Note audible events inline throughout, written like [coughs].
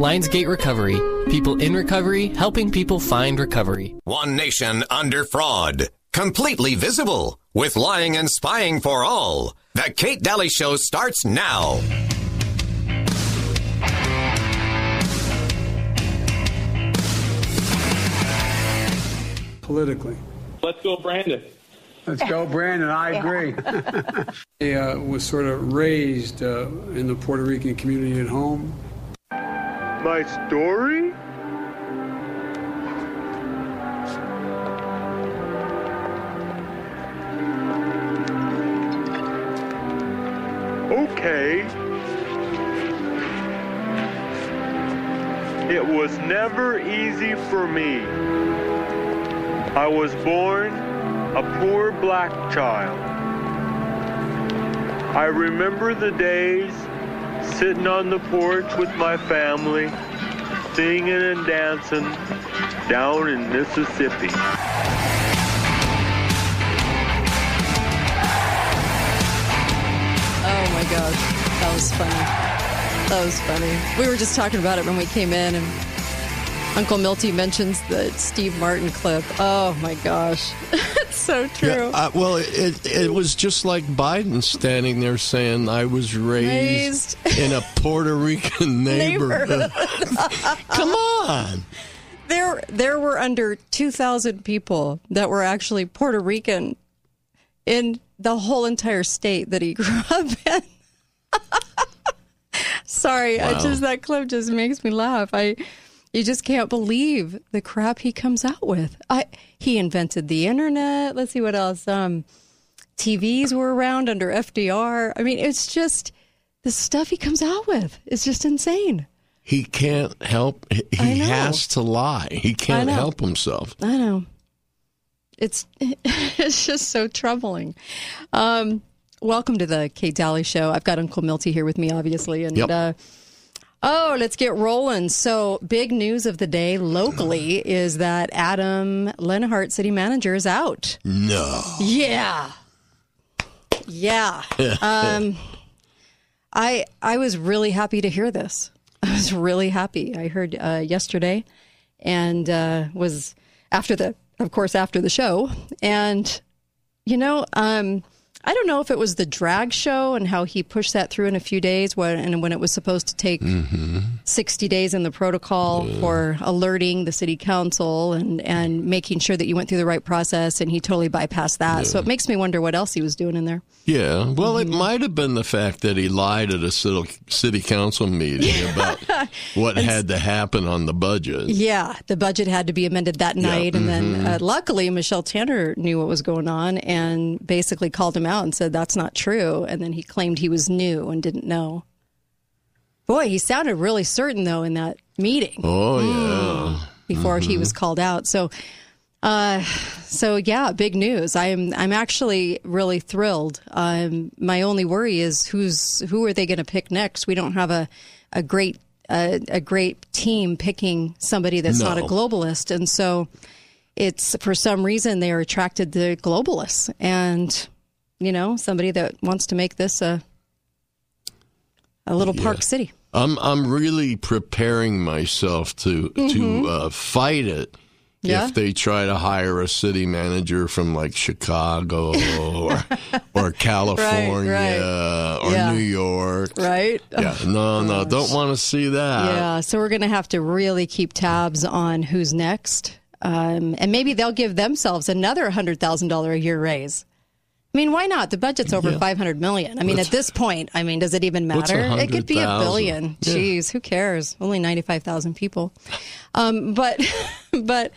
Lionsgate Recovery. People in recovery, helping people find recovery. One nation under fraud. Completely visible. With lying and spying for all. The Kate Dalley Show starts now. Politically. Let's go, Brandon. Let's go, Brandon. I agree. [laughs] I uh, was sort of raised uh, in the Puerto Rican community at home. My story? Okay. It was never easy for me. I was born a poor black child. I remember the days sitting on the porch with my family, singing and dancing down in Mississippi. Oh my gosh, that was funny. That was funny. We were just talking about it when we came in, and Uncle Milty mentions the Steve Martin clip. Oh my gosh, [laughs] it's so true. Yeah, uh, well, it it was just like Biden standing there saying, "I was raised, in a Puerto Rican [laughs] neighborhood." [laughs] Come on. There, there were under two thousand people that were actually Puerto Rican in the whole entire state that he grew up in. Sorry, I just that clip just makes me laugh. I you just can't believe the crap he comes out with. I he invented the internet. Let's see what else. Um TVs were around under FDR. I mean, it's just the stuff he comes out with. It's just insane. He can't help. He I he know. has to lie. He can't help himself. I know. It's [laughs] it's just so troubling. Um, welcome to the Kate Dalley Show. I've got Uncle Milty here with me, obviously, and Yep. uh, oh, let's get rolling. So, big news of the day locally is that Adam Lenhard, city manager, is out. No. Yeah, yeah. [laughs] um, I I was really happy to hear this. I was really happy. I heard uh, yesterday, and uh, was after the, of course, after the show, and you know, um, I don't know if it was the drag show and how he pushed that through in a few days, when and when it was supposed to take sixty days in the protocol for alerting the city council and and making sure that you went through the right process, and he totally bypassed that. So it makes me wonder what else he was doing in there. Yeah. Well, Mm-hmm. it might have been the fact that he lied at a city, council meeting [laughs] about what had to happen on the budget. Yeah, the budget had to be amended that night, and then uh, luckily Michelle Tanner knew what was going on and basically called him out and said that's not true. And then he claimed he was new and didn't know. Boy, he sounded really certain though in that meeting Oh, Mm. yeah. before he was called out. So, uh, so yeah, big news. I'm I'm actually really thrilled. Um, my only worry is who's who are they going to pick next? We don't have a a great a, a great team picking somebody that's not a globalist, and so it's for some reason they are attracted to globalists and you know somebody that wants to make this a a little park city. I'm I'm really preparing myself to to uh, fight it Mm-hmm. Yeah? if they try to hire a city manager from like Chicago [laughs] or or California or Yeah. New York. Right? Yeah, no, no, don't want to see that. Yeah, so we're going to have to really keep tabs on who's next. Um, and maybe they'll give themselves another $100,000 a year raise. I mean, why not? The budget's over 500 million. I mean, at this point, I mean, does it even matter? It could be a 100,000? billion. Yeah. Jeez, who cares? Only 95,000 people. Um, but, [laughs] but,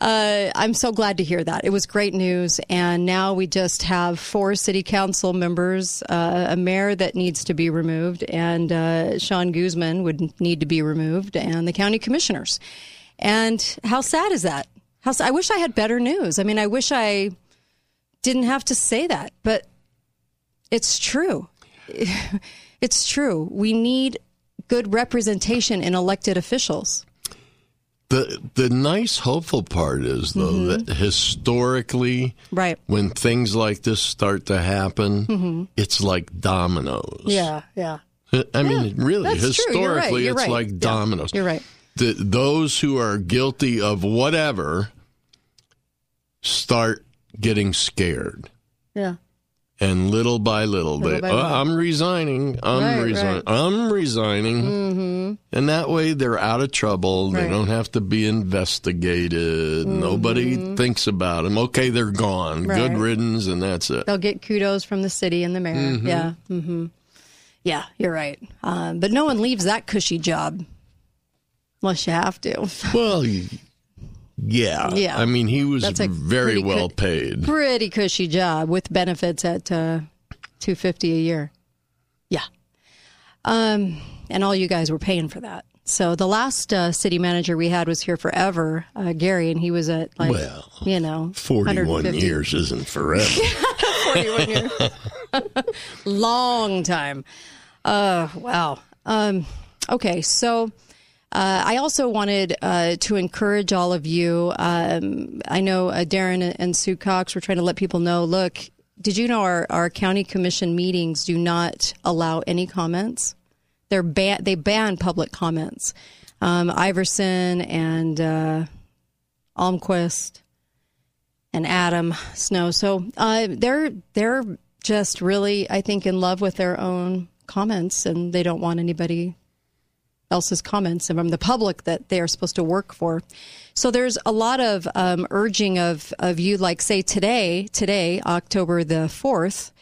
uh, I'm so glad to hear that. It was great news. And now we just have four city council members, uh, a mayor that needs to be removed, and uh, Shawn Guzman would need to be removed, and the county commissioners. And how sad is that? How I wish I had better news. I mean, I wish I didn't have to say that, but it's true. [laughs] It's true. We need good representation in elected officials. The the nice hopeful part is though Mm-hmm. that historically Right. when things like this start to happen, it's like dominoes. Yeah, yeah. I mean, Yeah, really, true. You're right. historically, You're it's right. like Yeah. dominoes. You're right. The, those who are guilty of whatever start getting scared. Yeah. And little by little, Little they, by "Oh, little. I'm resigning. I'm Right, resigning. right. Mm-hmm. I'm resigning. And that way they're out of trouble. They don't have to be investigated. Nobody thinks about them. Okay, they're gone. Good Mm-hmm. Riddance, and that's it. They'll get kudos from the city and the mayor. Mm-hmm. Yeah. hmm Yeah, you're right. Um, but no one leaves that cushy job unless you have to. Well, y- yeah. Yeah. I mean, he was very well paid. Pretty cushy job with benefits at uh, two fifty a year. Yeah. Um, and all you guys were paying for that. So the last uh, city manager we had was here forever, uh, Gary, and he was at like Well, you know 41 years isn't forever. [laughs] 41 years. [laughs] Long time. Uh, wow. Um, okay, so uh, I also wanted uh, to encourage all of you. Um, I know uh, Darren and Sue Cox were trying to let people know look, did you know our, our county commission meetings do not allow any comments? They're ban- they ban public comments. Um, Iverson and uh, Almquist and Adam Snow. So uh, they're they're just really, I think, in love with their own comments, and they don't want anybody else's comments and from the public that they are supposed to work for. So there's a lot of um, urging of of you, like say today, today, October the fourth,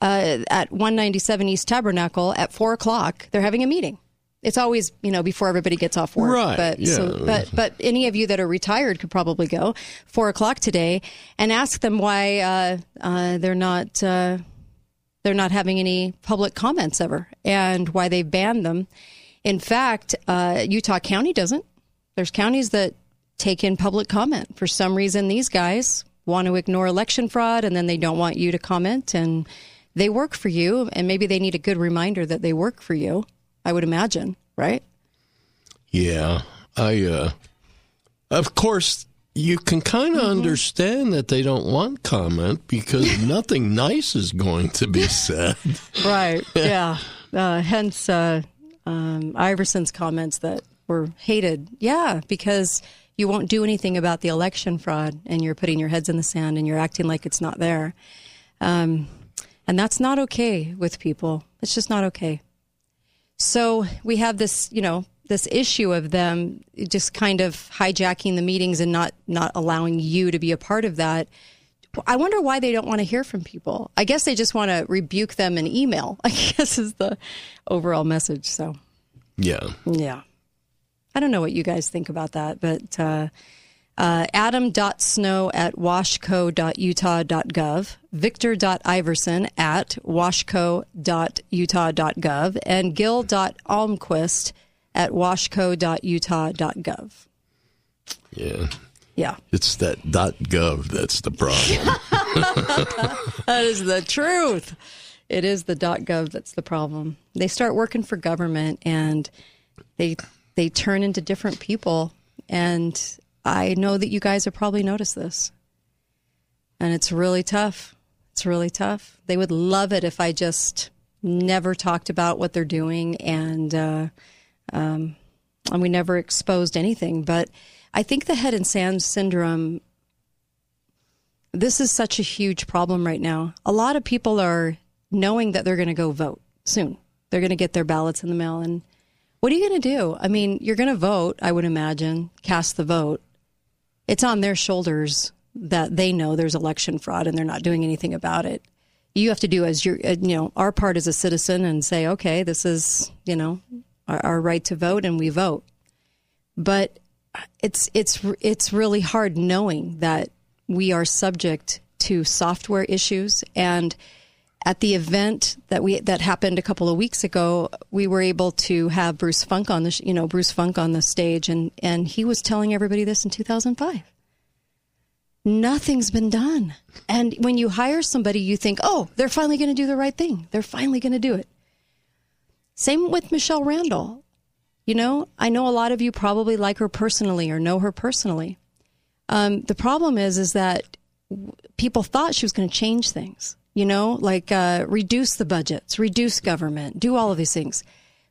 uh, at 197 East Tabernacle at four o'clock, they're having a meeting. It's always, you know, before everybody gets off work. Right, But so, yeah. but but any of you that are retired could probably go four o'clock today and ask them why uh, uh, they're not uh, they're not having any public comments ever and why they banned them. In fact, uh, Utah County doesn't. There's counties that take in public comment. For some reason, these guys want to ignore election fraud and then they don't want you to comment and they work for you and maybe they need a good reminder that they work for you. I would imagine, right? Yeah, I. uh Of course, you can kind of Mm-hmm. understand that they don't want comment because [laughs] nothing nice is going to be said. Right. yeah. Uh, hence uh, um, Iverson's comments that were hated. Yeah, because you won't do anything about the election fraud, and you're putting your heads in the sand, and you're acting like it's not there. Um, and that's not okay with people. It's just not okay. So we have this, you know, this issue of them just kind of hijacking the meetings and not not allowing you to be a part of that. I wonder why they don't want to hear from people. I guess they just want to rebuke them in email. [laughs] I guess is the overall message. So Yeah. yeah, I don't know what you guys think about that, but uh, uh, adam.snow at washco.utah.gov, victor.iverson at washco.utah.gov, and gil.almquist at washco.utah.gov. Yeah. Yeah, It's that .gov that's the problem. [laughs] [laughs] that is the truth. It is the .gov that's the problem. They start working for government and they they turn into different people and I know that you guys have probably noticed this. And it's really tough. It's really tough. They would love it if I just never talked about what they're doing and uh, um, and we never exposed anything. But I think the head and sand syndrome this is such a huge problem right now. A lot of people are knowing that they're going to go vote soon. They're going to get their ballots in the mail. And what are you going to do? I mean, you're going to vote, I would imagine, cast the vote. It's on their shoulders that they know there's election fraud and they're not doing anything about it. You have to do as your, you know, our part as a citizen and say, okay, this is, you know, our, our right to vote and we vote. But it's it's it's really hard knowing that we are subject to software issues. And at the event that we that happened a couple of weeks ago we were able to have Bruce Funk on the you know Bruce Funk on the stage and and he was telling everybody this in 2005 nothing's been done. And when you hire somebody you think oh they're finally going to do the right thing. They're finally going to do it. Same with Michele Randall you know, I know a lot of you probably like her personally or know her personally. Um, the problem is, is that people thought she was going to change things, you know, like uh, reduce the budgets, reduce government, do all of these things.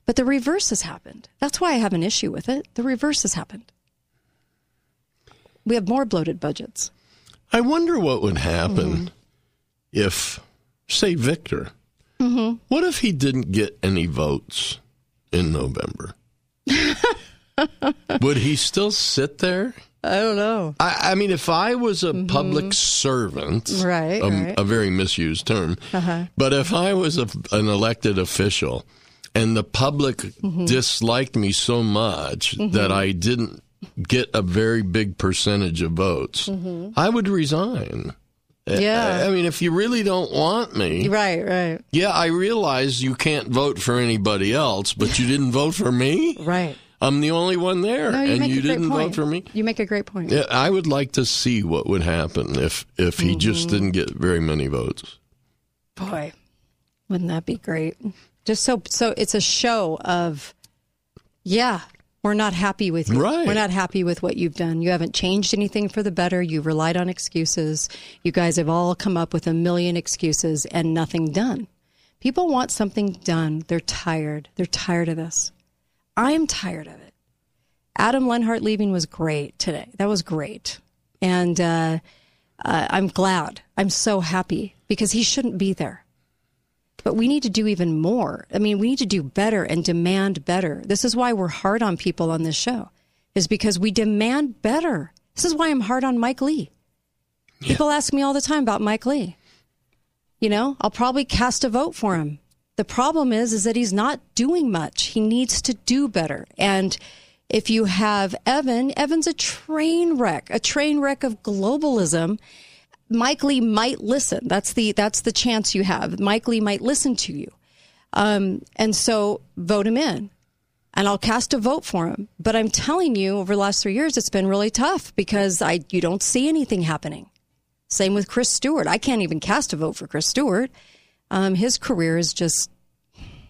But the reverse has happened. That's why I have an issue with it. The reverse has happened. We have more bloated budgets. I wonder what would happen mm-hmm. if, say, Victor, mm-hmm. what if he didn't get any votes in November? Would he still sit there? I don't know. I, I mean, if I was a mm-hmm. public servant, right, a, right, a, very misused term, uh-huh. but if I was a, an elected official and the public mm-hmm. disliked me so much mm-hmm. that I didn't get a very big percentage of votes, mm-hmm. I would resign. Yeah. I, I mean, if you really don't want me. Right, right. Yeah, I realize you can't vote for anybody else, but you didn't vote for me? [laughs] Right. I'm the only one there, no, you and you didn't vote for me. You make a great point. Yeah, I would like to see what would happen if if he mm-hmm. just didn't get very many votes. Boy, wouldn't that be great? Just so so it's a show of yeah, we're not happy with you. Right. We're not happy with what you've done. You haven't changed anything for the better. You've relied on excuses. You guys have all come up with a million excuses and nothing done. People want something done. They're tired. They're tired of this. I'm tired of it. Adam Lenhard leaving was great today. That was great. And uh, uh, I'm glad. I'm so happy because he shouldn't be there. But we need to do even more. I mean, we need to do better and demand better. This is why we're hard on people on this show, is because we demand better. This is why I'm hard on Mike Lee. Yeah. People ask me all the time about Mike Lee. You know, I'll probably cast a vote for him the problem is, is that he's not doing much. He needs to do better. And if you have Evan, Evan's a train wreck, a train wreck of globalism. Mike Lee might listen. That's the that's the chance you have. Mike Lee might listen to you, um, and so vote him in, and I'll cast a vote for him. But I'm telling you, over the last three years, it's been really tough because I you don't see anything happening. Same with Chris Stewart. I can't even cast a vote for Chris Stewart um, his career is just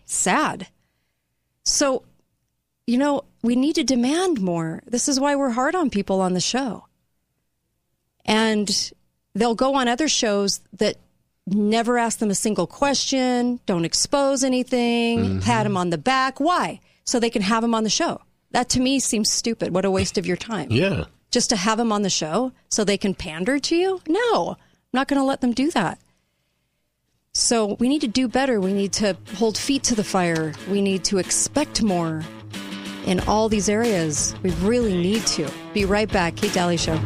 sad. So, you know, we need to demand more. This is why we're hard on people on the show. And they'll go on other shows that never ask them a single question, don't expose anything, mm-hmm. pat them on the back. Why? So they can have them on the show. That to me seems stupid. What a waste of your time. Yeah. Just to have them on the show so they can pander to you? No, I'm not going to let them do that. So we need to do better. We need to hold feet to the fire. We need to expect more in all these areas. We really need to. Be right back. Kate Dalley Show.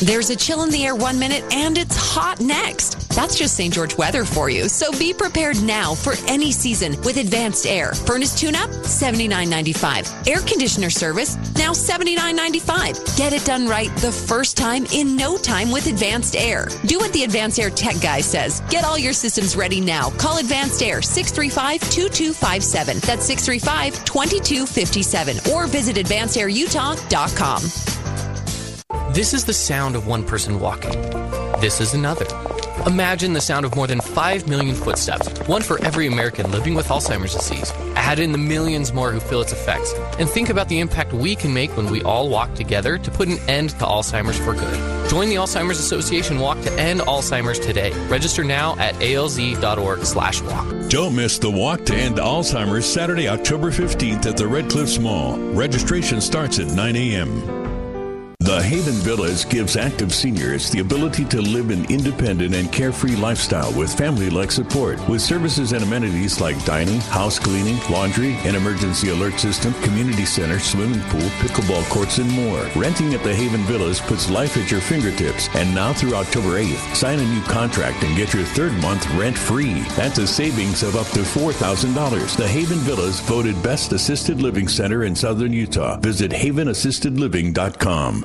There's a chill in the air one minute and it's hot next. That's just St. George weather for you. So be prepared now for any season with advanced air. Furnace tune up, $79.95. Air conditioner service, now $79.95. Get it done right the first time in no time with advanced air. Do what the advanced air tech guy says. Get all your systems ready now. Call advanced air 635 2257. That's 635 2257. Or visit advancedairutah.com. This is the sound of one person walking. This is another. Imagine the sound of more than 5 million footsteps, one for every American living with Alzheimer's disease. Add in the millions more who feel its effects, and think about the impact we can make when we all walk together to put an end to Alzheimer's for good. Join the Alzheimer's Association Walk to End Alzheimer's today. Register now at alz.org/walk. Don't miss the Walk to End Alzheimer's Saturday, October 15th at the Red Cliffs Mall. Registration starts at 9 a.m. The Haven Villas gives active seniors the ability to live an independent and carefree lifestyle with family like support, with services and amenities like dining, house cleaning, laundry, an emergency alert system, community center, swimming pool, pickleball courts, and more. Renting at the Haven Villas puts life at your fingertips, and now through October 8th, sign a new contract and get your third month rent free. That's a savings of up to $4,000. The Haven Villas voted Best Assisted Living Center in Southern Utah. Visit havenassistedliving.com.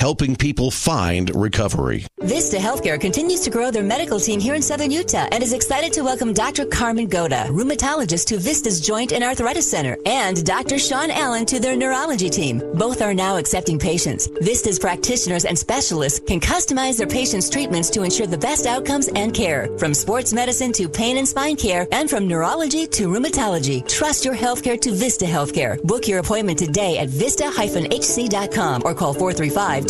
helping people find recovery. Vista Healthcare continues to grow their medical team here in Southern Utah and is excited to welcome Dr. Carmen Goda, rheumatologist to Vista's Joint and Arthritis Center, and Dr. Sean Allen to their neurology team. Both are now accepting patients. Vista's practitioners and specialists can customize their patients' treatments to ensure the best outcomes and care. From sports medicine to pain and spine care, and from neurology to rheumatology. Trust your healthcare to Vista Healthcare. Book your appointment today at vista-hc.com or call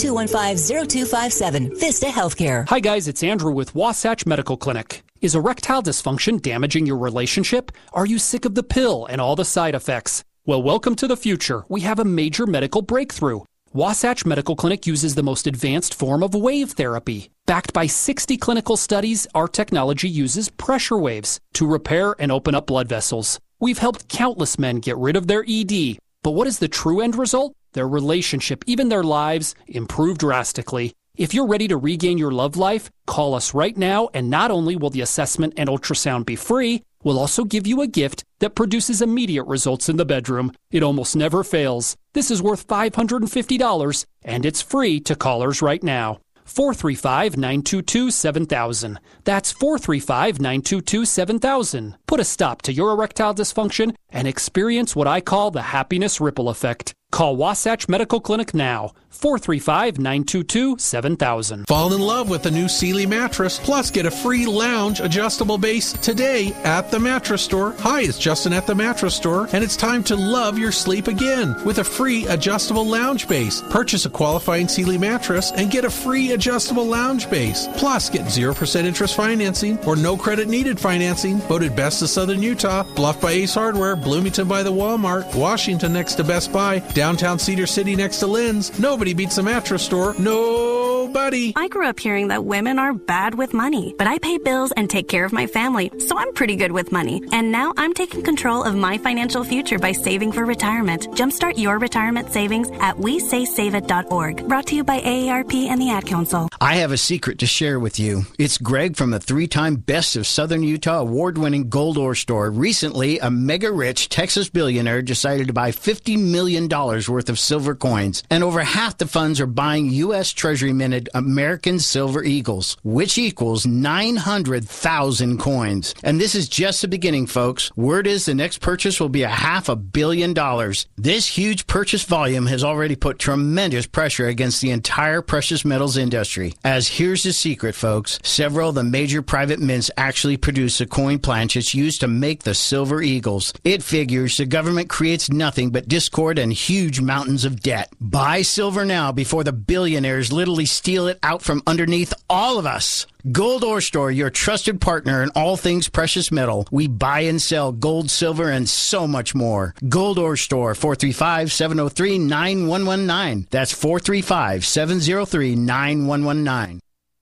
435-215-0257. Vista Healthcare. Hi guys, it's Andrew with Wasatch Medical Clinic. Is erectile dysfunction damaging your relationship? Are you sick of the pill and all the side effects? Well, welcome to the future. We have a major medical breakthrough. Wasatch Medical Clinic uses the most advanced form of wave therapy. Backed by 60 clinical studies, our technology uses pressure waves to repair and open up blood vessels. We've helped countless men get rid of their ED. But what is the true end result? Their relationship, even their lives, improve drastically. If you're ready to regain your love life, call us right now, and not only will the assessment and ultrasound be free, we'll also give you a gift that produces immediate results in the bedroom. It almost never fails. This is worth $550, and it's free to callers right now. 435 922 7000. That's 435 922 7000. Put a stop to your erectile dysfunction and experience what I call the happiness ripple effect. Call Wasatch Medical Clinic now. 435 922 7000. Fall in love with the new Sealy mattress, plus get a free lounge adjustable base today at the mattress store. Hi, it's Justin at the mattress store, and it's time to love your sleep again with a free adjustable lounge base. Purchase a qualifying Sealy mattress and get a free adjustable lounge base. Plus, get 0% interest financing or no credit needed financing. Voted best of Southern Utah, Bluff by Ace Hardware, Bloomington by the Walmart, Washington next to Best Buy, downtown Cedar City next to Lin's. Nobody beats a mattress store. Nobody. I grew up hearing that women are bad with money, but I pay bills and take care of my family, so I'm pretty good with money. And now I'm taking control of my financial future by saving for retirement. Jumpstart your retirement savings at WeSaySaveIt.org. Brought to you by AARP and the Ad Council. I have a secret to share with you. It's Greg from the three-time Best of Southern Utah award-winning Gold Ore Store. Recently, a mega-rich Texas billionaire decided to buy $50 million worth of silver coins, and over half the funds are buying U.S. Treasury minted American Silver Eagles, which equals 900,000 coins. And this is just the beginning, folks. Word is the next purchase will be a half a billion dollars. This huge purchase volume has already put tremendous pressure against the entire precious metals industry. As here's the secret, folks. Several of the major private mints actually produce the coin planchets used to make the Silver Eagles. It figures the government creates nothing but discord and huge mountains of debt. Buy silver now before the billionaires literally steal it out from underneath all of us. Gold Ore Store, your trusted partner in all things precious metal. We buy and sell gold, silver, and so much more. Gold Ore Store, 435-703-9119. That's 435-703-9119.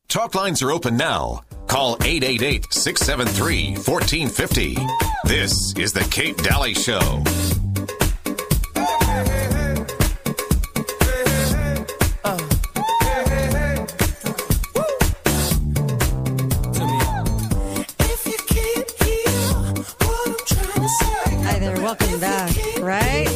Talk lines are open now. Call 888 673 1450. This is The Kate Dalley Show. Welcome back. Right? [laughs]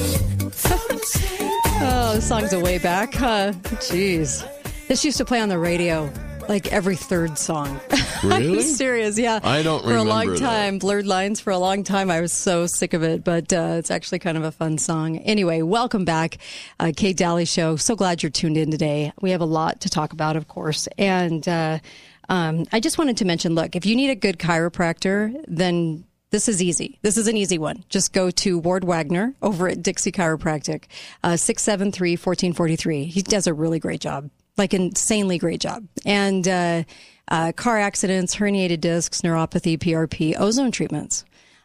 oh, this song's a way back. Huh? Jeez. This used to play on the radio like every third song. [laughs] Really? I'm serious, yeah. I don't For a long remember that. time, Blurred Lines for a long time. I was so sick of it, but uh, it's actually kind of a fun song. Anyway, welcome back, uh, Kate Dalley Show. So glad you're tuned in today. We have a lot to talk about, of course. And uh, um, I just wanted to mention look, if you need a good chiropractor, then this is easy. This is an easy one. Just go to Ward Wagner over at Dixie Chiropractic, uh, 673 1443. He does a really great job, like insanely great job. And uh, uh, car accidents, herniated discs, neuropathy, PRP, ozone treatments.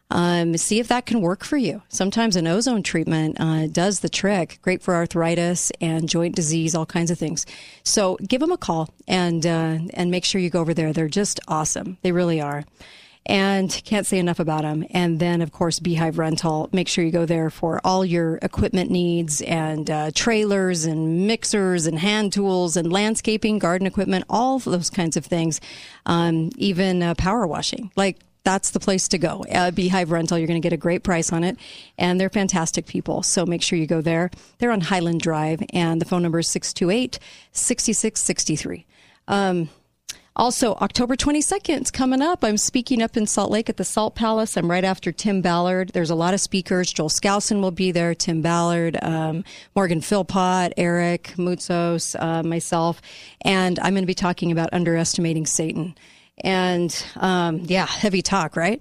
Um, see if that can work for you. Sometimes an ozone treatment uh, does the trick. Great for arthritis and joint disease, all kinds of things. So give them a call and uh, and make sure you go over there. They're just awesome. They really are. And can't say enough about them. And then, of course, Beehive Rental. Make sure you go there for all your equipment needs and uh, trailers and mixers and hand tools and landscaping, garden equipment, all those kinds of things. Um, even uh, power washing. Like that's the place to go. Uh, Beehive Rental, you're going to get a great price on it, and they're fantastic people. So make sure you go there. They're on Highland Drive, and the phone number is 628 6663. Um, also, October 22nd is coming up. I'm speaking up in Salt Lake at the Salt Palace. I'm right after Tim Ballard. There's a lot of speakers. Joel Skousen will be there, Tim Ballard, um, Morgan Philpot, Eric Moutsos, uh, myself. And I'm going to be talking about underestimating Satan. And um, yeah, heavy talk, right?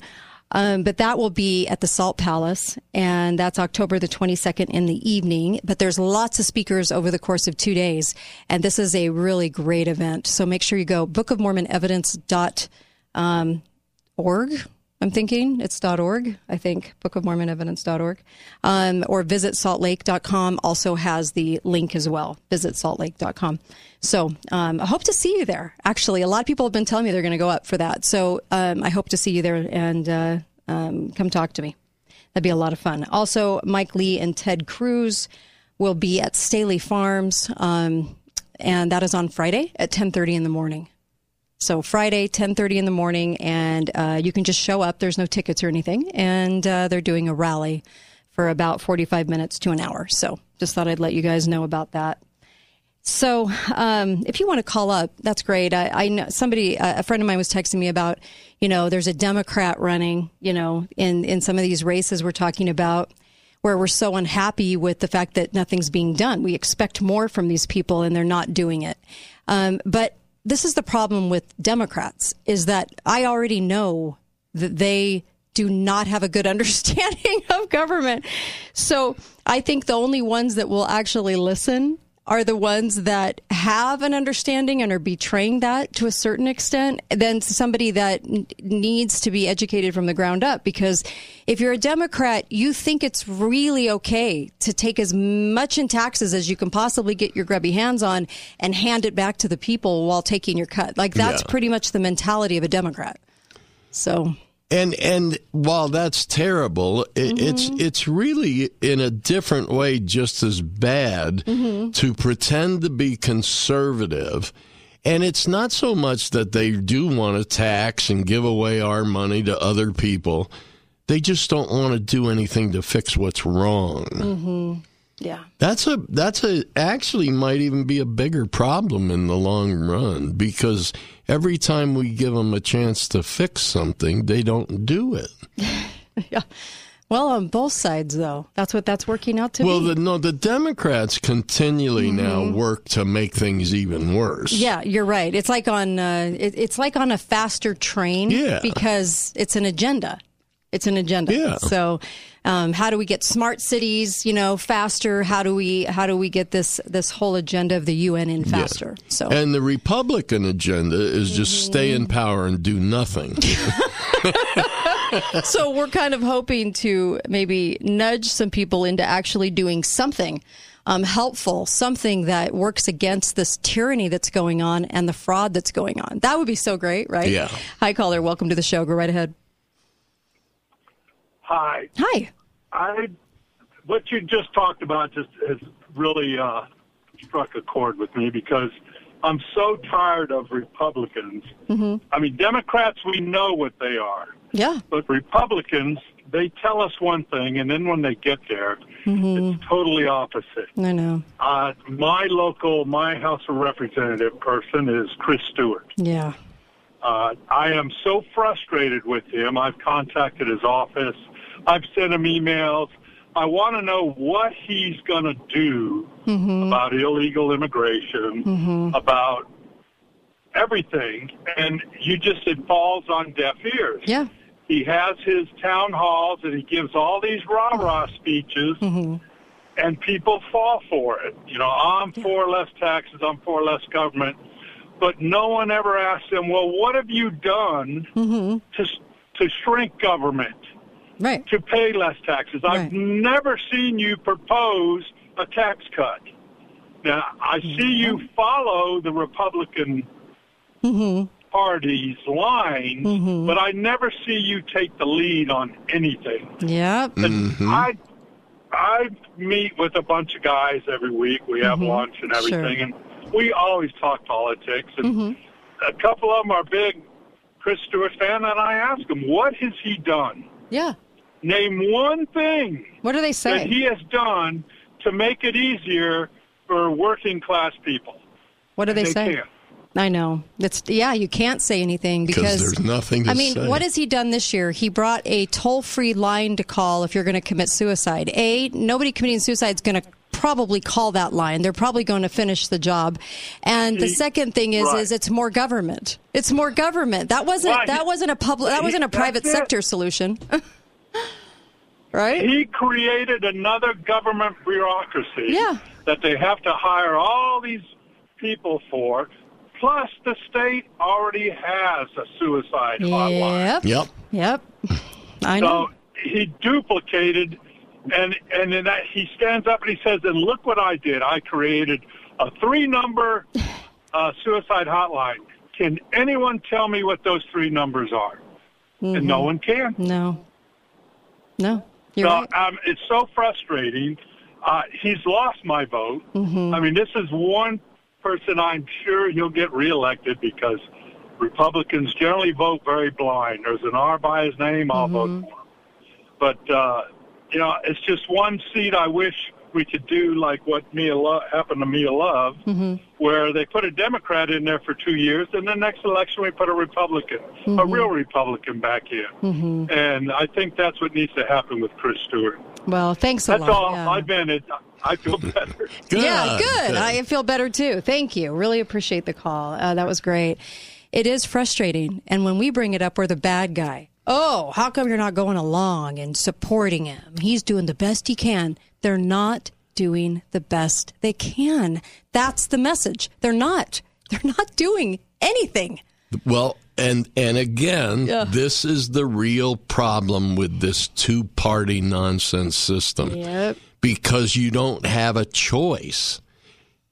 Um, but that will be at the Salt Palace, and that's October the 22nd in the evening. But there's lots of speakers over the course of two days, and this is a really great event. So make sure you go bookofmormonevidence.org. Um, I'm thinking it's .org. I think Book of Mormon Evidence.org, um, or visit saltlake.com also has the link as well. Visit saltlake.com. So um, I hope to see you there. Actually, a lot of people have been telling me they're going to go up for that. So um, I hope to see you there and uh, um, come talk to me. That'd be a lot of fun. Also, Mike Lee and Ted Cruz will be at Staheli Farms, um, and that is on Friday at 10:30 in the morning. So Friday, 10:30 in the morning, and uh, you can just show up. There's no tickets or anything, and uh, they're doing a rally for about 45 minutes to an hour. So just thought I'd let you guys know about that. So um, if you want to call up, that's great. I, I know somebody, a friend of mine was texting me about, you know, there's a Democrat running, you know, in in some of these races we're talking about where we're so unhappy with the fact that nothing's being done. We expect more from these people and they're not doing it. Um, but this is the problem with Democrats is that I already know that they do not have a good [laughs] understanding of government. So I think the only ones that will actually listen are the ones that have an understanding and are betraying that to a certain extent than somebody that n- needs to be educated from the ground up. Because if you're a Democrat, you think it's really okay to take as much in taxes as you can possibly get your grubby hands on and hand it back to the people while taking your cut. Like that's Yeah. pretty much the mentality of a Democrat. So And and while that's terrible, it, it's it's really in a different way just as bad to pretend to be conservative. And it's not so much that they do want to tax and give away our money to other people. They just don't want to do anything to fix what's wrong. hmm yeah. That's a that's a actually might even be a bigger problem in the long run because every time we give them a chance to fix something, they don't do it. [laughs] yeah. Well, on both sides, though, that's what that's working out to well, be. the, no, the Democrats continually now work to make things even worse. Yeah, you're right. It's like on uh, it, it's like on a faster train Yeah. because it's an agenda. It's an agenda. Yeah. So, um, how do we get smart cities, you know, faster? How do we how do we get this this whole agenda of the UN in faster? So, And the Republican agenda is just stay in power and do nothing. [laughs] [laughs] so we're kind of hoping to maybe nudge some people into actually doing something um, helpful, something that works against this tyranny that's going on and the fraud that's going on. That would be so great, right? Yeah. Hi, caller. Welcome to the show. Go right ahead. Hi. Hi. I what you just talked about just has really uh, struck a chord with me because I'm so tired of Republicans. Mm-hmm. I mean, Democrats, we know what they are, Yeah. but Republicans, they tell us one thing, and then when they get there, Mm-hmm. it's totally opposite. I know. Uh, my local, my House of Representative person is Chris Stewart. Yeah. Uh, I am so frustrated with him. I've contacted his office. I've sent him emails. I want to know what he's going to do Mm-hmm. about illegal immigration, Mhm. about everything. And you just, it falls on deaf ears. Yeah. He has his town halls and he gives all these rah-rah speeches Mm-hmm. and people fall for it. You know, I'm for less taxes, I'm for less government, but no one ever asks him, well, what have you done Mm-hmm. to to shrink government? Right. To pay less taxes. I've never seen you propose a tax cut. Now, I see you follow the Republican Mm-hmm. Party's line, Mhm. but I never see you take the lead on anything. Yep. Mm-hmm. I I meet with a bunch of guys every week. We have Mhm. lunch and everything, Sure. and we always talk politics. And Mm-hmm. a couple of them are big Chris Stewart fan, and I ask him, what has he done? Yeah. Name one thing What do they say? that he has done to make it easier for working class people. What do they, They say? can't. I know. It's yeah, you can't say anything because there's nothing to I mean, say. what has he done this year? He brought a toll-free line to call if you're going to commit suicide. A, nobody committing suicide is going to probably call that line. They're probably going to finish the job. And the second thing is right. is it's more government. It's more government. That wasn't Right. that wasn't a public that wasn't a that's private it. sector solution. [laughs] right? He created another government bureaucracy Yeah. that they have to hire all these people for. Plus, the state already has a suicide hotline. Yep. Yep. Yep. I know. So he duplicated, and and then that, he stands up and he says, "And look what I did! I created a three-number uh, suicide hotline. Can anyone tell me what those three numbers are?" And no Mhm. one can. No. No. You're so right. um, it's so frustrating. Uh, he's lost my vote. Mhm. I mean, this is one person I'm sure he'll get reelected because Republicans generally vote very blind. There's an R by his name, I'll vote for him. But uh, you know, it's just one seat. I wish we could do like what Mia Lo- happened to Mia Love, Mm-hmm. where they put a Democrat in there for two years, and the next election we put a Republican, a Mhm. real Republican, back in. Mhm. And I think that's what needs to happen with Chris Stewart. Well, thanks a That's lot. That's all. yeah. I've been it. I feel better. [laughs] Yeah, good. I feel better too. Thank you. Really appreciate the call. Uh, that was great. It is frustrating. And when we bring it up, we're the bad guy. Oh, how come you're not going along and supporting him? He's doing the best he can. They're not doing the best they can. That's the message. They're not. [laughs] They're not doing anything. Well, and and again, Yeah. this is the real problem with this two-party nonsense system. Yep. Because you don't have a choice.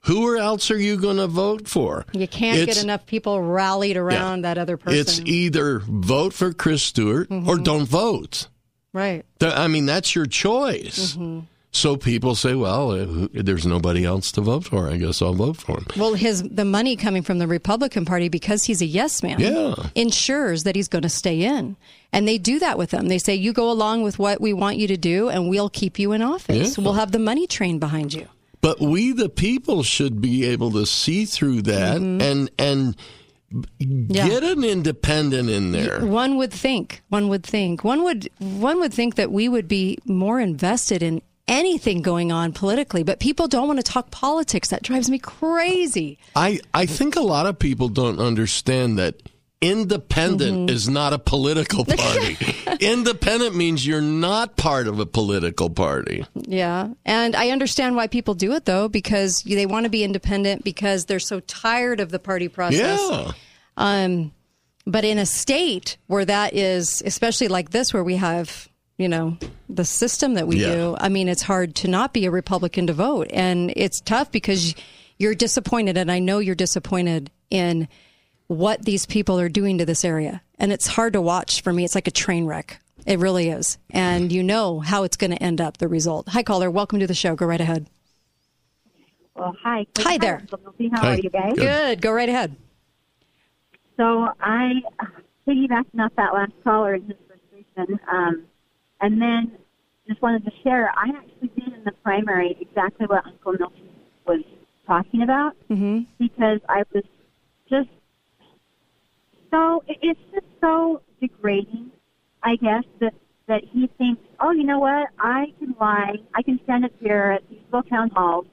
Who else are you going to vote for? You can't It's- get enough people rallied around that other person. It's either vote for Chris Stewart or Mhm. don't vote. right. I mean, that's your choice. Mm-hmm. So people say, well, uh, there's nobody else to vote for. I guess I'll vote for him. Well, his the money coming from the Republican Party because he's a yes man Yeah. ensures that he's going to stay in, and they do that with him. They say you go along with what we want you to do, and we'll keep you in office. Yeah. We'll have the money train behind you. But we, the people, should be able to see through that Mm-hmm. and and Yeah. get an independent in there. One would think, one would think, one would one would think that we would be more invested in anything going on politically, but people don't want to talk politics. That drives me crazy. I, I think a lot of people don't understand that independent Mm-hmm. is not a political [laughs] party. independent means you're not part of a political party. Yeah. And I understand why people do it though, because they want to be independent because they're so tired of the party process. Yeah. Um, but in a state where that is, especially like this, where we have, you know, the system that we Yeah. do, I mean, it's hard to not be a Republican to vote. And it's tough because you're disappointed. And I know you're disappointed in what these people are doing to this area. And it's hard to watch for me. It's like a train wreck. It really is. And you know how it's going to end up, the result. Hi, caller. Welcome to the show. Go right ahead. Well, hi. Hi there. How Hi. are you guys? Good. Go right ahead. So I piggybacking off that last caller and his frustration, um, and then just wanted to share. I actually did in the primary exactly what Uncle Milton was talking about Mm-hmm. because I was just so it's just so degrading, I guess that that he thinks, oh, you know what, I can lie, I can stand up here at these little town halls,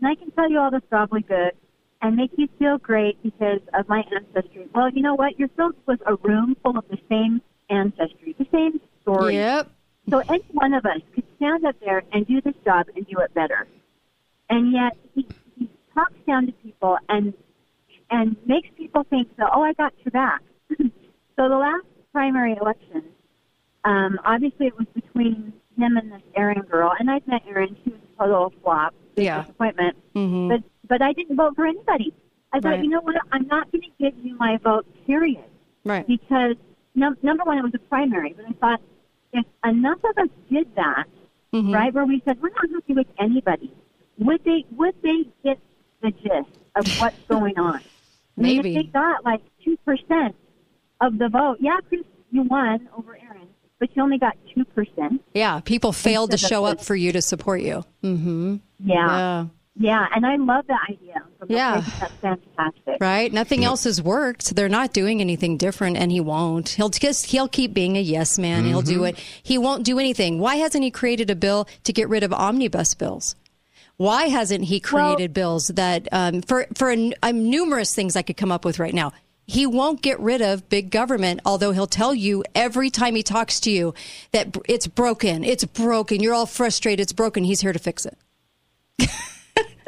and I can tell you all this probably good and make you feel great because of my ancestry. Well, you know what, you're filled with a room full of the same ancestry, the same story. Yep. So any one of us could stand up there and do this job and do it better. And yet he, he talks down to people and and makes people think that, oh, I got your back. [clears throat] so the last primary election, um, obviously it was between him and this Erin girl, and I've met Erin. She was a total flop, big Yeah. disappointment. Mhm. But but I didn't vote for anybody. I thought, Right. you know what? I'm not going to give you my vote, period Right. because num- number one, it was a primary. But I thought if enough of us did that, Mhm. right, where we said we're not happy with anybody, would they would they get the gist of [laughs] what's going on? I mean, Maybe. if they got like two percent, of the vote. Yeah, Chris, you won over Erin, but you only got 2%. Yeah, people failed to show up for you to support you. Mm-hmm. Yeah. Yeah, and I love that idea. Yeah. That's fantastic. Right? Nothing else has worked. They're not doing anything different, and he won't. He'll just he'll keep being a yes man. He'll do Mhm. it. He won't do anything. Why hasn't he created a bill to get rid of omnibus bills? Why hasn't he created bills that um, for for a, um, numerous things I could come up with right now? He won't get rid of big government, although he'll tell you every time he talks to you that it's broken, it's broken. You're all frustrated, it's broken. He's here to fix it. [laughs]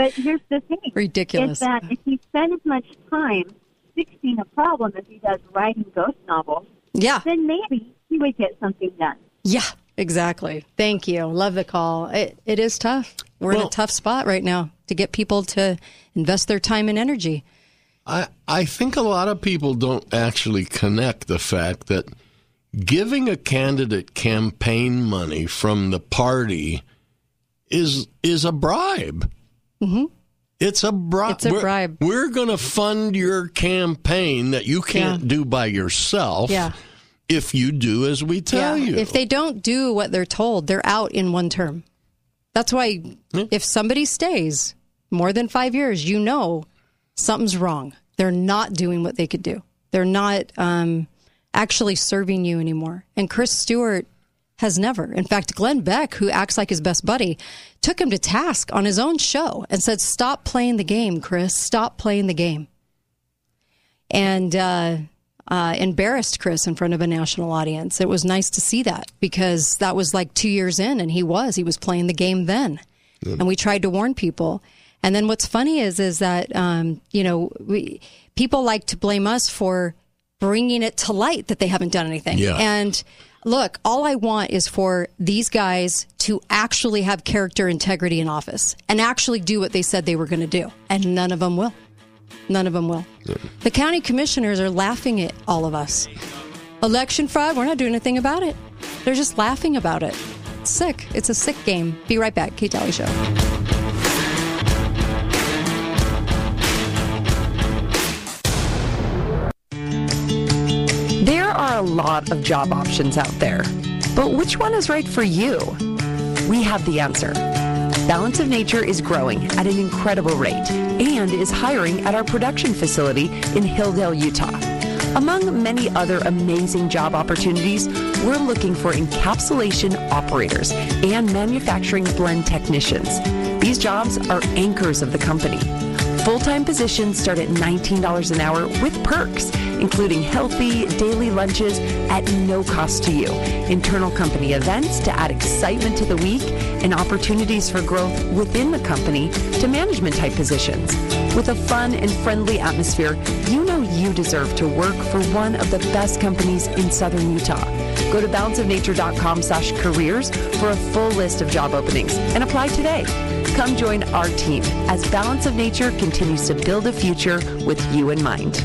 But here's the thing. Ridiculous. Is that if he spent as much time fixing a problem as he does writing ghost novels, Yeah. then maybe he would get something done. Yeah, exactly. Thank you. Love the call. It, it is tough. We're in a tough spot right now to get people to invest their time and energy. I, I think a lot of people don't actually connect the fact that giving a candidate campaign money from the party is is a bribe. Mm-hmm. It's a bribe. It's a we're, bribe. We're going to fund your campaign that you can't do by yourself. Yeah. If you do as we tell yeah. you. If they don't do what they're told, they're out in one term. That's why if somebody stays more than five years, you know something's wrong. They're not doing what they could do. They're not um, actually serving you anymore. And Chris Stewart has never. In fact, Glenn Beck, who acts like his best buddy, took him to task on his own show and said, Stop playing the game, Chris. Stop playing the game. And uh, uh, embarrassed Chris in front of a national audience. It was nice to see that because that was like two years in, and he was. He was playing the game then. And we tried to warn people. And then what's funny is is that um, you know we people like to blame us for bringing it to light that they haven't done anything. Yeah. And look, all I want is for these guys to actually have character integrity in office and actually do what they said they were going to do. And none of them will. None of them will. The county commissioners are laughing at all of us. Election fraud, we're not doing anything about it. They're just laughing about it. It's sick. It's a sick game. Be right back. Kate Dalley Show. Lot of job options out there, but which one is right for you? We have the answer. Balance of Nature is growing at an incredible rate and is hiring at our production facility in Hildale, Utah. Among many other amazing job opportunities, we're looking for encapsulation operators and manufacturing blend technicians. These jobs are anchors of the company. Full-time positions start at $19 an hour with perks, including healthy daily lunches at no cost to you, internal company events to add excitement to the week, and opportunities for growth within the company to management type positions. With a fun and friendly atmosphere, you you deserve to work for one of the best companies in Southern Utah. Go to balanceofnature.com slash careers for a full list of job openings and apply today. Come join our team as Balance of Nature continues to build a future with you in mind.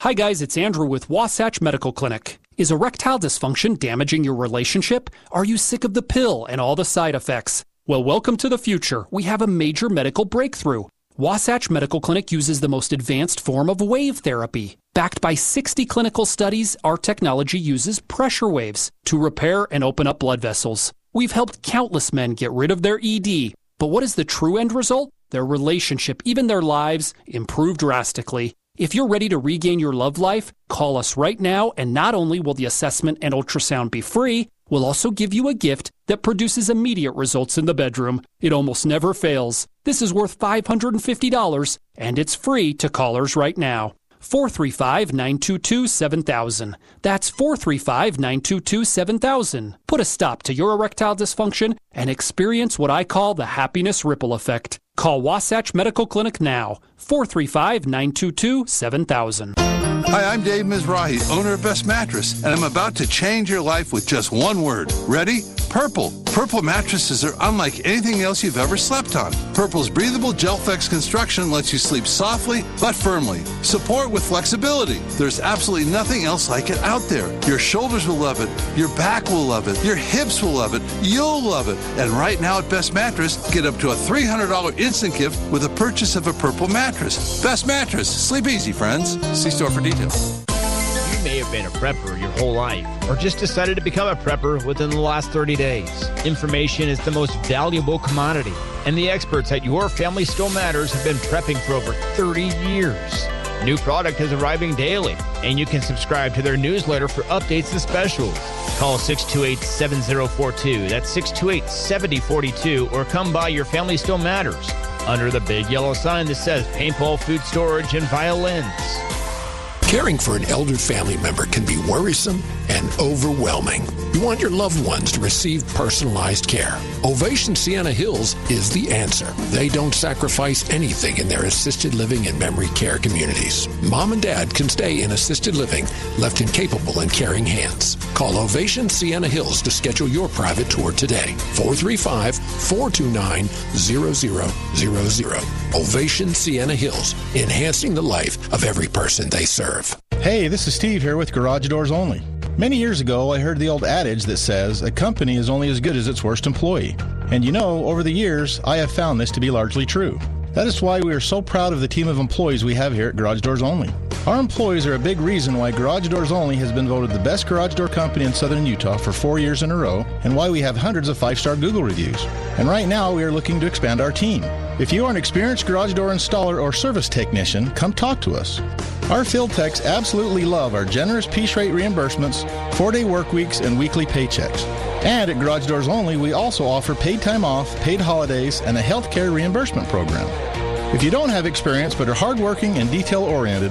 Hi, guys, it's Andrew with Wasatch Medical Clinic. Is erectile dysfunction damaging your relationship? Are you sick of the pill and all the side effects? Well, welcome to the future. We have a major medical breakthrough. Wasatch Medical Clinic uses the most advanced form of wave therapy. Backed by 60 clinical studies, our technology uses pressure waves to repair and open up blood vessels. We've helped countless men get rid of their ED. But what is the true end result? Their relationship, even their lives, improve drastically. If you're ready to regain your love life, call us right now, and not only will the assessment and ultrasound be free, we'll also give you a gift that produces immediate results in the bedroom. It almost never fails. This is worth $550, and it's free to callers right now. 435 922 7000. That's 435 922 7000. Put a stop to your erectile dysfunction and experience what I call the happiness ripple effect. Call Wasatch Medical Clinic now. 435 922 7000. Hi, I'm Dave Mizrahi, owner of Best Mattress, and I'm about to change your life with just one word. Ready? Purple. Purple mattresses are unlike anything else you've ever slept on. Purple's breathable Gelflex construction lets you sleep softly but firmly. Support with flexibility. There's absolutely nothing else like it out there. Your shoulders will love it. Your back will love it. Your hips will love it. You'll love it. And right now at Best Mattress, get up to a $300 instant gift with a purchase of a Purple mattress. Best Mattress. Sleep easy, friends. See store for details. You may have been a prepper your whole life, or just decided to become a prepper within the last 30 days. Information is the most valuable commodity, and the experts at Your Family Still Matters have been prepping for over 30 years. New product is arriving daily, and you can subscribe to their newsletter for updates and specials. Call 628 7042, that's 628 7042, or come by Your Family Still Matters under the big yellow sign that says paintball, food storage, and violins. Caring for an elder family member can be worrisome and overwhelming. You want your loved ones to receive personalized care. Ovation Sienna Hills is the answer. They don't sacrifice anything in their assisted living and memory care communities. Mom and dad can stay in assisted living, left in capable and caring hands. Call Ovation Sienna Hills to schedule your private tour today. 435 429 0000. Ovation Sienna Hills, enhancing the life of every person they serve. Hey, this is Steve here with Garage Doors Only. Many years ago, I heard the old adage that says a company is only as good as its worst employee. And you know, over the years, I have found this to be largely true. That is why we are so proud of the team of employees we have here at Garage Doors Only. Our employees are a big reason why Garage Doors Only has been voted the best garage door company in southern Utah for four years in a row, and why we have hundreds of five star Google reviews. And right now, we are looking to expand our team. If you are an experienced garage door installer or service technician, come talk to us. Our field techs absolutely love our generous piece rate reimbursements, four day work weeks, and weekly paychecks. And at Garage Doors Only, we also offer paid time off, paid holidays, and a health care reimbursement program. If you don't have experience but are hardworking and detail oriented,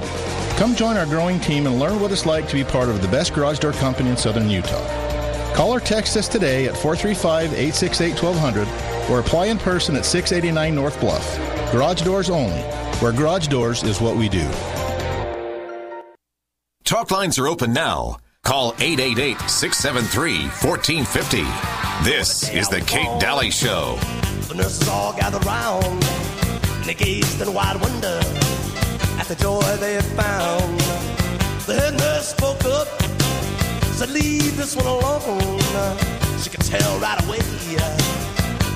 come join our growing team and learn what it's like to be part of the best garage door company in southern Utah. Call or text us today at 435 868 1200 or apply in person at 689 North Bluff. Garage Doors Only, where garage doors is what we do. Talk lines are open now. Call 888 673 1450. This is The Kate Dalley Show. The nurses all gathered round and they gazed in wide wonder at the joy they had found. The head nurse spoke up, said, Leave this one alone. She could tell right away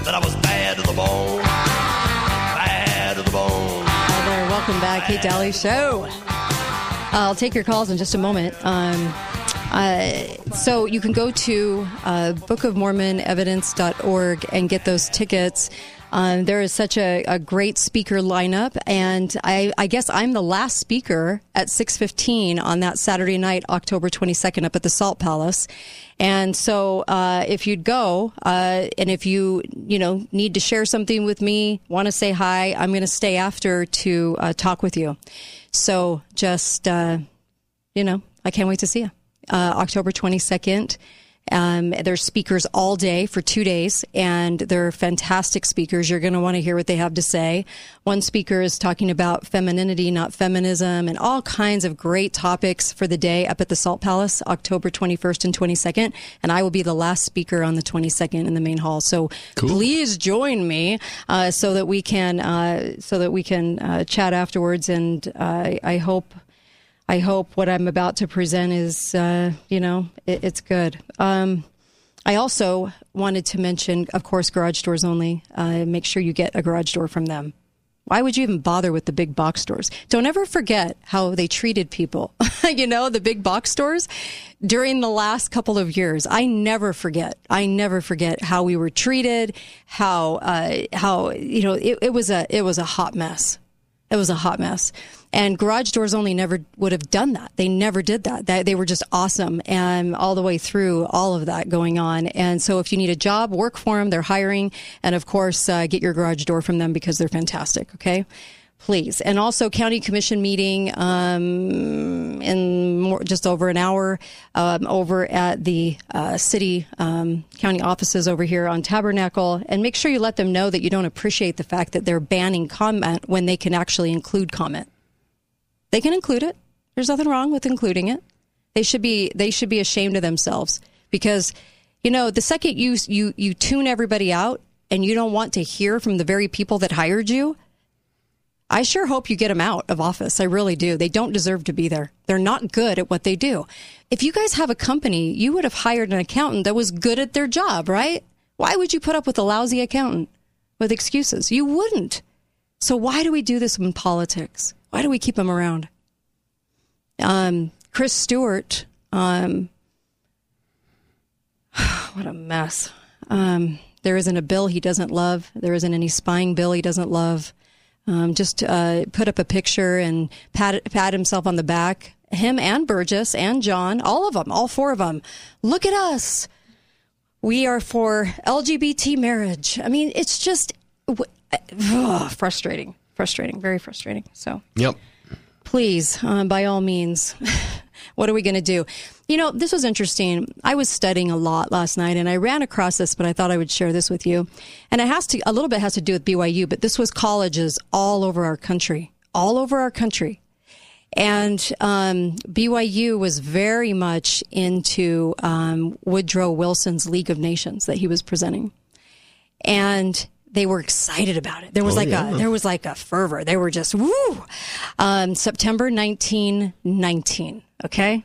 that I was bad to the bone. Bad to the bone. Hi there. Welcome back. Kate Dalley Show. I'll take your calls in just a moment. Um, uh, so you can go to uh, bookofmormonevidence.org and get those tickets. Um, there is such a, a, great speaker lineup, and I, I, guess I'm the last speaker at 6:15 on that Saturday night, October 22nd, up at the Salt Palace. And so, uh, if you'd go, uh, and if you you know need to share something with me, want to say hi, I'm going to stay after to uh, talk with you. So just uh, you know, I can't wait to see you. Uh, October 22nd. Um, there's speakers all day for two days, and they're fantastic speakers. You're going to want to hear what they have to say. One speaker is talking about femininity, not feminism, and all kinds of great topics for the day up at the Salt Palace, October 21st and 22nd. And I will be the last speaker on the 22nd in the main hall. So cool. please join me uh, so that we can uh, so that we can uh, chat afterwards. And uh, I hope I hope what I'm about to present is, uh, you know, it, it's good. Um, I also wanted to mention, of course, garage doors only. Uh, make sure you get a garage door from them. Why would you even bother with the big box stores? Don't ever forget how they treated people. [laughs] you know, the big box stores during the last couple of years. I never forget. I never forget how we were treated. How uh, how you know it, it was a it was a hot mess. It was a hot mess. And Garage Doors Only never would have done that. They never did that. They were just awesome and all the way through all of that going on. And so if you need a job, work for them. They're hiring. And of course, uh, get your garage door from them because they're fantastic. Okay please. And also, county commission meeting um, in more, just over an hour um, over at the uh, city um, county offices over here on Tabernacle. And make sure you let them know that you don't appreciate the fact that they're banning comment when they can actually include comment. They can include it. There's nothing wrong with including it. They should be they should be ashamed of themselves because you know the second you you you tune everybody out and you don't want to hear from the very people that hired you, I sure hope you get them out of office. I really do. They don't deserve to be there. They're not good at what they do. If you guys have a company, you would have hired an accountant that was good at their job, right? Why would you put up with a lousy accountant with excuses? You wouldn't. So why do we do this in politics? Why do we keep them around? Um, Chris Stewart, um, [sighs] what a mess. Um, there isn't a bill he doesn't love. There isn't any spying bill he doesn't love. Um, just uh, put up a picture and pat, pat himself on the back. Him and Burgess and John, all of them, all four of them. Look at us. We are for LGBT marriage. I mean, it's just ugh, frustrating, frustrating, very frustrating. So, yep. Please, um, by all means, [laughs] what are we going to do? You know, this was interesting. I was studying a lot last night and I ran across this, but I thought I would share this with you. And it has to, a little bit has to do with BYU, but this was colleges all over our country, all over our country. And um, BYU was very much into um, Woodrow Wilson's League of Nations that he was presenting. And they were excited about it. There was Oh, like yeah. a there was like a fervor. They were just woo. Um, September 1919. Okay,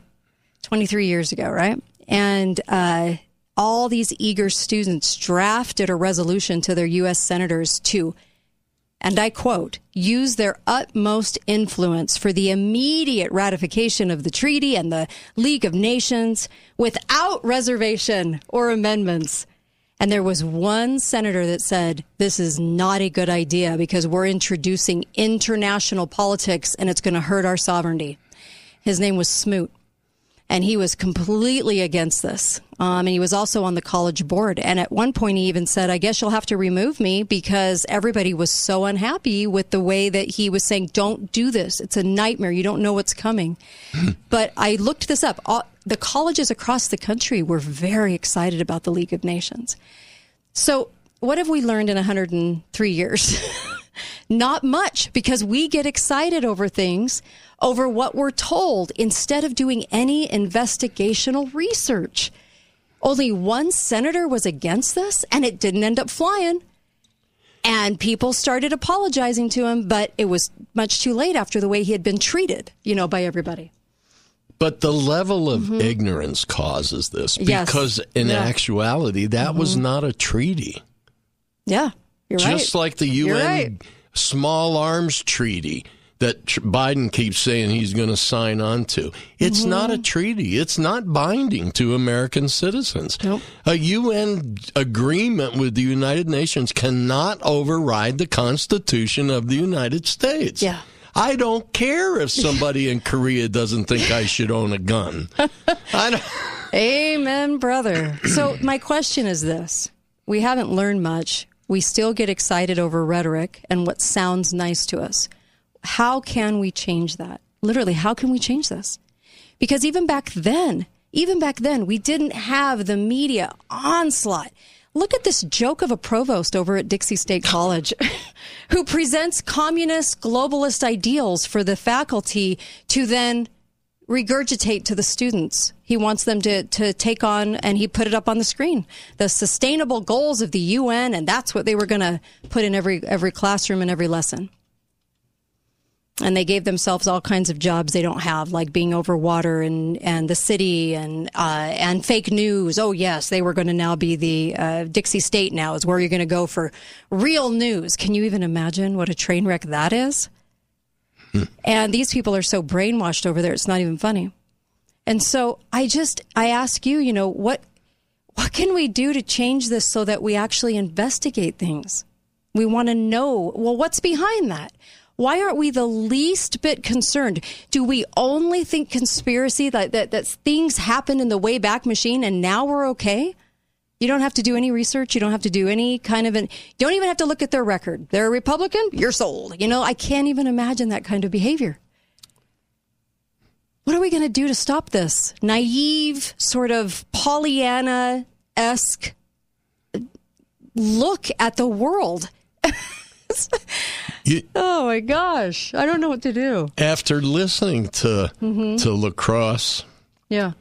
23 years ago, right? And uh, all these eager students drafted a resolution to their U.S. senators to, and I quote, use their utmost influence for the immediate ratification of the treaty and the League of Nations without reservation or amendments. And there was one senator that said, This is not a good idea because we're introducing international politics and it's going to hurt our sovereignty. His name was Smoot. And he was completely against this. Um, and he was also on the college board. And at one point, he even said, I guess you'll have to remove me because everybody was so unhappy with the way that he was saying, Don't do this. It's a nightmare. You don't know what's coming. [laughs] but I looked this up. All, the colleges across the country were very excited about the League of Nations. So, what have we learned in 103 years? [laughs] Not much because we get excited over things, over what we're told, instead of doing any investigational research. Only one senator was against this, and it didn't end up flying. And people started apologizing to him, but it was much too late after the way he had been treated, you know, by everybody. But the level of ignorance causes this Mm-hmm. Yes. because, in Yeah. actuality, that was Mhm. not a treaty. Yeah, you're right. Just like the UN right. Small Arms Treaty that Tr- Biden keeps saying he's going to sign on to. It's Mm-hmm. not a treaty. It's not binding to American citizens. A UN agreement with the United Nations cannot override the Constitution of the United States. Yeah. I don't care if somebody in Korea doesn't think I should own a gun. [laughs] Amen, brother. So, my question is this We haven't learned much. We still get excited over rhetoric and what sounds nice to us. How can we change that? Literally, how can we change this? Because even back then, even back then, we didn't have the media onslaught. Look at this joke of a provost over at Dixie State College [laughs] who presents communist globalist ideals for the faculty to then regurgitate to the students. He wants them to, to take on, and he put it up on the screen, the sustainable goals of the UN, and that's what they were going to put in every, every classroom and every lesson. And they gave themselves all kinds of jobs they don't have, like being over water and, and the city and uh, and fake news. Oh yes, they were going to now be the uh, Dixie State. Now is where you're going to go for real news. Can you even imagine what a train wreck that is? And these people are so brainwashed over there, it's not even funny. And so I just I ask you, you know, what what can we do to change this so that we actually investigate things? We want to know, well, what's behind that? Why aren't we the least bit concerned? Do we only think conspiracy that, that, that things happened in the way back machine and now we're okay? You don't have to do any research. You don't have to do any kind of an, you don't even have to look at their record. They're a Republican, you're sold. You know, I can't even imagine that kind of behavior. What are we going to do to stop this? Naive, sort of Pollyanna esque look at the world. You, [laughs] oh my gosh, I don't know what to do. after listening to Mhm. to Lacourse Yeah.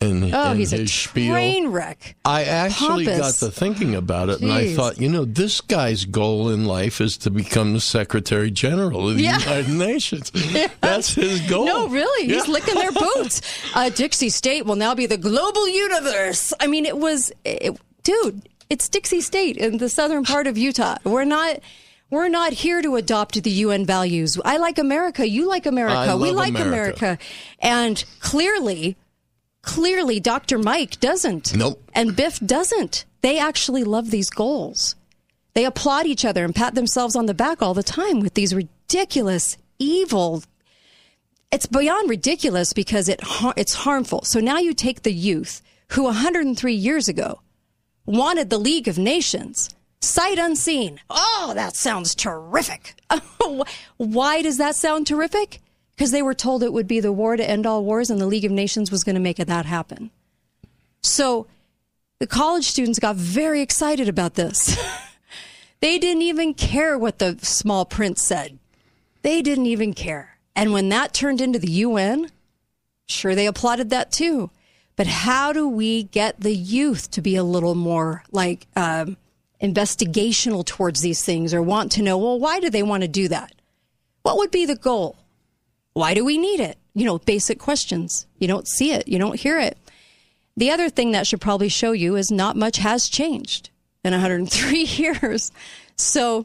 And, Oh, and he's a his spiel, train wreck. I actually Pompous. got to thinking about it, and I thought, you know, this guy's goal in life is to become the Secretary General of the Yeah. United [laughs] Nations. That's his goal. No, really, he's licking their [laughs] boots. Uh, Dixie State will now be the global universe. I mean, it was, it, dude. It's Dixie State in the southern part of Utah. We're not. We're not here to adopt the UN values. I like America. You like America. We like America. America. And clearly, clearly, Dr. Mike doesn't. Nope. And Biff doesn't. They actually love these goals. They applaud each other and pat themselves on the back all the time with these ridiculous, evil. It's beyond ridiculous because it it's harmful. So now you take the youth who 103 years ago wanted the League of Nations, sight unseen. Oh, that sounds terrific. [laughs] Why does that sound terrific? Because they were told it would be the war to end all wars and the League of Nations was going to make that happen. So the college students got very excited about this. [laughs] they didn't even care what the small print said. They didn't even care. And when that turned into the UN, sure, they applauded that too. But how do we get the youth to be a little more like um, investigational towards these things or want to know, well, why do they want to do that? What would be the goal? Why do we need it? You know, basic questions. You don't see it, you don't hear it. The other thing that should probably show you is not much has changed in 103 [laughs] years. So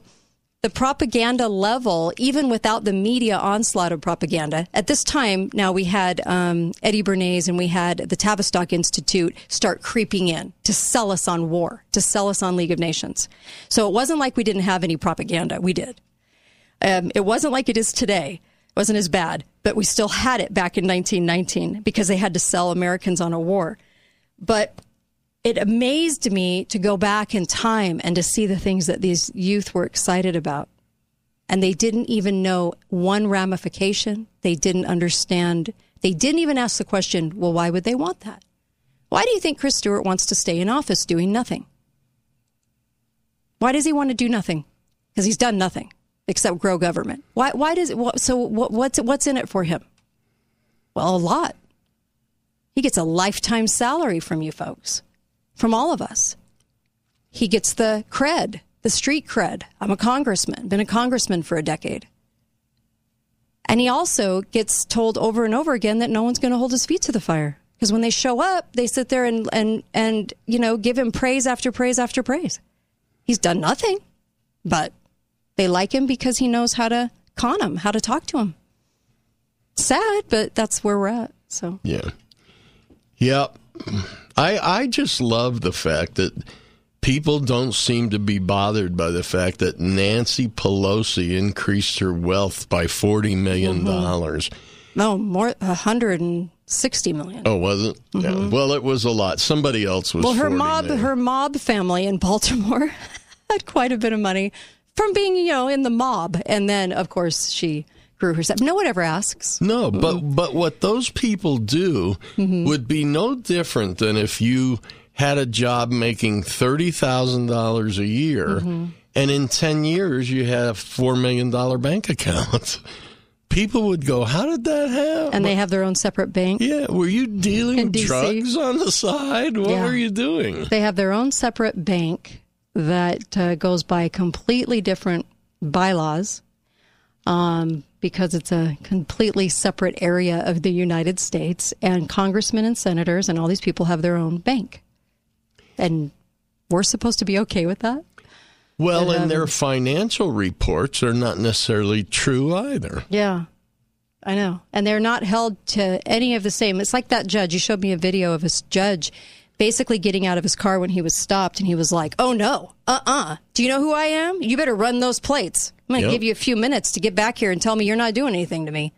the propaganda level, even without the media onslaught of propaganda, at this time, now we had um, Eddie Bernays and we had the Tavistock Institute start creeping in to sell us on war, to sell us on League of Nations. So it wasn't like we didn't have any propaganda. We did. Um, it wasn't like it is today. Wasn't as bad, but we still had it back in 1919 because they had to sell Americans on a war. But it amazed me to go back in time and to see the things that these youth were excited about. And they didn't even know one ramification. They didn't understand. They didn't even ask the question, well, why would they want that? Why do you think Chris Stewart wants to stay in office doing nothing? Why does he want to do nothing? Because he's done nothing except grow government. Why? Why does it? So what, what's what's in it for him? Well, a lot. He gets a lifetime salary from you folks, from all of us. He gets the cred, the street cred. I'm a congressman, been a congressman for a decade. And he also gets told over and over again that no one's going to hold his feet to the fire. Because when they show up, they sit there and, and, and, you know, give him praise after praise after praise. He's done nothing, but they like him because he knows how to con them, how to talk to him. Sad, but that's where we're at. So Yeah. Yep. I I just love the fact that people don't seem to be bothered by the fact that Nancy Pelosi increased her wealth by forty million mm-hmm. dollars. no more, a hundred and sixty million. Oh, was it? Yeah. Mm-hmm. Well, it was a lot. Somebody else was. well, her 40 mob, million. her mob family in Baltimore [laughs] had quite a bit of money from being, you know, in the mob, and then of course she grew herself. No one ever asks. No, but but what those people do Mm-hmm. would be no different than if you had a job making thirty thousand dollars a year, Mm-hmm. and in ten years you had a four million dollar bank account. [laughs] People would go, "How did that happen?" And they have their own separate bank. Yeah, were you dealing drugs on the side? What Yeah. were you doing? They have their own separate bank that uh, goes by completely different bylaws um, because it's a completely separate area of the United States. And congressmen and senators and all these people have their own bank. And we're supposed to be okay with that? Well, But, and um, their financial reports are not necessarily true either. Yeah. I know. And they're not held to any of the same. It's like that judge. You showed me a video of his judge basically getting out of his car when he was stopped and he was like, Oh no, uh uh Do you know who I am? You better run those plates. I'm going to Yep. give you a few minutes to get back here and tell me you're not doing anything to me.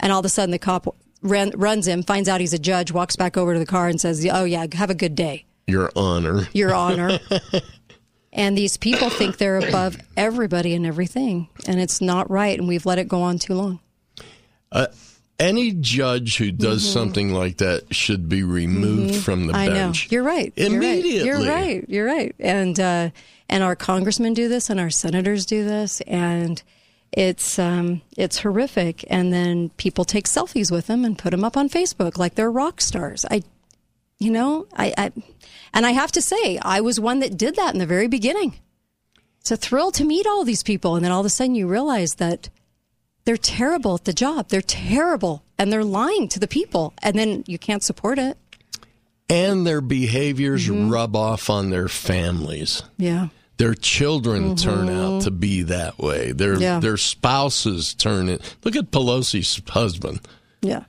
And all of a sudden the cop ran, runs him, finds out he's a judge, walks back over to the car and says, Oh yeah, have a good day, Your honor. Your Honor. [laughs] and these people think they're above everybody and everything. And it's not right. And we've let it go on too long. Uh, Any judge who does Mhm. something like that should be removed Mhm. from the I know. You're right. You're right. Immediately. You're right. You're right. And uh, and our congressmen do this, and our senators do this, and it's um, it's horrific. And then people take selfies with them and put them up on Facebook like they're rock stars. I, you know, I, I and I have to say, I was one that did that in the very beginning. It's a thrill to meet all these people, and then all of a sudden you realize that they're terrible at the job. They're terrible, and they're lying to the people, and then you can't support it. And their behaviors Mm-hmm. rub off on their families. Yeah. Their children turn Mhm. out to be that way. Their Yeah. their spouses turn it. Look at Pelosi's husband. Yeah.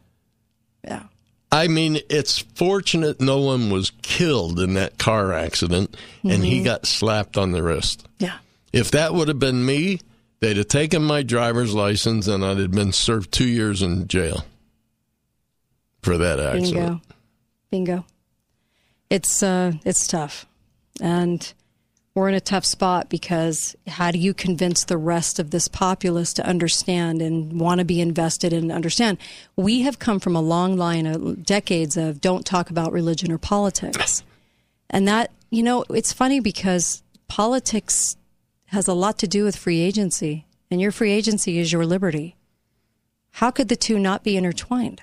Yeah. I mean, it's fortunate no one was killed in that car accident and he Mhm. got slapped on the wrist. Yeah. If that would have been me, they'd have taken my driver's license and I'd have been served two years in jail for that accident. Bingo. Bingo. It's uh it's tough. And we're in a tough spot because how do you convince the rest of this populace to understand and want to be invested and understand? We have come from a long line of decades of don't talk about religion or politics. And that, you know, it's funny because politics has a lot to do with free agency, and your free agency is your liberty. How could the two not be intertwined?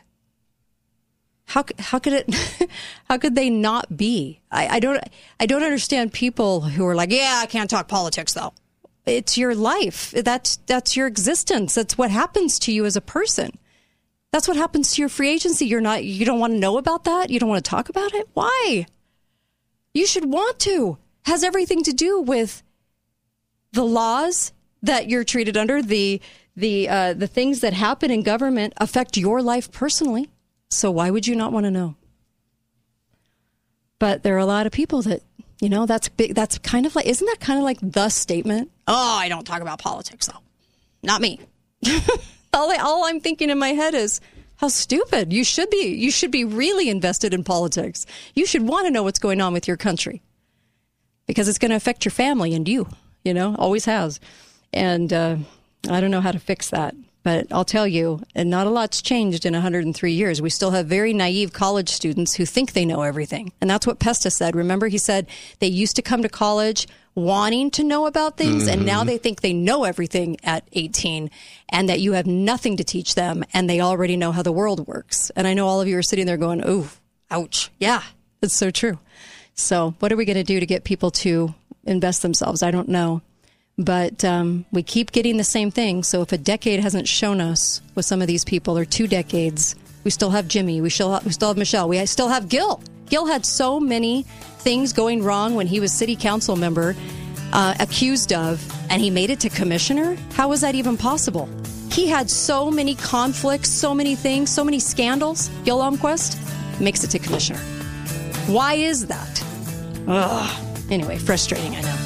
How how could it [laughs] how could they not be? I, I don't I don't understand people who are like, yeah, I can't talk politics though. It's your life. That's that's your existence. That's what happens to you as a person. That's what happens to your free agency. You're not you don't want to know about that? You don't want to talk about it? Why? You should want to. Has everything to do with the laws that you're treated under, the the uh, the things that happen in government affect your life personally. So why would you not want to know? But there are a lot of people that you know that's big. That's kind of like isn't that kind of like the statement? Oh, I don't talk about politics though. Not me. [laughs] all, I, all I'm thinking in my head is how stupid. You should be. You should be really invested in politics. You should want to know what's going on with your country because it's going to affect your family and you. You know, always has. And uh, I don't know how to fix that. But I'll tell you, and not a lot's changed in 103 years. We still have very naive college students who think they know everything. And that's what Pesta said. Remember, he said they used to come to college wanting to know about things, and now Mhm. they think they know everything at 18, and that you have nothing to teach them, and they already know how the world works. And I know all of you are sitting there going, "Ooh, ouch!" Yeah, it's so true. So, what are we going to do to get people to invest themselves? I don't know. But um, we keep getting the same thing. So, if a decade hasn't shown us with some of these people, or two decades, we still have Jimmy, we still have, we still have Michele, we still have Gil. Gil had so many things going wrong when he was city council member, uh, accused of, and he made it to commissioner. How was that even possible? He had so many conflicts, so many things, so many scandals. Gil Almquist makes it to commissioner. Why is that? Ugh. Anyway, frustrating, I know.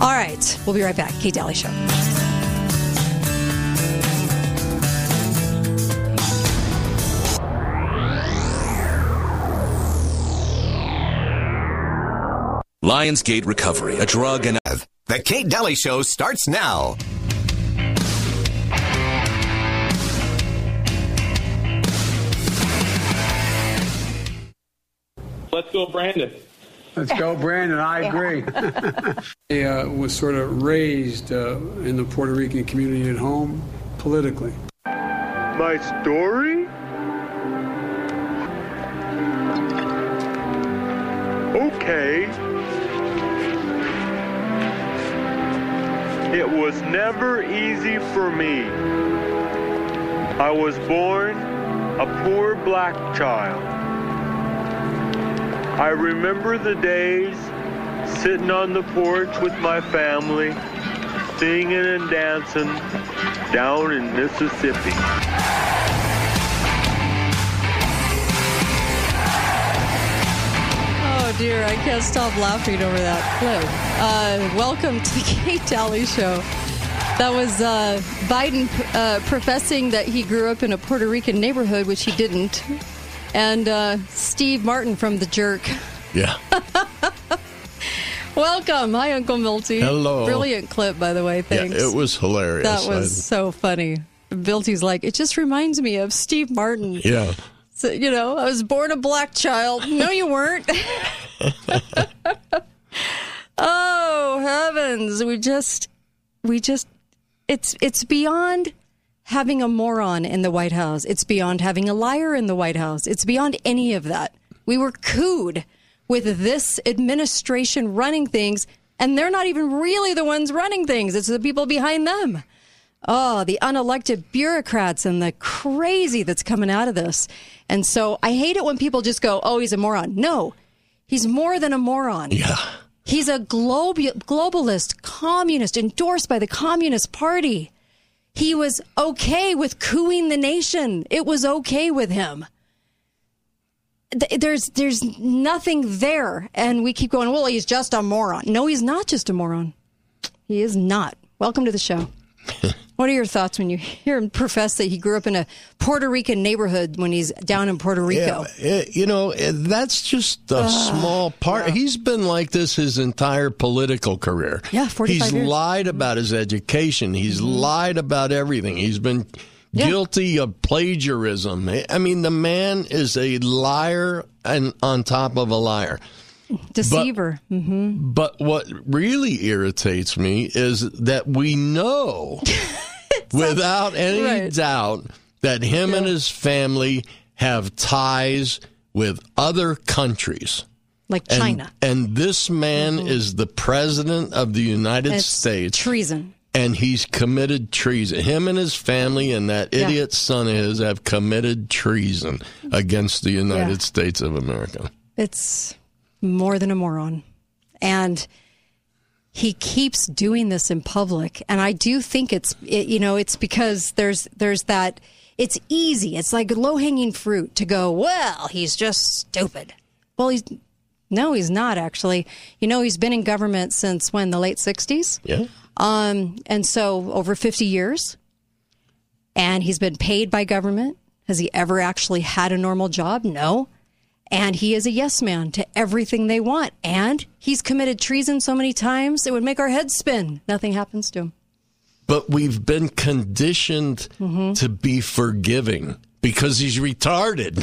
All right, we'll be right back. Kate Dalley Show. Lionsgate Recovery, a drug and The Kate Dalley Show starts now. Let's go, Brandon. Let's go, Brandon. I agree. [laughs] I uh, was sort of raised uh, in the Puerto Rican community at home politically. My story? Okay. It was never easy for me. I was born a poor black child. I remember the days sitting on the porch with my family, singing and dancing down in Mississippi. Oh dear, I can't stop laughing over that clip. Uh, welcome to the [laughs] Kate Dalley Show. That was uh, Biden uh, professing that he grew up in a Puerto Rican neighborhood, which he didn't, and uh, Steve Martin from The Jerk. Yeah. [laughs] Welcome, hi Uncle Milty. Hello. Brilliant clip, by the way. Thanks. Yeah, it was hilarious. That was I- so funny. Milty's like, it just reminds me of Steve Martin. Yeah. So, you know, I was born a black child. [laughs] No, you weren't. [laughs] oh heavens, we just, we just, it's it's beyond having a moron in the White House. It's beyond having a liar in the White House. It's beyond any of that. We were cooed with this administration running things, and they're not even really the ones running things. It's the people behind them. Oh, the unelected bureaucrats and the crazy that's coming out of this. And so I hate it when people just go, oh, he's a moron. No, he's more than a moron. Yeah. He's a globe- globalist, communist, endorsed by the Communist Party. He was okay with cooing the nation. It was okay with him. There's there's nothing there, and we keep going. Well, he's just a moron. No, he's not just a moron. He is not. Welcome to the show. [laughs] what are your thoughts when you hear him profess that he grew up in a Puerto Rican neighborhood when he's down in Puerto Rico? Yeah, eh, you know, eh, that's just a small part. He's been like this his entire political career. Yeah, 45 He's years. Mm-hmm. lied about his education. He's lied about everything. He's been Yeah. guilty of plagiarism. I mean, the man is a liar and on top of a liar. Deceiver. hmm But what really irritates me is that we know [laughs] without any Right. doubt that him and his family have ties with other countries. Like China. And, this man is the president of the United It's States. Treason. And he's committed treason. Him and his family and that Yeah. idiot son of his have committed treason against the United Yeah. States of America. It's more than a moron. And he keeps doing this in public. And I do think it's, it, you know, it's because there's, there's that, it's easy. It's like low hanging fruit to go, well, he's just stupid. Well, he's, no, he's not actually. You know, he's been in government since when, the late 60s? Yeah. Um, and so over 50 years. And he's been paid by government. Has he ever actually had a normal job? No. And he is a yes man to everything they want. And he's committed treason so many times it would make our heads spin. Nothing happens to him. But we've been conditioned Mm-hmm. to be forgiving because he's retarded.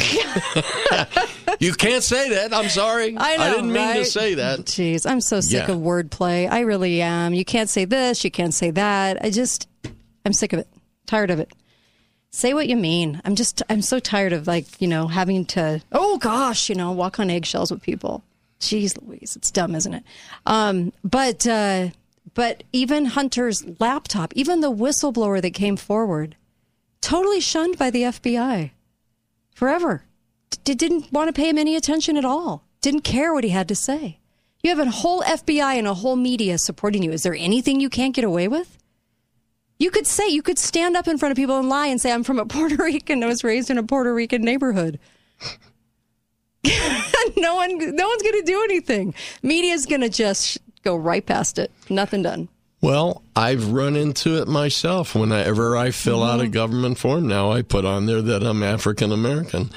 [laughs] you can't say that. I'm sorry. I know. didn't mean to say that. Jeez, I'm so sick Yeah. of wordplay. I really am. You can't say this. You can't say that. I just, I'm sick of it. Tired of it. Say what you mean. I'm just, I'm so tired of like, you know, having to, oh gosh, you know, walk on eggshells with people. Jeez Louise, it's dumb, isn't it? Um, but, uh, but even Hunter's laptop, even the whistleblower that came forward, totally shunned by the FBI forever. D- didn't want to pay him any attention at all. Didn't care what he had to say. You have a whole FBI and a whole media supporting you. Is there anything you can't get away with? You could say, you could stand up in front of people and lie and say, I'm from a [laughs] Puerto Rican. I was raised in a Puerto Rican neighborhood. [laughs] no one, no one's going to do anything. Media's going to just go right past it. Nothing done. Well, I've run into it myself. Whenever I fill out a Mm-hmm. government form now, I put on there that I'm African American.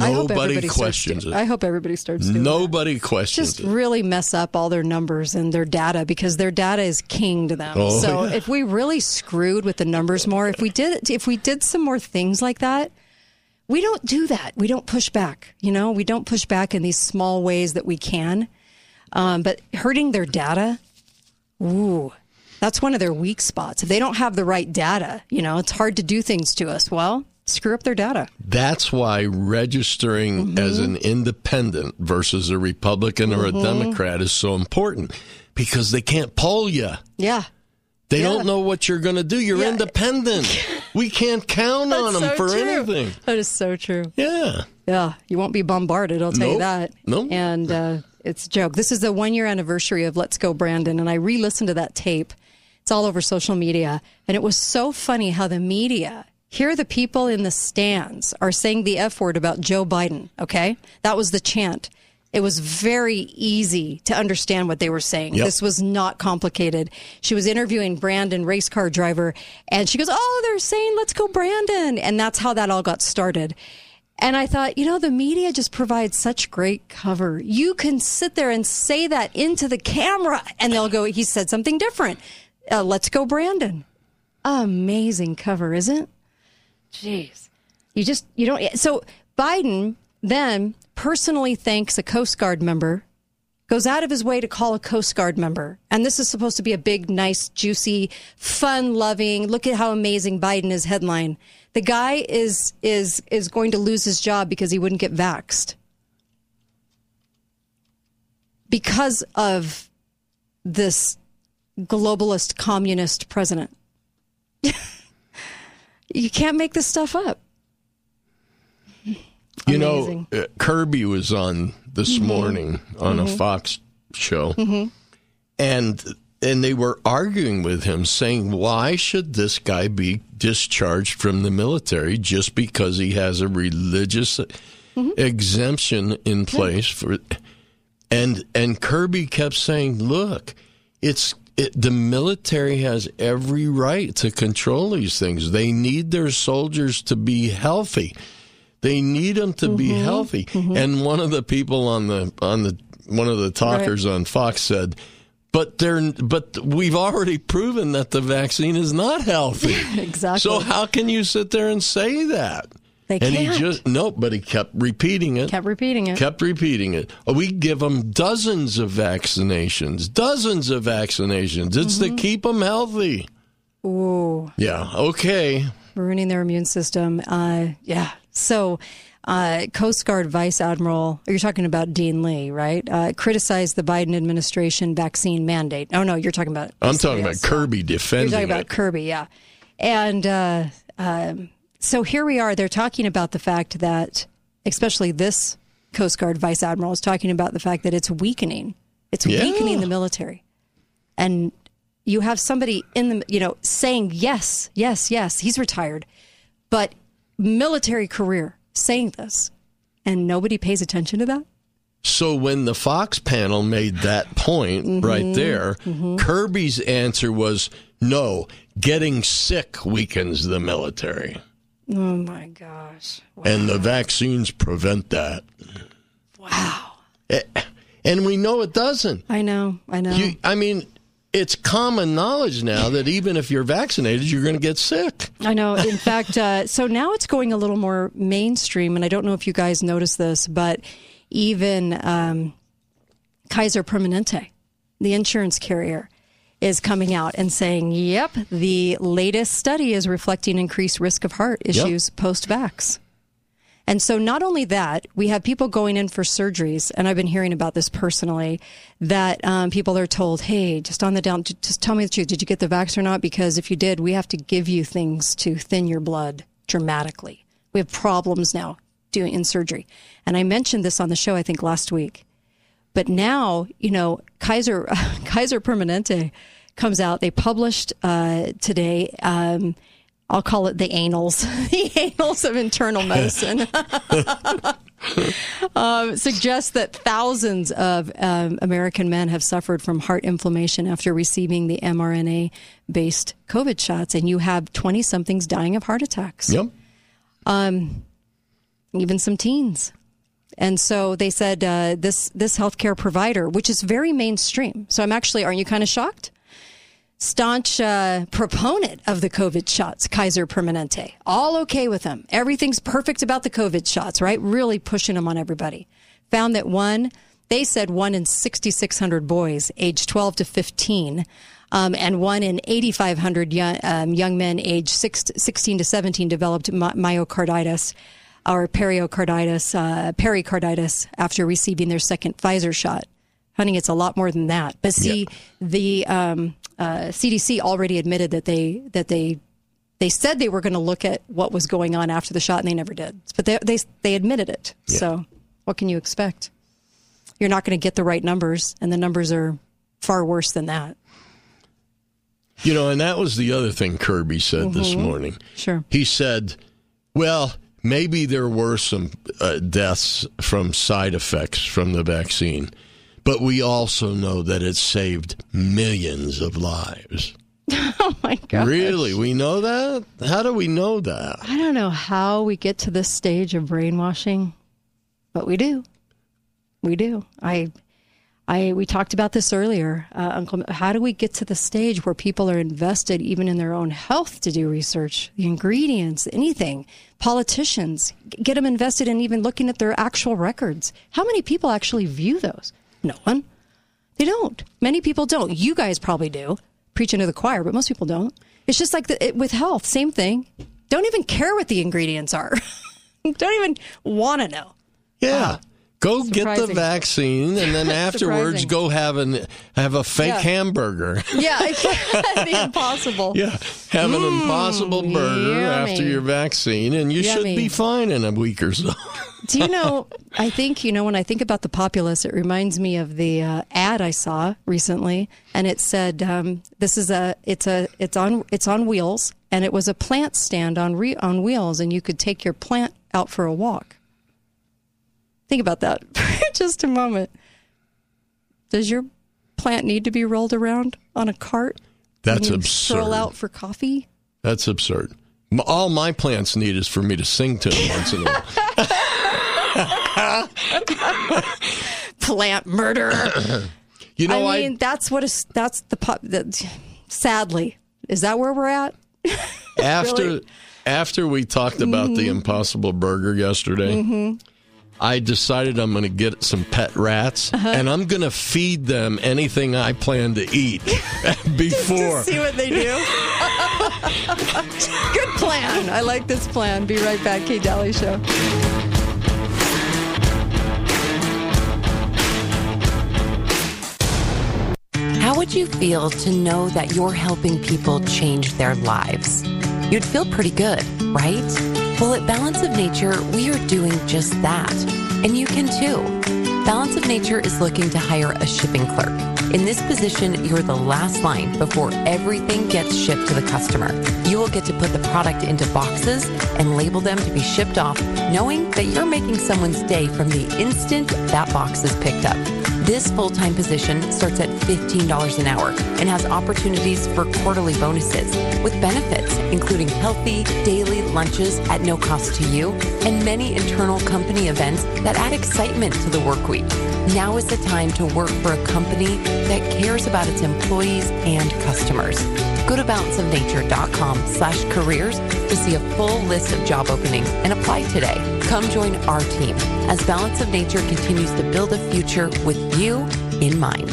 I hope Nobody everybody questions it. I hope everybody starts doing Nobody questions just it. really mess up all their numbers and their data because their data is king to them. Oh, so yeah. if we really screwed with the numbers more, if we did if we did some more things like that, we don't do that. We don't push back. You know, we don't push back in these small ways that we can. Um, but hurting their data, ooh, that's one of their weak spots. If they don't have the right data, you know, it's hard to do things to us. Well, screw up their data. That's why registering Mm-hmm. as an independent versus a Republican or a Mhm. Democrat is so important because they can't poll you. Yeah. They Yeah. don't know what you're going to do. You're independent. [laughs] we can't count on them so for true. anything. That is so true. Yeah. Yeah, you won't be bombarded. I'll tell you Nope. that. Nope. And uh, it's a joke. This is the one year anniversary of Let's Go Brandon, and I re-listened to that tape. It's all over social media, and it was so funny how the media. Here, the people in the stands are saying the F word about Joe Biden. Okay, that was the chant. It was very easy to understand what they were saying. Yep. This was not complicated. She was interviewing Brandon, race car driver, and she goes, "Oh, they're saying let's go Brandon," and that's how that all got started. And I thought, you know, the media just provides such great cover. You can sit there and say that into the camera, and they'll go, "He said something different." Uh, let's go, Brandon. Amazing cover, isn't it? Jeez. You just, you don't. So Biden then personally thanks a Coast Guard member, goes out of his way to call a Coast Guard member. And this is supposed to be a big, nice, juicy, fun loving, look at how amazing Biden is headline. The guy is, is, is going to lose his job because he wouldn't get vaxxed. Because of this globalist communist president. [laughs] you can't make this stuff up. [laughs] You Amazing. know, uh, Kirby was on this Mhm. morning on a Mhm. Fox show, Mhm. and and they were arguing with him, saying, "Why should this guy be discharged from the military just because he has a religious exemption in place for?" And and Kirby kept saying, "Look, it's." It, the military has every right to control these things. They need their soldiers to be healthy. They need them to be Mm-hmm. healthy. And one of the people on the on the one of the talkers on Fox said, "But they're but we've already proven that the vaccine is not healthy. [laughs] exactly. So how can you sit there and say that?" They and can't. he just nope, but he kept repeating it. Kept repeating it. Kept repeating it. Oh, We give them dozens of vaccinations, dozens of vaccinations. It's Mm-hmm. to keep them healthy. Ooh. Yeah. Okay. ruining their immune system. Uh, yeah. So, uh, Coast Guard Vice Admiral, you're talking about Dean Lee, right? Uh, criticized the Biden administration vaccine mandate. Oh no, you're talking about. I'm talking about Kirby defending. You're talking about it. Kirby, yeah. And uh, um, so here we are. They're talking about the fact that, especially this Coast Guard Vice Admiral is talking about the fact that it's weakening. It's Yeah. weakening the military, and you have somebody in the you know saying yes, yes, yes. He's retired, but military career saying this, and nobody pays attention to that. So when the Fox panel made that point right Mhm, there, mhm. Kirby's answer was no, getting sick weakens the military. Oh my gosh! And the vaccines prevent that. Wow. And we know it doesn't. I know, I know. You, I mean, it's common knowledge now that even if you're vaccinated, you're going to get sick. I know. In [laughs] fact, uh, so now it's going a little more mainstream, and I don't know if you guys noticed this, but even um, Kaiser Permanente, the insurance carrier, is coming out and saying, "Yep, the latest study is reflecting increased risk of heart Yep. issues post-vax." And so, not only that, we have people going in for surgeries, and I've been hearing about this personally. That um, people are told, "Hey, just on the down, just tell me the truth. Did you get the vax or not? Because if you did, we have to give you things to thin your blood dramatically. We have problems now doing in surgery." And I mentioned this on the show, I think last week. But now, you know, Kaiser [laughs] Kaiser Permanente comes out. They published uh, today. Um, I'll call it the annals, [laughs] the annals of internal medicine. [laughs] um, suggests that thousands of um, American men have suffered from heart inflammation after receiving the mRNA based COVID shots, and you have 20 somethings dying of heart attacks. Yep. Um, even some teens. And so they said uh, this this healthcare provider, which is very mainstream. So I'm actually, aren't you kind of shocked? Staunch uh, proponent of the COVID shots, Kaiser Permanente. All okay with them. Everything's perfect about the COVID shots, right? Really pushing them on everybody. Found that one, they said one in 6,600 boys aged 12 to 15, um, and one in 8,500 young, um, young men aged six, 16 to 17 developed my- myocarditis or periocarditis, uh, pericarditis after receiving their second Pfizer shot. Honey, it's a lot more than that. But see, the um, uh, CDC already admitted that they that they they said they were going to look at what was going on after the shot, and they never did. But they they they admitted it. So what can you expect? You're not going to get the right numbers, and the numbers are far worse than that. You know, and that was the other thing Kirby said this Mhm. morning. Sure. He said, well, maybe there were some uh, deaths from side effects from the vaccine, but we also know that it saved millions of lives. [laughs] oh my god! Really? We know that? How do we know that? I don't know how we get to this stage of brainwashing, but we do. We do. I I we talked about this earlier, uh, Uncle. How do we get to the stage where people are invested even in their own health to do research, the ingredients, anything? Politicians get them invested in even looking at their actual records. How many people actually view those? No one. They don't. Many people don't. You guys probably do, preaching to the choir, but most people don't. It's just like the, it, with health, same thing. Don't even care what the ingredients are. [laughs] don't even want to know. Yeah. Go get the vaccine, and then [laughs] afterwards go have an have a fake Yeah. hamburger. Yeah, the [laughs] impossible. Yeah, have an impossible burger after Mm, your vaccine, and you should be fine in a week or so. [laughs] Do you know? I think you know when I think about the populace, it reminds me of the uh, ad I saw recently, and it said, um, "This is a it's a it's on it's on wheels, and it was a plant stand on re- on wheels, and you could take your plant out for a walk." Think about that [laughs] for just a moment. Does your plant need to be rolled around on a cart? That's absurd. Stroll out for coffee. That's absurd. All my plants need is for me to sing to them once in a while. [laughs] Plant murder. [clears throat] You know, I I- mean, that's what is that's the pop. That, sadly, is that where we're at? [laughs] after Really? after we talked about the Impossible Burger yesterday, Mm-hmm. I decided I'm going to get some pet rats Uh-huh. and I'm going to feed them anything I plan to eat [laughs] [laughs] before. See what they do. [laughs] Good plan. I like this plan. Be right back, Kate Dalley Show. How would you feel to know that you're helping people change their lives? You'd feel pretty good, right? Well, at Balance of Nature, we are doing just that. And you can too. Balance of Nature is looking to hire a shipping clerk. In this position, you're the last line before everything gets shipped to the customer. You will get to put the product into boxes and label them to be shipped off, knowing that you're making someone's day from the instant that box is picked up. This full time position starts at $15 an hour and has opportunities for quarterly bonuses with benefits, including healthy daily lunches at no cost to you and many internal company events that add excitement to the work week. Now is the time to work for a company that cares about its employees and customers. Go to balanceofnature.com slash careers to see a full list of job openings and apply today. Come join our team as Balance of Nature continues to build a future with you in mind.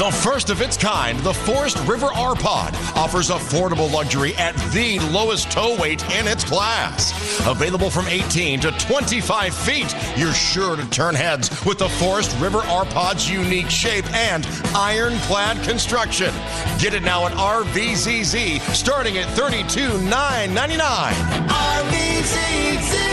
The first of its kind, the Forest River R-Pod offers affordable luxury at the lowest tow weight in its class. Available from 18 to 25 feet, you're sure to turn heads with the Forest River R-Pod's unique shape and ironclad construction. Get it now at RVZZ, starting at $32,999. RVZZ.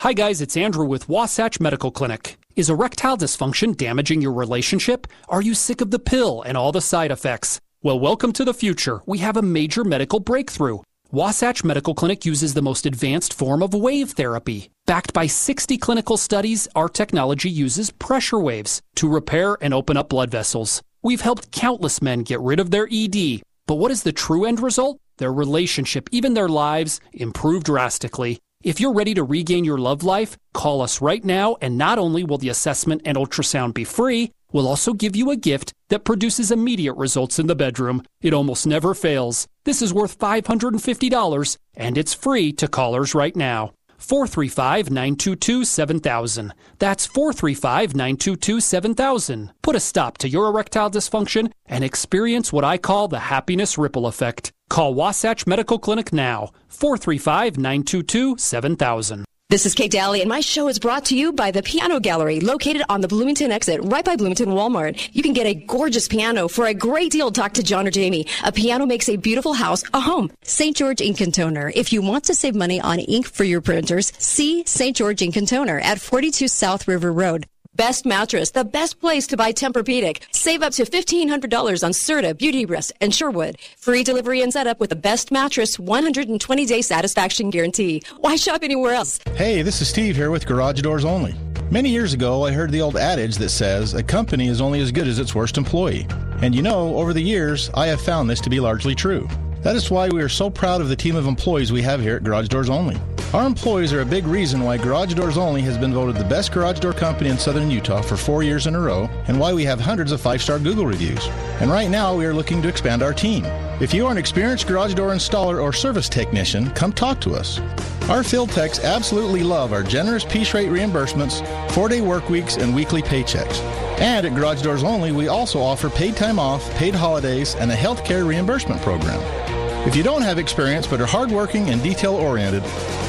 Hi, guys, it's Andrew with Wasatch Medical Clinic. Is erectile dysfunction damaging your relationship? Are you sick of the pill and all the side effects? Well, welcome to the future. We have a major medical breakthrough. Wasatch Medical Clinic uses the most advanced form of wave therapy. Backed by 60 clinical studies, our technology uses pressure waves to repair and open up blood vessels. We've helped countless men get rid of their ED. But what is the true end result? Their relationship, even their lives, improve drastically. If you're ready to regain your love life, call us right now, and not only will the assessment and ultrasound be free, we'll also give you a gift that produces immediate results in the bedroom. It almost never fails. This is worth $550, and it's free to callers right now. 435 922 7000. That's 435 922 7000. Put a stop to your erectile dysfunction and experience what I call the happiness ripple effect. Call Wasatch Medical Clinic now. 435 922 7000. This is Kate Dalley, and my show is brought to you by the Piano Gallery, located on the Bloomington exit, right by Bloomington Walmart. You can get a gorgeous piano for a great deal. Talk to John or Jamie. A piano makes a beautiful house a home. St. George Ink and Toner. If you want to save money on ink for your printers, see St. George Ink and Toner at 42 South River Road. Best mattress, the best place to buy Tempur-Pedic. Save up to $1,500 on Serta, Beauty Rest, and Sherwood. Free delivery and setup with the best mattress, 120-day satisfaction guarantee. Why shop anywhere else? Hey, this is Steve here with Garage Doors Only. Many years ago, I heard the old adage that says a company is only as good as its worst employee. And you know, over the years, I have found this to be largely true. That is why we are so proud of the team of employees we have here at Garage Doors Only. Our employees are a big reason why Garage Doors Only has been voted the best garage door company in southern Utah for four years in a row, and why we have hundreds of five star Google reviews. And right now, we are looking to expand our team. If you are an experienced garage door installer or service technician, come talk to us. Our field techs absolutely love our generous piece rate reimbursements, four day work weeks, and weekly paychecks. And at Garage Doors Only, we also offer paid time off, paid holidays, and a health care reimbursement program. If you don't have experience but are hardworking and detail oriented,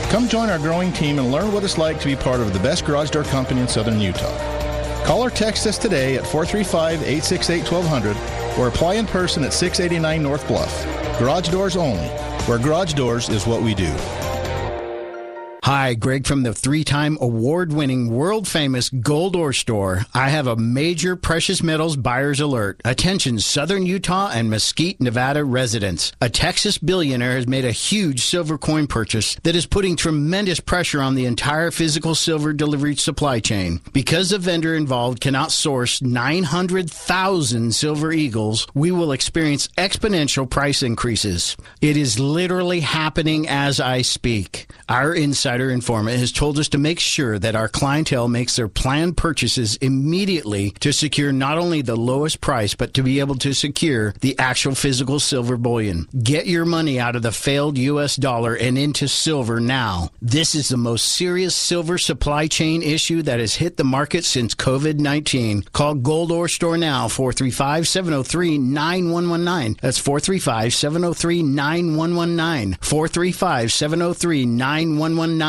come join our growing team and learn what it's like to be part of the best garage door company in southern Utah. Call or text us today at 435 868 1200 or apply in person at 689 North Bluff. Garage Doors Only, where garage doors is what we do. Hi, Greg from the three time award winning world famous Gold Ore Store. I have a major precious metals buyer's alert. Attention, Southern Utah and Mesquite, Nevada residents. A Texas billionaire has made a huge silver coin purchase that is putting tremendous pressure on the entire physical silver delivery supply chain. Because the vendor involved cannot source 900,000 silver eagles, we will experience exponential price increases. It is literally happening as I speak. Our insider informant has told us to make sure that our clientele makes their planned purchases immediately to secure not only the lowest price, but to be able to secure the actual physical silver bullion. Get your money out of the failed U.S. dollar and into silver now. This is the most serious silver supply chain issue that has hit the market since COVID 19. Call Gold Ore Store now, 435 703 9119. That's 435 703 9119. 435 703 9119.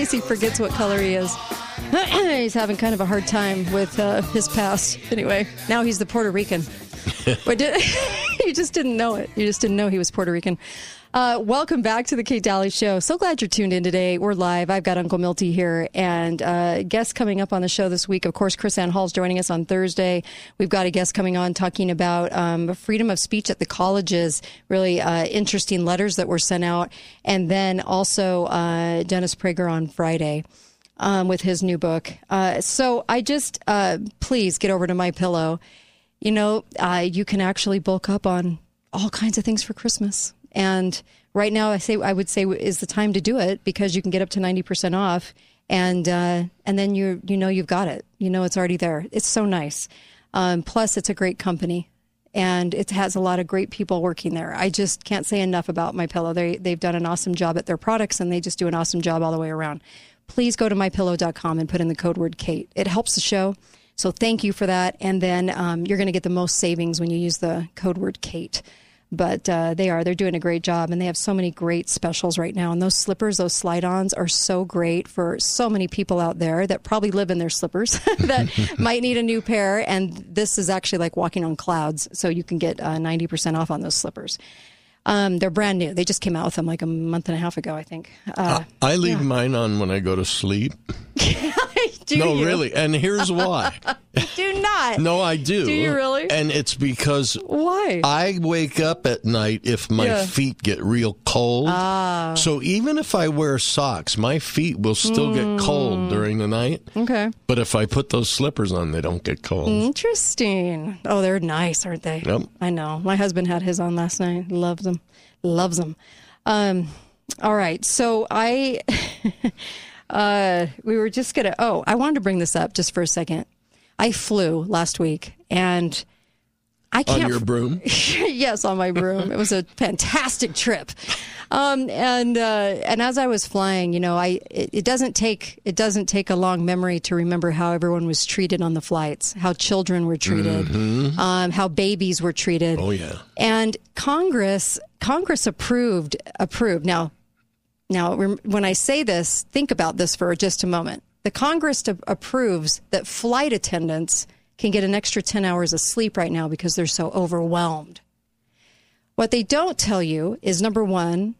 Case he forgets what color he is. [clears throat] he's having kind of a hard time with uh, his past. Anyway, now he's the Puerto Rican. [laughs] but did, [laughs] you just didn't know it. You just didn't know he was Puerto Rican. Uh, welcome back to the Kate Dalley Show. So glad you're tuned in today. We're live. I've got Uncle Milty here, and uh, guests coming up on the show this week. Of course, KrisAnne Hall's joining us on Thursday. We've got a guest coming on talking about um, freedom of speech at the colleges. Really uh, interesting letters that were sent out, and then also uh, Dennis Prager on Friday um, with his new book. Uh, so I just uh, please get over to my pillow. You know, you can actually bulk up on all kinds of things for Christmas. And right now, I say I would say is the time to do it because you can get up to ninety percent off, and uh, and then you you know you've got it. You know it's already there. It's so nice. Um, plus, it's a great company and it has a lot of great people working there. I just can't say enough about my pillow. They they've done an awesome job at their products and they just do an awesome job all the way around. Please go to mypillow.com and put in the code word Kate. It helps the show. So thank you for that. And then um, you're going to get the most savings when you use the code word Kate. But uh, they are, they're doing a great job and they have so many great specials right now. And those slippers, those slide ons are so great for so many people out there that probably live in their slippers [laughs] that [laughs] might need a new pair. And this is actually like walking on clouds. So you can get uh, 90% off on those slippers. Um, they're brand new. They just came out with them like a month and a half ago, I think. Uh, I leave mine on when I go to sleep. [laughs] do no, you? really. And here's why. [laughs] do not. No, I do. Do you really? And it's because Why? I wake up at night if my Yeah. feet get real cold. Ah. So even if I wear socks, my feet will still get Mm. cold during the night. Okay. But if I put those slippers on, they don't get cold. Interesting. Oh, they're nice, aren't they? Yep. I know. My husband had his on last night. Loves them. Loves them. Um, all right. So I, [laughs] uh, we were just gonna. Oh, I wanted to bring this up just for a second. I flew last week, and I can't. your broom? [laughs] yes, on my broom. It was a fantastic trip. Um, and uh, and as I was flying, you know, I it, it doesn't take it doesn't take a long memory to remember how everyone was treated on the flights, how children were treated, Mhm. um, how babies were treated. Oh, yeah. And Congress Congress approved approved. Now, now when I say this, think about this for just a moment. The Congress approves that flight attendants can get an extra 10 hours of sleep right now because they're so overwhelmed. What they don't tell you is number 1,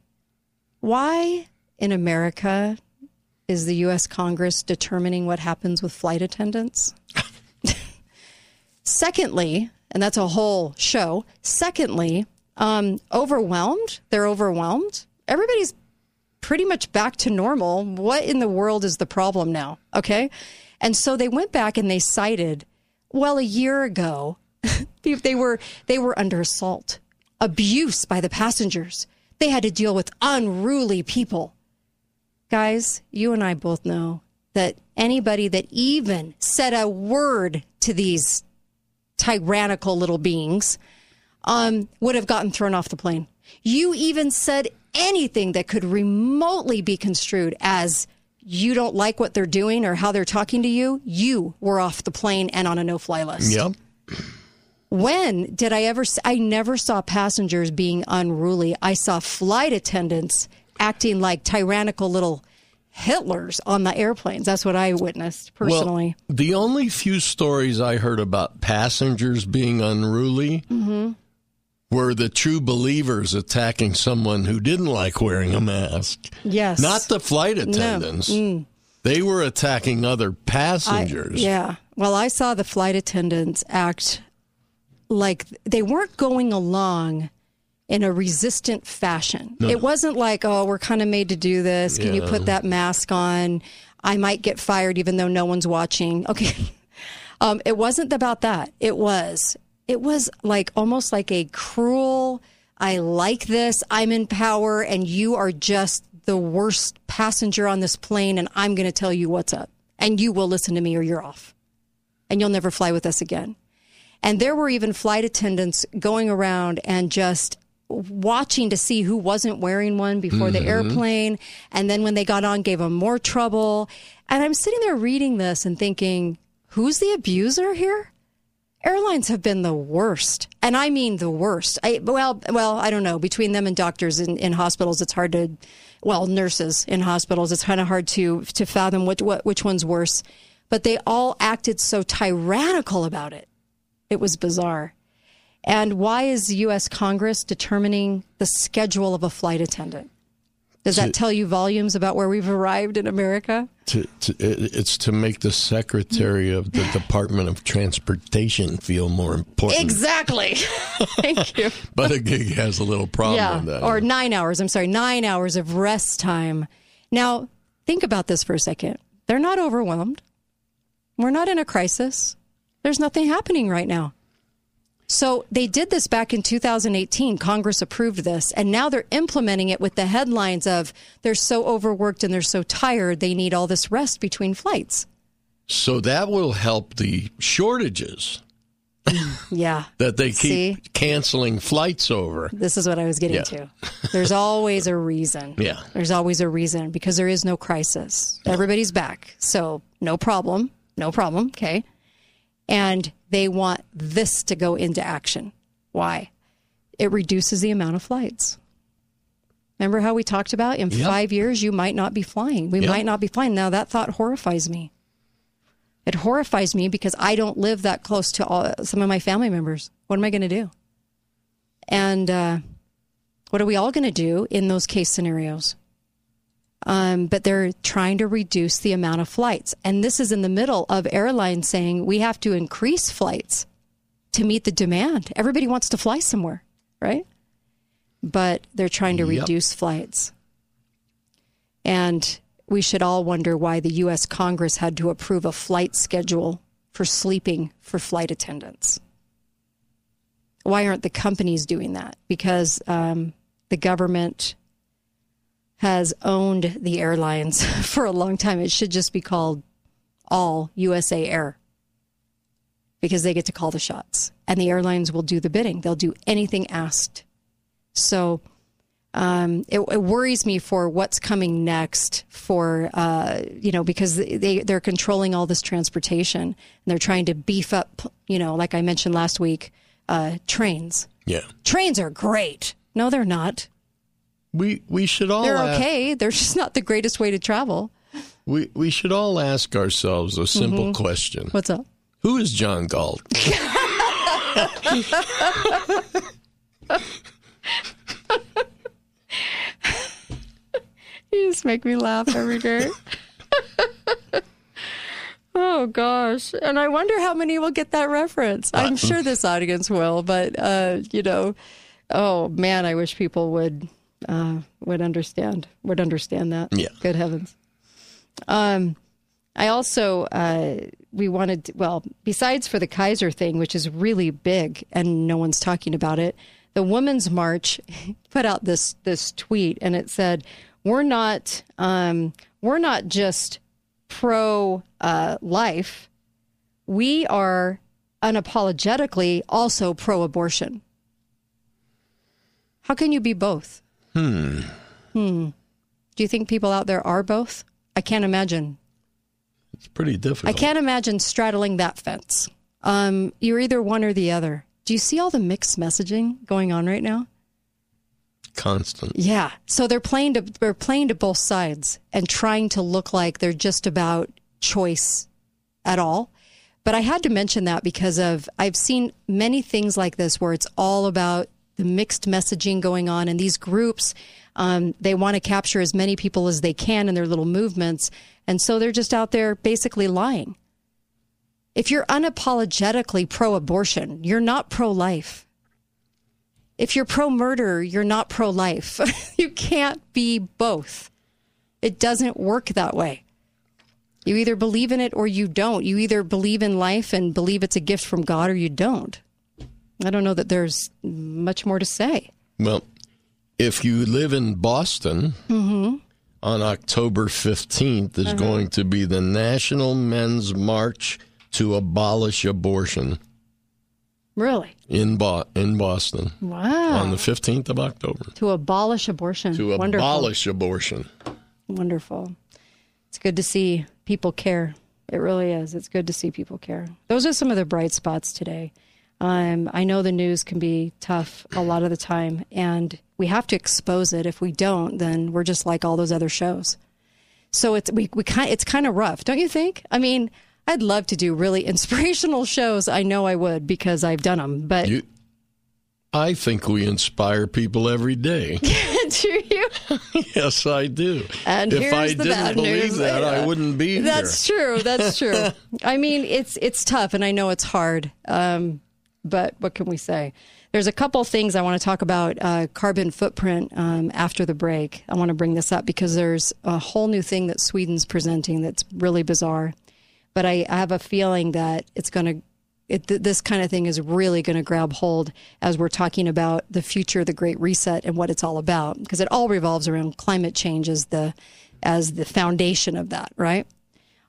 Why in America is the U.S. Congress determining what happens with flight attendants? [laughs] Secondly, and that's a whole show. Secondly, um, overwhelmed. They're overwhelmed. Everybody's pretty much back to normal. What in the world is the problem now? Okay. And so they went back and they cited, well, a year ago, [laughs] they were they were under assault, abuse by the passengers. They had to deal with unruly people. Guys, you and I both know that anybody that even said a word to these tyrannical little beings um, would have gotten thrown off the plane. You even said anything that could remotely be construed as you don't like what they're doing or how they're talking to you, you were off the plane and on a no fly list. Yep. When did I ever? I never saw passengers being unruly. I saw flight attendants acting like tyrannical little Hitlers on the airplanes. That's what I witnessed personally. Well, the only few stories I heard about passengers being unruly hmm were the true believers attacking someone who didn't like wearing a mask. Yes. Not the flight No. attendants. Mm. They were attacking other I- passengers. yeah. Well, I saw the flight attendants act like they weren't going along in a resistant fashion. No. It wasn't like, oh, we're kind of made to do this. Can you put that mask on? I might get fired even though no one's watching. [laughs] Okay. Um, it wasn't about that. It was, it was like almost like a cruel, I like this, I'm in power, and you are just the worst passenger on this plane, and I'm going to tell you what's up. And you will listen to me or you're off. And you'll never fly with us again. And there were even flight attendants going around and just watching to see who wasn't wearing one before the Mhm. airplane. And then when they got on, gave them more trouble. And I'm sitting there reading this and thinking, who's the abuser here? Airlines have been the worst, and I mean the worst. I, well, well, I don't know. Between them and doctors in, in hospitals, it's hard to, well, nurses in hospitals, it's kind of hard to to fathom which what, which one's worse. But they all acted so tyrannical about it. It was bizarre. And why is the U.S. Congress determining the schedule of a flight attendant? Does that To- tell you volumes about where we've arrived in America? To, to, it's to make the Secretary of the Department of Transportation feel more important. Exactly. [laughs] Thank you. Buttigieg has a little problem yeah, with that. or nine hours. I'm sorry, nine hours of rest time. Now, think about this for a second. They're not overwhelmed. We're not in a crisis. There's nothing happening right now. So they did this back in 2018. Congress approved this, and now they're implementing it with the headlines of they're so overworked and they're so tired they need all this rest between flights. so that will help the shortages [laughs] Yeah. that they keep See? canceling flights over. This is what I was getting Yeah. to. There's always a reason. [laughs] Yeah. There's always a reason because there is no crisis. Everybody's back. So, no problem. No problem. Okay. And they want this to go into action. Why? It reduces the amount of flights. Remember how we talked about in Yep. five years, you might not be flying. We Yep. might not be flying. Now, that thought horrifies me. It horrifies me because I don't live that close to all, some of my family members. What am I going to do? And uh, what are we all going to do in those case scenarios? Um, but they're trying to reduce the amount of flights. And this is in the middle of airlines saying we have to increase flights to meet the demand. Everybody wants to fly somewhere, right? But they're trying to Yep. reduce flights. And we should all wonder why the U.S. Congress had to approve a flight schedule for sleeping for flight attendants. Why aren't the companies doing that? Because um, the government has owned the airlines [laughs] for a long time. It should just be called all USA Air because they get to call the shots and the airlines will do the bidding. They'll do anything asked. So um, it, it worries me for what's coming next for, uh, you know, because they, they're controlling all this transportation and they're trying to beef up, you know, like I mentioned last week, uh, trains. Yeah. Trains are great. No, they're not. We we should all They're a- okay. They're just not the greatest way to travel. we we should all ask ourselves a simple Mhm. question. What's up? Who is John Galt? [laughs] you just make me laugh every day. [laughs] oh gosh, and I wonder how many will get that reference. I'm sure this audience will, but uh, you know, oh man, I wish people would uh, would understand would understand that. Yeah. Good heavens. Um, I also uh, we wanted well besides for the Kaiser thing, which is really big and no one's talking about it. The Women's March [laughs] put out this this tweet and it said, "We're not um, we're not just pro uh, life. We are unapologetically also pro abortion. How can you be both? Hmm. Hmm. Do you think people out there are both? I can't imagine. It's pretty difficult. I can't imagine straddling that fence. Um, you're either one or the other. Do you see all the mixed messaging going on right now? Constant. Yeah. So they're playing to they're playing to both sides and trying to look like they're just about choice at all. But I had to mention that because of I've seen many things like this where it's all about the mixed messaging going on and these groups um, they want to capture as many people as they can in their little movements and so they're just out there basically lying. If you're unapologetically pro-abortion you're not pro-life. If you're pro-murder you're not pro-life. [laughs] You can't be both. It doesn't work that way. You either believe in it or you don't. You either believe in life and believe it's a gift from god or you don't I don't know that there's much more to say. Well, if you live in Boston, Mm-hmm. on October 15th is Uh-huh. going to be the National Men's March to Abolish Abortion Really? in Bo- in Boston Wow. on the 15th of October. to abolish abortion. To Wonderful. abolish abortion. Wonderful. It's good to see people care. It really is. It's good to see people care. Those are some of the bright spots today. Um, I know the news can be tough a lot of the time, and we have to expose it. If we don't, then we're just like all those other shows. So it's we, we kind it's kind of rough, don't you think? I mean, I'd love to do really [laughs] inspirational shows. I know I would because I've done them, but You, I think we inspire people every day. [laughs] do you? [laughs] yes, I do. And if I didn't believe news. that, I wouldn't be here. That's true. That's true. I mean, it's it's tough, and I know it's hard. Um, but what can we say? There's a couple things I want to talk about uh, carbon footprint um, after the break. I want to bring this up because there's a whole new thing that Sweden's presenting that's really bizarre. But I, I have a feeling that it's going to. It, th- this kind of thing is really going to grab hold as we're talking about the future the Great Reset and what it's all about, because it all revolves around climate change as the as the foundation of that, right?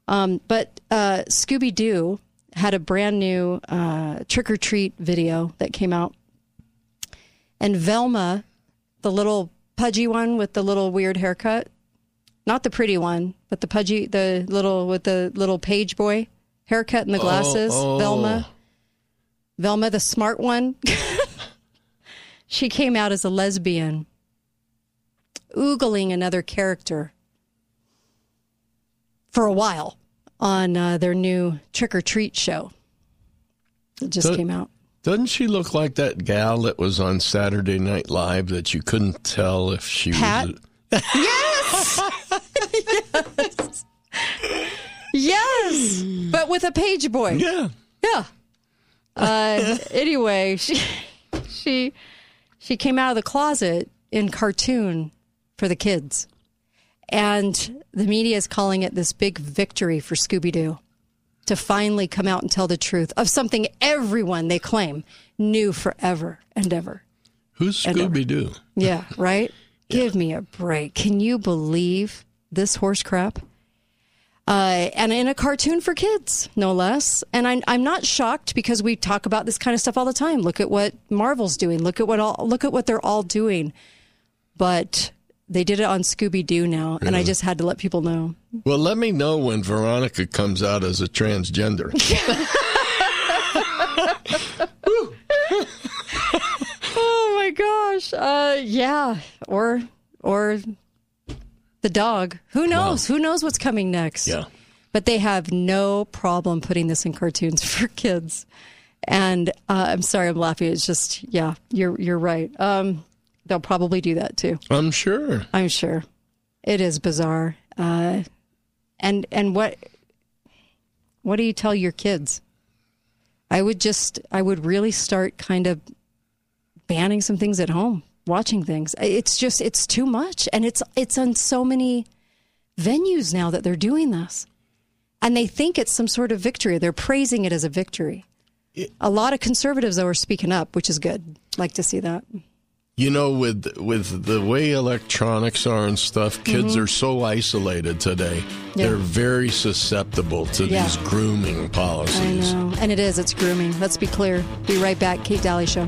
Um, but uh, Scooby Doo had a brand new uh, trick or treat video that came out, and Velma, the little pudgy one with the little weird haircut, not the pretty one, but the pudgy, the little with the little page boy haircut and the glasses, Oh, oh. Velma. Velma, the smart one. [laughs] she came out as a lesbian, oogling another character for a while on uh, their new trick or treat show. It just came out. Doesn't she look like that gal that was on Saturday Night Live that you couldn't tell if she Pat? was? yes! yes! Yes! But with a page boy. Yeah. Yeah. Uh, anyway, she she she came out of the closet in cartoon for the kids. And the media is calling it this big victory for Scooby Doo to finally come out and tell the truth of something everyone they claim knew forever and ever. Who's Scooby Doo? Yeah, [laughs] right? Give me a break. Can you believe this horse crap? Uh, and in a cartoon for kids, no less. And I'm, I'm not shocked because we talk about this kind of stuff all the time. Look at what Marvel's doing. Look at what all, look at what they're all doing. But they did it on Scooby Doo now, and I just had to let people know. Well, let me know when Veronica comes out as a transgender. [laughs] oh my gosh. Uh, yeah. Or or the dog. Who knows? Who knows what's coming next? Yeah. But they have no problem putting this in cartoons [laughs] for kids. And uh, I'm sorry, I'm laughing. It's just, yeah, you're you're right. Um, they'll probably do that too. I'm sure. I'm sure. It is bizarre. Uh, and and what what do you tell your kids? I would just I would really start kind of banning some things at home, watching things. It's just it's too much and it's it's on so many venues now that they're doing this. And they think it's some sort of victory. They're praising it as a victory. A lot of conservatives though are speaking up, which is good. Like to see that. You know, with with the way electronics are and stuff, kids Mhm. are so isolated today. Yeah. They're very susceptible to Yeah. these grooming I policies. know. And it is, it's grooming. Let's be clear. Be right back. Kate Dalley Show.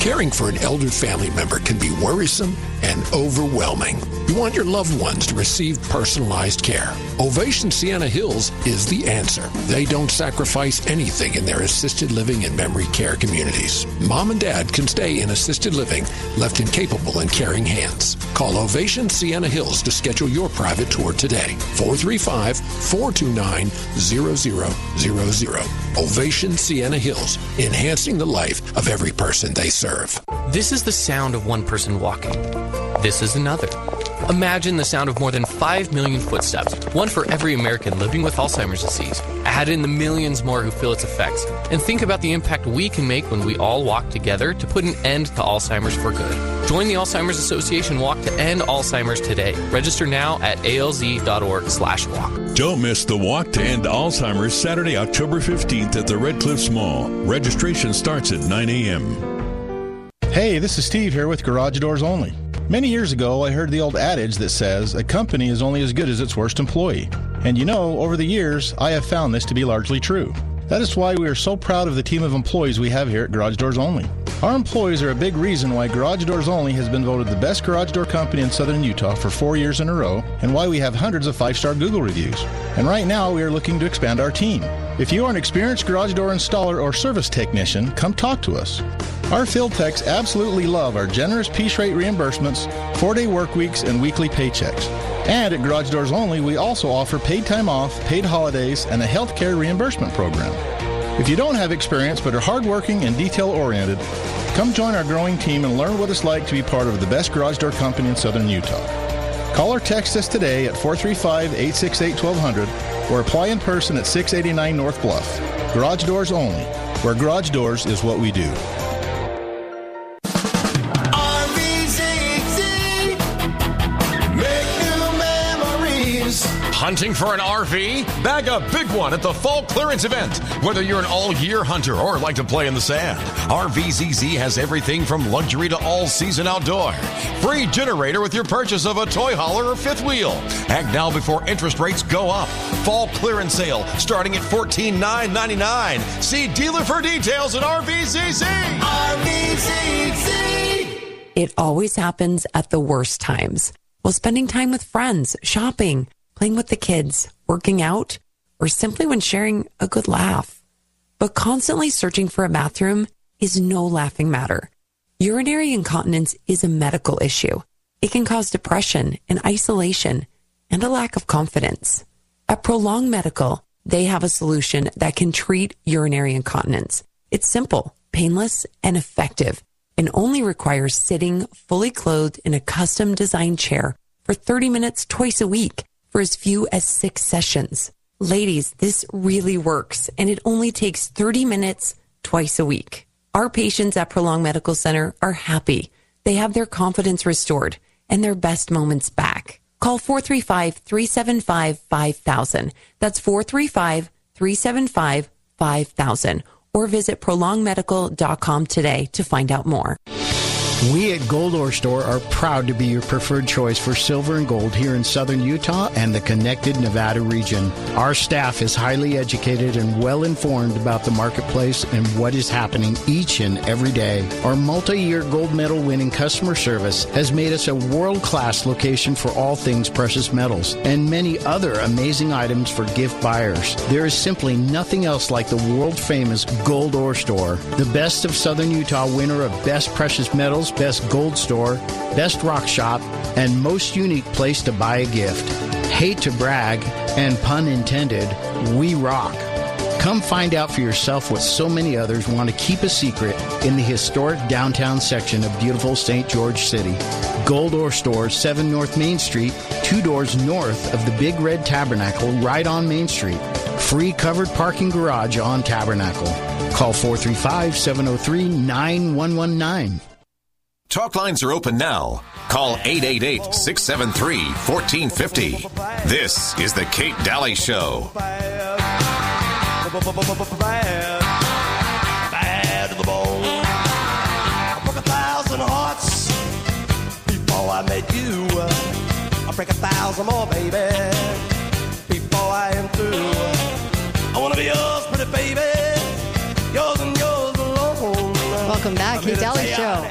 Caring for an elder family member can be worrisome and overwhelming. You want your loved ones to receive personalized care. Ovation Sienna Hills is the answer. They don't sacrifice anything in their assisted living and memory care communities. Mom and dad can stay in assisted living, left in and caring hands. Call Ovation Sienna Hills to schedule your private tour today. 435 429 0000. Ovation Sienna Hills, enhancing the life of every person they serve. This is the sound of one person walking. This is another. Imagine the sound of more than 5 million footsteps, one for every American living with Alzheimer's disease. Add in the millions more who feel its effects, and think about the impact we can make when we all walk together to put an end to Alzheimer's for good. Join the Alzheimer's Association Walk to End Alzheimer's today. Register now at alz.org slash walk. Don't miss the Walk to End Alzheimer's Saturday, October 15th at the Red Cliffs Mall. Registration starts at 9 a.m. Hey, this is Steve here with Garage Doors Only. Many years ago, I heard the old adage that says a company is only as good as its worst employee. And you know, over the years, I have found this to be largely true. That is why we are so proud of the team of employees we have here at Garage Doors Only. Our employees are a big reason why Garage Doors Only has been voted the best garage door company in southern Utah for four years in a row, and why we have hundreds of five star Google reviews. And right now, we are looking to expand our team. If you are an experienced garage door installer or service technician, come talk to us. Our field techs absolutely love our generous piece rate reimbursements, four day work weeks, and weekly paychecks. And at Garage Doors Only, we also offer paid time off, paid holidays, and a health care reimbursement program. If you don't have experience but are hardworking and detail oriented, come join our growing team and learn what it's like to be part of the best garage door company in southern Utah. Call or text us today at 435 868 1200 or apply in person at 689 North Bluff. Garage Doors Only, where garage doors is what we do. Hunting for an RV? Bag a big one at the fall clearance event. Whether you're an all year hunter or like to play in the sand, RVZZ has everything from luxury to all season outdoor. Free generator with your purchase of a toy hauler or fifth wheel. Act now before interest rates go up. Fall clearance sale starting at 14,999. See dealer for details at RVZZ. RVZZ. It always happens at the worst times. While spending time with friends, shopping, playing with the kids, working out, or simply when sharing a good laugh. But constantly searching for a bathroom is no laughing matter. Urinary incontinence is a medical issue. It can cause depression and isolation and a lack of confidence. At Prolong Medical, they have a solution that can treat urinary incontinence. It's simple, painless, and effective, and only requires sitting fully clothed in a custom designed chair for 30 minutes twice a week for as few as six sessions. Ladies, this really works, and it only takes 30 minutes twice a week. Our patients at Prolong Medical Center are happy. They have their confidence restored and their best moments back. Call 435 375 5000. That's 435 375 5000. Or visit prolongmedical.com today to find out more. We at Gold Ore Store are proud to be your preferred choice for silver and gold here in southern Utah and the connected Nevada region. Our staff is highly educated and well informed about the marketplace and what is happening each and every day. Our multi year gold medal winning customer service has made us a world class location for all things precious metals and many other amazing items for gift buyers. There is simply nothing else like the world famous Gold Ore Store, the best of southern Utah winner of Best Precious Metals, Best Gold Store, Best Rock Shop, and most unique place to buy a gift. Hate to brag, and pun intended, we rock. Come find out for yourself what so many others want to keep a secret in the historic downtown section of beautiful St. George City. Gold Ore Store, 7 North Main Street, two doors north of the Big Red Tabernacle, right on Main Street. Free covered parking garage on Tabernacle. Call 435 703 9119. Talk lines are open now. Call 888 673 1450. This is The Kate Dalley Show. Bad, bad to the bone. I broke a thousand hearts before I met you. I break a thousand more, baby, before I am through. I wanna be yours, pretty baby, yours and yours alone. Welcome back, Kate Dalley Show.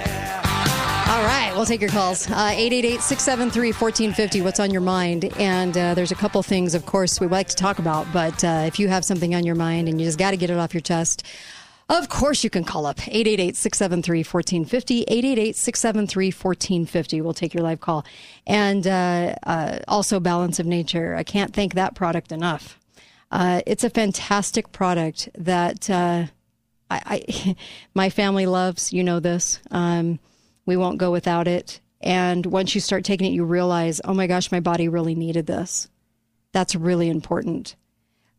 All right, we'll take your calls. Uh, 888 673 1450. What's on your mind? And uh, there's a couple things, of course, we like to talk about, but uh, if you have something on your mind and you just got to get it off your chest, of course you can call up 888 673 1450. 888 673 1450. We'll take your live call. And uh, uh, also, Balance of Nature. I can't thank that product enough. Uh, it's a fantastic product that I, I, [laughs] my family loves. You know this. Um, we won't go without it. And once you start taking it, you realize, oh my gosh, my body really needed this. That's really important.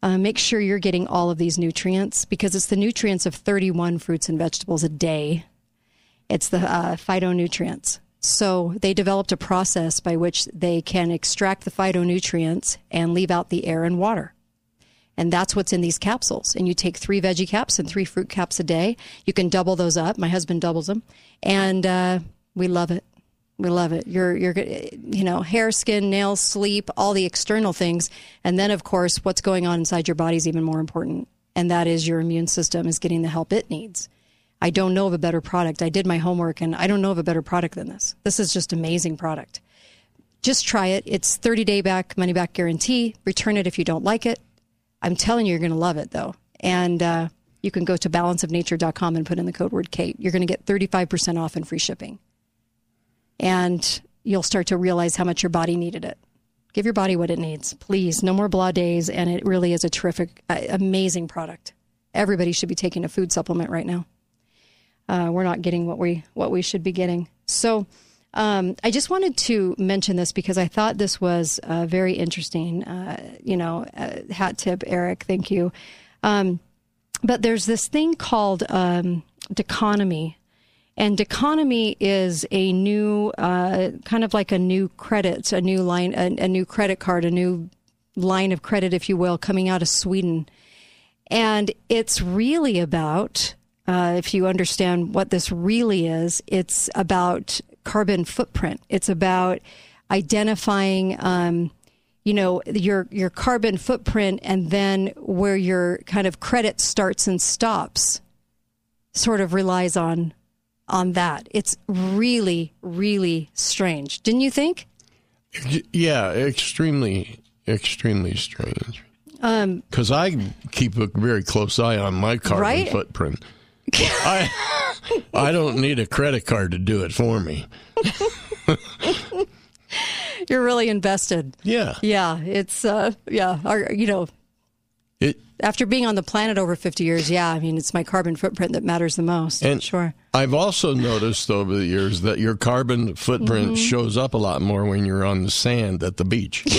Uh, make sure you're getting all of these nutrients because it's the nutrients of 31 fruits and vegetables a day. It's the uh, phytonutrients. So they developed a process by which they can extract the phytonutrients and leave out the air and water. And that's what's in these capsules. And you take three veggie caps and three fruit caps a day. You can double those up. My husband doubles them. And uh, we love it. We love it. You're, you're, you know, hair, skin, nails, sleep, all the external things. And then, of course, what's going on inside your body is even more important. And that is your immune system is getting the help it needs. I don't know of a better product. I did my homework and I don't know of a better product than this. This is just amazing product. Just try it. It's 30 day back, money back guarantee. Return it if you don't like it. I'm telling you, you're going to love it though. And uh, you can go to balanceofnature.com and put in the code word Kate. You're going to get 35% off and free shipping. And you'll start to realize how much your body needed it. Give your body what it needs, please. No more blah days. And it really is a terrific, amazing product. Everybody should be taking a food supplement right now. Uh, we're not getting what we what we should be getting. So um, I just wanted to mention this because I thought this was uh, very interesting. Uh, you know, uh, hat tip, Eric. Thank you. Um, but there's this thing called um, Doconomy. And Doconomy is a new, uh, kind of like a new credit, a new line, a, a new credit card, a new line of credit, if you will, coming out of Sweden. And it's really about, uh, if you understand what this really is, it's about carbon footprint. It's about identifying, um, you know, your your carbon footprint, and then where your kind of credit starts and stops. Sort of relies on on that. It's really, really strange. Didn't you think? Yeah, extremely, extremely strange. Um, Because I keep a very close eye on my carbon Right? footprint. I I don't need a credit card to do it for me. [laughs] you're really invested. Yeah. Yeah. It's, uh, yeah. Our, you know, It after being on the planet over 50 years, yeah, I mean, it's my carbon footprint that matters the most. and sure. I've also noticed over the years that your carbon footprint Mhm. shows up a lot more when you're on the sand at the beach. [laughs]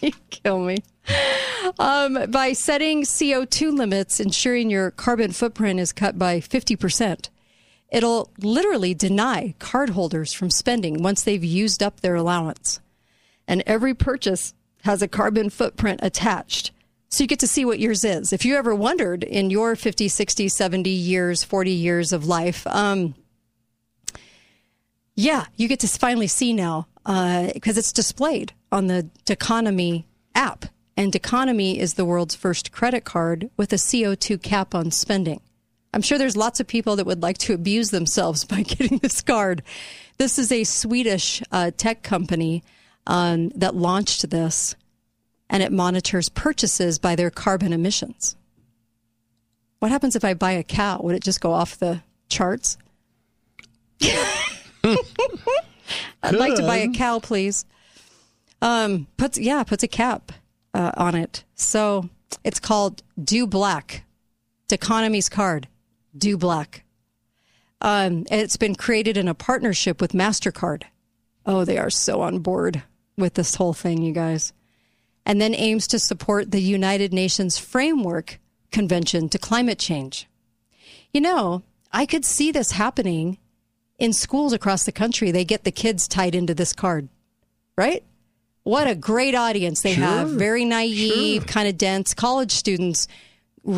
you kill me. Um, by setting CO2 limits, ensuring your carbon footprint is cut by 50%. It'll literally deny cardholders from spending once they've used up their allowance. And every purchase has a carbon footprint attached So you get to see what yours is. If you ever wondered in your 50, 60, 70 years, 40 years of life, um, yeah, you get to finally see now because it's displayed on the Doconomy app. And Economy is the world's first credit card with a CO2 cap on spending. I'm sure there's lots of people that would like to abuse themselves [laughs] by getting this card. This is a Swedish uh, tech company um, that launched this, and it monitors purchases by their carbon emissions. What happens if I buy a cow? Would it just go off the charts? [laughs] I'd like to buy a cow, please. Um, puts yeah, puts a cap uh, on it. So it's called Do Black, Doconomy's card, Do Black. Um, it's been created in a partnership with Mastercard. Oh, they are so on board with this whole thing, you guys. And then aims to support the United Nations Framework Convention to climate change. You know, I could see this happening in schools across the country. They get the kids tied into this card, right? What a great audience they Sure. have. Very naive, kind of dense college students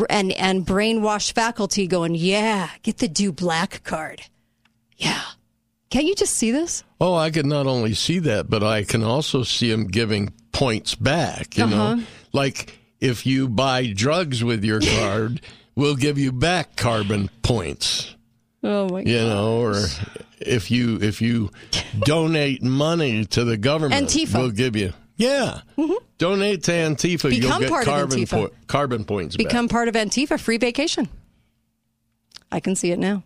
and, and brainwashed faculty going, yeah, get the do black card. Yeah. Can't you just see this? Oh, I could not only see that, but I can also see them giving points back. You Uh-huh. know, like if you buy drugs with your [laughs] card, we'll give you back carbon points. Oh my god. You know, or if you if you [laughs] donate money to the government, Antifa. we'll give you yeah. Donate to Antifa, Become you'll get part of carbon Antifa. carbon points back. Become part of Antifa free vacation. I can see it now.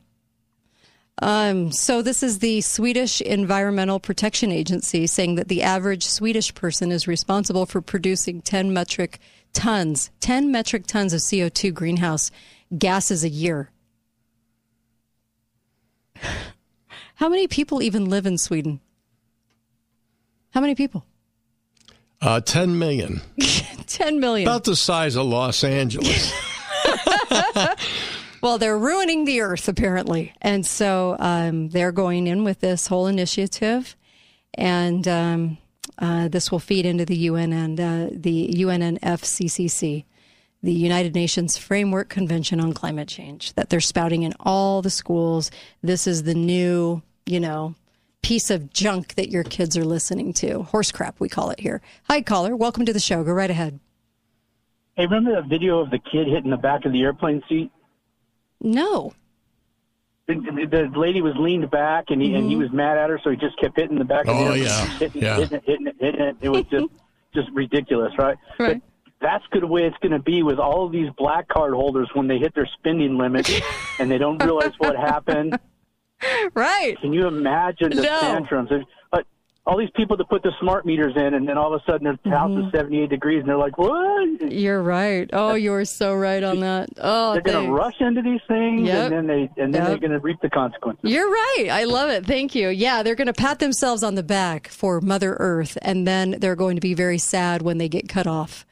Um, so this is the Swedish Environmental Protection Agency saying that the average Swedish person is responsible for producing 10 metric tons, 10 metric tons of CO2 greenhouse gases a year. How many people even live in Sweden? How many people? Uh, Ten million, [laughs] 10 million. about the size of Los Angeles. [laughs] [laughs] Well, they're ruining the earth, apparently. And so um, they're going in with this whole initiative. And um, uh, this will feed into the UN and uh, the UNFCCC, the United Nations Framework Convention on Climate Change, that they're spouting in all the schools. This is the new, you know, piece of junk that your kids are listening to. Horse crap, we call it here. Hi, caller. Welcome to the show. Go right ahead. Hey, remember that video of the kid hitting the back of the airplane seat? No. The, the lady was leaned back, and he and he mm-hmm. was mad at her, so he just kept hitting the back of the airplane. Oh, airplane, yeah. hitting, Yeah. hitting, it, hitting, hitting it. It was just [laughs] just ridiculous, right? Right. But that's good way it's going to be with all of these black card holders when they hit their spending limit [laughs] and they don't realize what happened. Right. Can you imagine the No. tantrums? But all these people that put the smart meters in, and then all of a sudden their house Mm-hmm. is 78 degrees, and they're like, "What?" You're right. Oh, you're so right on that. Oh, they're going to rush into these things, Yep. and then they and then Yep. they're going to reap the consequences. You're right. I love it. Thank you. Yeah, they're going to pat themselves on the back for Mother Earth, and then they're going to be very sad when they get cut off.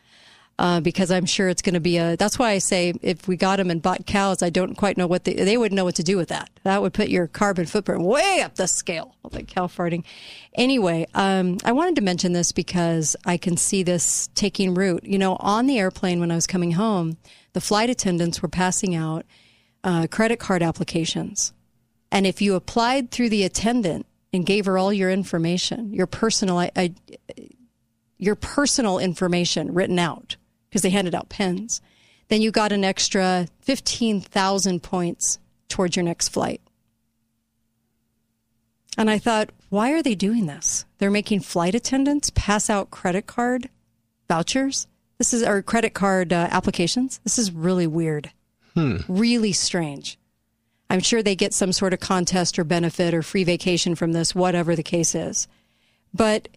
Uh, because I'm sure it's going to be a. That's why I say if we got them and bought cows, I don't quite know what they they wouldn't know what to do with that. That would put your carbon footprint way up the scale. Like cow farting. Anyway, um, I wanted to mention this because I can see this taking root. You know, on the airplane when I was coming home, the flight attendants were passing out uh, credit card applications. And if you applied through the attendant and gave her all your information, your personal, I, I, your personal information written out, because they handed out pens, then you got an extra 15,000 points towards your next flight. And I thought, why are they doing this? They're making flight attendants pass out credit card vouchers. This is our credit card uh, applications. This is really weird. Really strange. I'm sure they get some sort of contest or benefit or free vacation from this, whatever the case is. But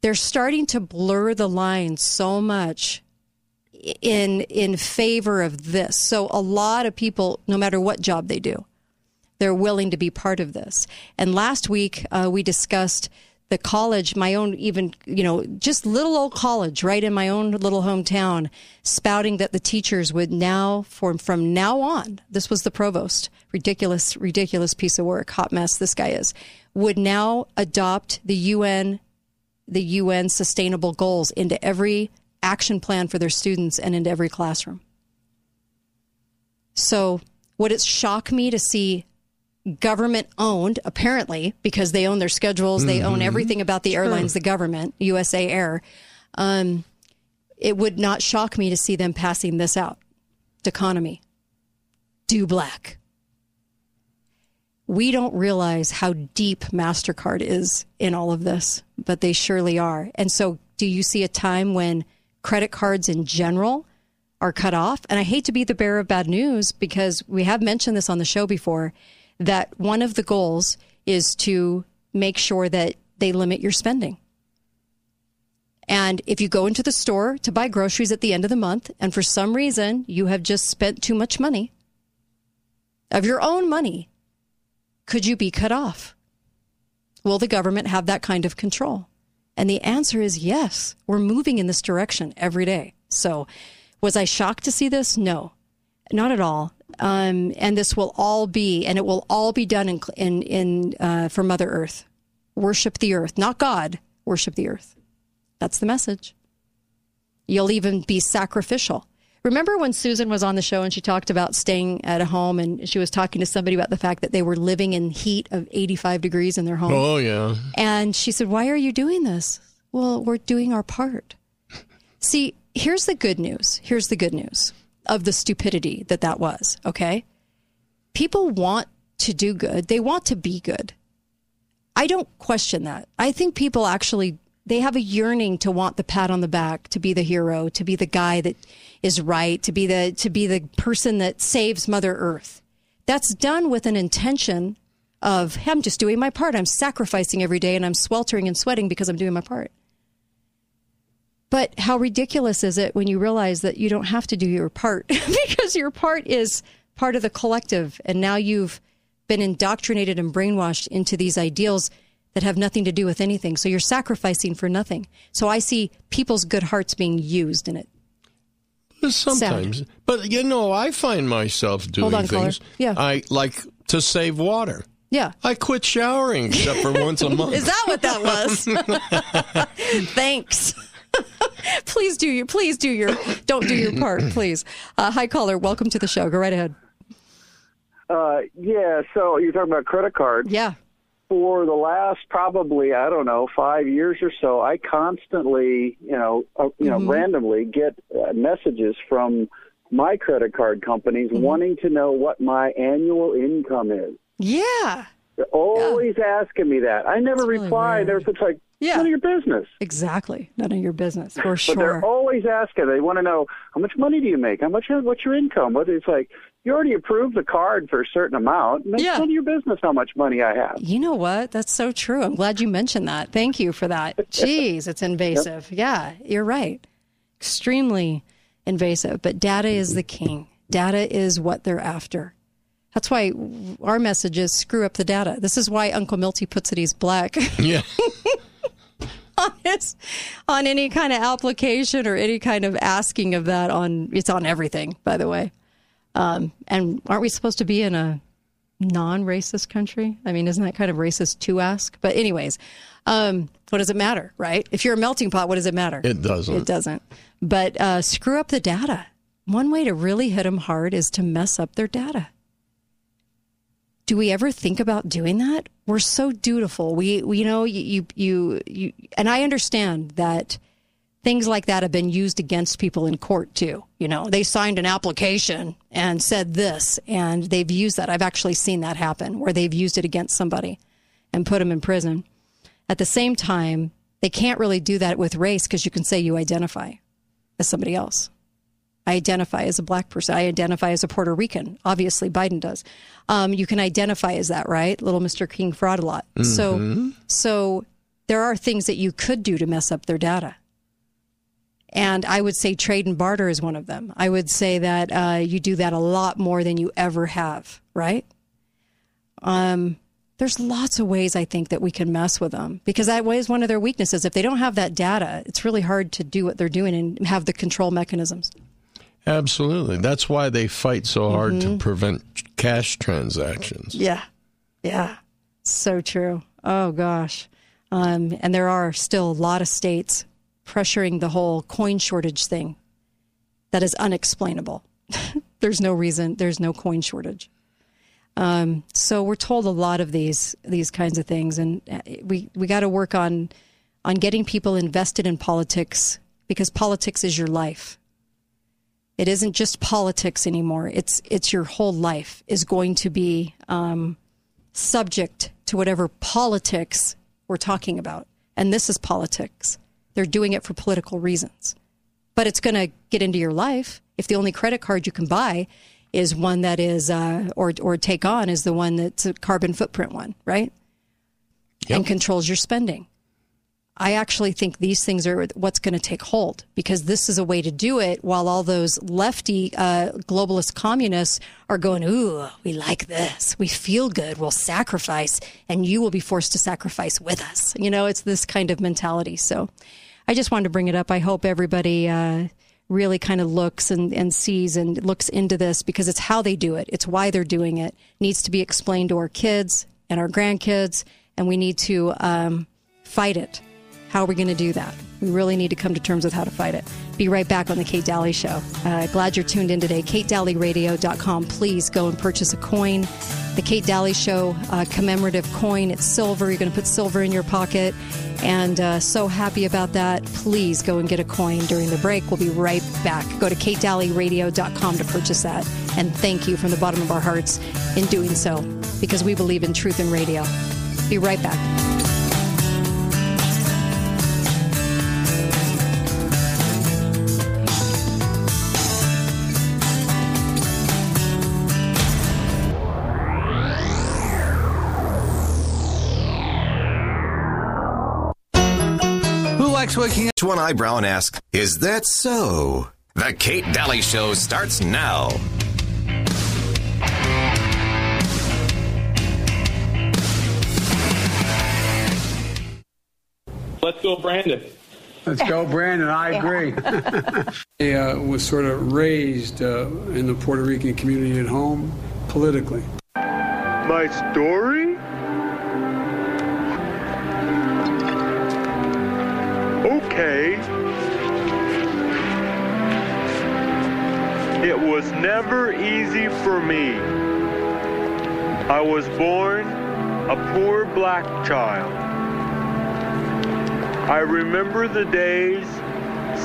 they're starting to blur the line so much in in favor of this. So a lot of people, no matter what job they do, they're willing to be part of this. And last week uh, we discussed the college, my own even you know just little old college right in my own little hometown, spouting that the teachers would now from from now on. This was the provost, ridiculous, ridiculous piece of work, hot mess. This guy is would now adopt the UN the UN sustainable goals into every action plan for their students and into every classroom. So, would it shock me to see government owned, apparently, because they own their schedules, they own Mhm. everything about the Sure. airlines, the government, USA Air? Um, it would not shock me to see them passing this out. Economy. Do black. We don't realize how deep MasterCard is in all of this, but they surely are. And so, do you see a time when credit cards in general are cut off? And I hate to be the bearer of bad news because we have mentioned this on the show before that one of the goals is to make sure that they limit your spending. And if you go into the store to buy groceries at the end of the month, and for some reason you have just spent too much money of your own money, could you be cut off? Will the government have that kind of control? And the answer is yes. We're moving in this direction every day. So, was I shocked to see this? No, not at all. Um, and this will all be, and it will all be done in in in uh, for Mother Earth. Worship the earth, not God. Worship the earth. That's the message. You'll even be sacrificial. Remember when Susan was on the show and she talked about staying at a home and she was talking to somebody about the fact that they were living in heat of 85 degrees in their home? Oh, yeah. And she said, Why are you doing this? Well, we're doing our part. See, here's the good news. Here's the good news of the stupidity that that was, okay? People want to do good, they want to be good. I don't question that. I think people actually they have a yearning to want the pat on the back, to be the hero, to be the guy that is right, to be the to be the person that saves Mother Earth. That's done with an intention of "Hey, I'm just doing my part. I'm sacrificing every day and I'm sweltering and sweating because I'm doing my part. But how ridiculous is it when you realize that you don't have to do your part [laughs] because your part is part of the collective and now you've been indoctrinated and brainwashed into these ideals that have nothing to do with anything. So you're sacrificing for nothing. So I see people's good hearts being used in it. Sometimes, but you know, I find myself doing Hold on, caller. things. Yeah. I like to save water. Yeah. I quit showering except for once a [laughs] month. Is that what that was? [laughs] Thanks. [laughs] please do your please do your don't do your part, please. Uh, hi caller, welcome to the show. Go right ahead. Uh, yeah, so you're talking about credit cards. Yeah. For the last probably I don't know five years or so, I constantly, you know, uh, you know, Mm-hmm. randomly get uh, messages from my credit card companies Mm-hmm. wanting to know what my annual income is. Yeah. They're always asking me that. I never really reply. They're it's like, Yeah. none of your business. Exactly. None of your business, for But they're always asking. They want to know how much money do you make? How much? What's your income? What it's like? You already approved the card for a certain amount. It's Yeah. none of your business how much money I have. You know what? That's so true. I'm glad you mentioned that. Thank you for that. [laughs] Jeez, it's invasive. Yeah, you're right. Extremely invasive. But data is the king. Data is what they're after. That's why our message is screw up the data. This is why Uncle Milty puts it he's black. [laughs] Yeah. [laughs] on his, on any kind of application or any kind of asking of that on it's on everything, by the way. Um, and aren't we supposed to be in a non-racist country? I mean, isn't that kind of racist to ask? But anyways, um, what does it matter, right? If you're a melting pot, what does it matter? It doesn't. It doesn't. But uh, screw up the data. One way to really hit them hard is to mess up their data. Do we ever think about doing that? We're so dutiful. We, we you know, you, you, you, and I understand that things like that have been used against people in court too. You know, they signed an application and said this, and they've used that. I've actually seen that happen where they've used it against somebody and put them in prison. At the same time, they can't really do that with race because you can say you identify as somebody else. I identify as a black person. I identify as a Puerto Rican. Obviously, Biden does. Um, you can identify as that, right? Little Mr. King fraud a lot. So, Mhm. so there are things that you could do to mess up their data. And I would say trade and barter is one of them. I would say that uh, you do that a lot more than you ever have, right? Um, there's lots of ways I think that we can mess with them because that is one of their weaknesses. If they don't have that data, it's really hard to do what they're doing and have the control mechanisms. Absolutely. That's why they fight so hard to Mhm. prevent cash transactions. Yeah. Yeah. So true. Oh gosh. Um, and there are still a lot of states pressuring the whole coin shortage thing that is unexplainable. [laughs] there's no reason, there's no coin shortage. Um, so we're told a lot of these these kinds of things, and uh, we we got to work on on getting people invested in politics because politics is your life. It isn't just politics anymore. It's it's your whole life is going to be um, subject to whatever politics we're talking about, and this is politics. They're doing it for political reasons, but it's going to get into your life if the only credit card you can buy is one that is uh, or or take on is the one that's a carbon footprint one, right? And controls your spending. I actually think these things are what's going to take hold because this is a way to do it while all those lefty uh, globalist communists are going, Ooh, we like this. We feel good. We'll sacrifice, and you will be forced to sacrifice with us. You know, it's this kind of mentality. So I just wanted to bring it up. I hope everybody. Uh, really kind of looks and, and sees and looks into this because it's how they do it. It's why they're doing it. needs to be explained to our kids and our grandkids, and we need to um, fight it. How are we going to do that? We really need to come to terms with how to fight it. Be right back on the Kate Dalley Show. Uh, glad you're tuned in today. KateDalleyRadio.com. Please go and purchase a coin. The Kate Dalley Show uh, commemorative coin. It's silver. You're going to put silver in your pocket. And uh, so happy about that. Please go and get a coin during the break. We'll be right back. Go to KateDalleyRadio.com to purchase that. And thank you from the bottom of our hearts in doing so because we believe in truth in radio. Be right back. Who likes waking up to one eyebrow and ask, Is that so? The Kate Dalley Show starts now. Let's go, Brandon. Let's go, Brandon. I agree. [laughs] I uh, was sort of raised uh, in the Puerto Rican community at home politically. My story? Okay. It was never easy for me. I was born a poor black child. I remember the days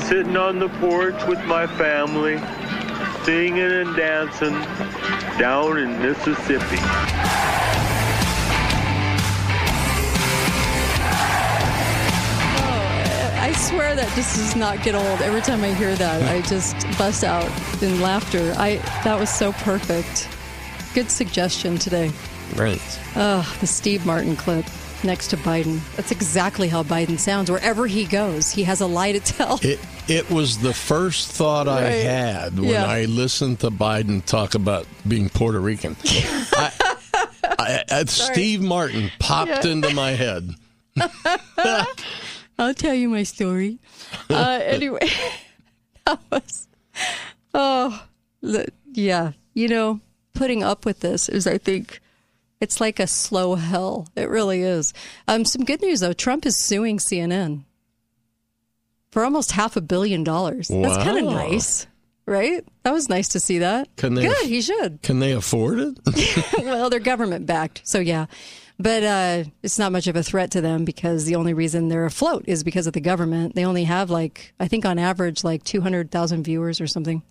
sitting on the porch with my family, singing and dancing down in Mississippi. Swear that just does not get old. Every time I hear that, I just bust out in laughter. I that was so perfect. Good suggestion today. Right. Oh, the Steve Martin clip next to Biden. That's exactly how Biden sounds. Wherever he goes, he has a lie to tell. It it was the first thought I had when Yeah. I listened to Biden talk about being Puerto Rican. [laughs] I, I, I- Steve Martin popped Yeah. into my head. [laughs] I'll tell you my story. Uh, [laughs] anyway, [laughs] that was, oh, the, yeah. You know, putting up with this is, I think, it's like a slow hell. It really is. Um, some good news though. Trump is suing CNN for almost half a billion dollars. That's kind of nice, right? That was nice to see that. Can they Good. He should. Can they afford it? [laughs] well, they're government backed, so yeah. But uh, it's not much of a threat to them because the only reason they're afloat is because of the government. They only have like I think on average like two hundred thousand viewers or something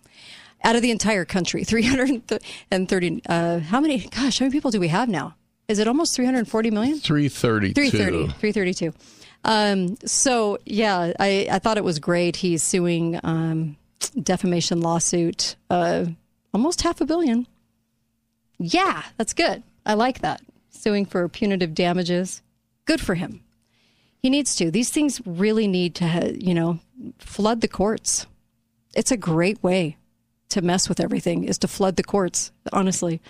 out of the entire country. [laughs] Three hundred and thirty. Uh, how many? Gosh, how many people do we have now? Is it almost three hundred forty million? 332. 330 332 um, so yeah I, I thought it was great he's suing um, defamation lawsuit uh, almost half a billion yeah that's good i like that suing for punitive damages. Good for him. He needs to. These things really need to you know flood the courts. It's a great way to mess with everything is to flood the courts honestly.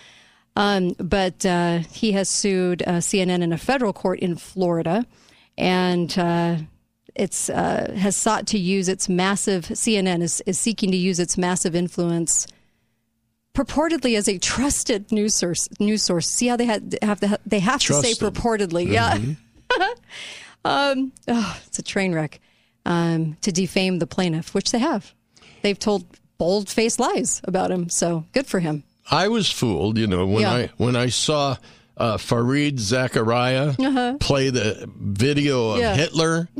Um, but uh, he has sued uh, CNN in a federal court in Florida, and uh, it's uh, has sought to use its massive CNN is, is seeking to use its massive influence purportedly as a trusted news source. News source. See how they had have to, they have to say Trusted. purportedly. Yeah. [laughs] um, oh, it's a train wreck. um, to defame the plaintiff, which they have. They've told bold faced lies about him. So good for him. I was fooled, you know, when Yeah. I when I saw uh, Fareed Zakaria Uh-huh. play the video of Yeah. Hitler [laughs]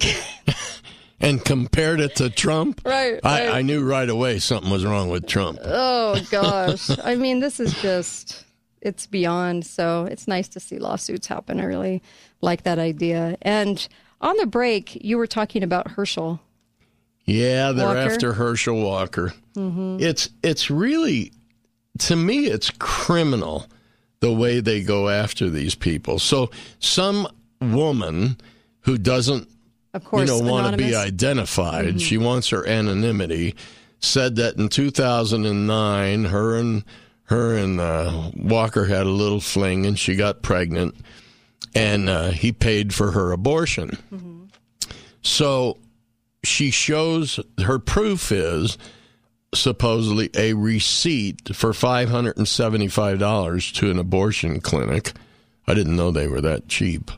and compared it to Trump. Right, I, right. I knew right away something was wrong with Trump. Oh [laughs] gosh. I mean, this is just it's beyond. So it's nice to see lawsuits happen. I really like that idea. And on the break, you were talking about Herschel. Yeah, they're Walker? after Herschel Walker. Mhm. It's it's really to me it's criminal the way they go after these people. So some woman who doesn't Of course, you know want to be identified, Mhm. she wants her anonymity, said that in 2009 her and her and uh, Walker had a little fling and she got pregnant and uh, he paid for her abortion. So she shows her proof is supposedly a receipt for $575 to an abortion clinic. I didn't know they were that cheap.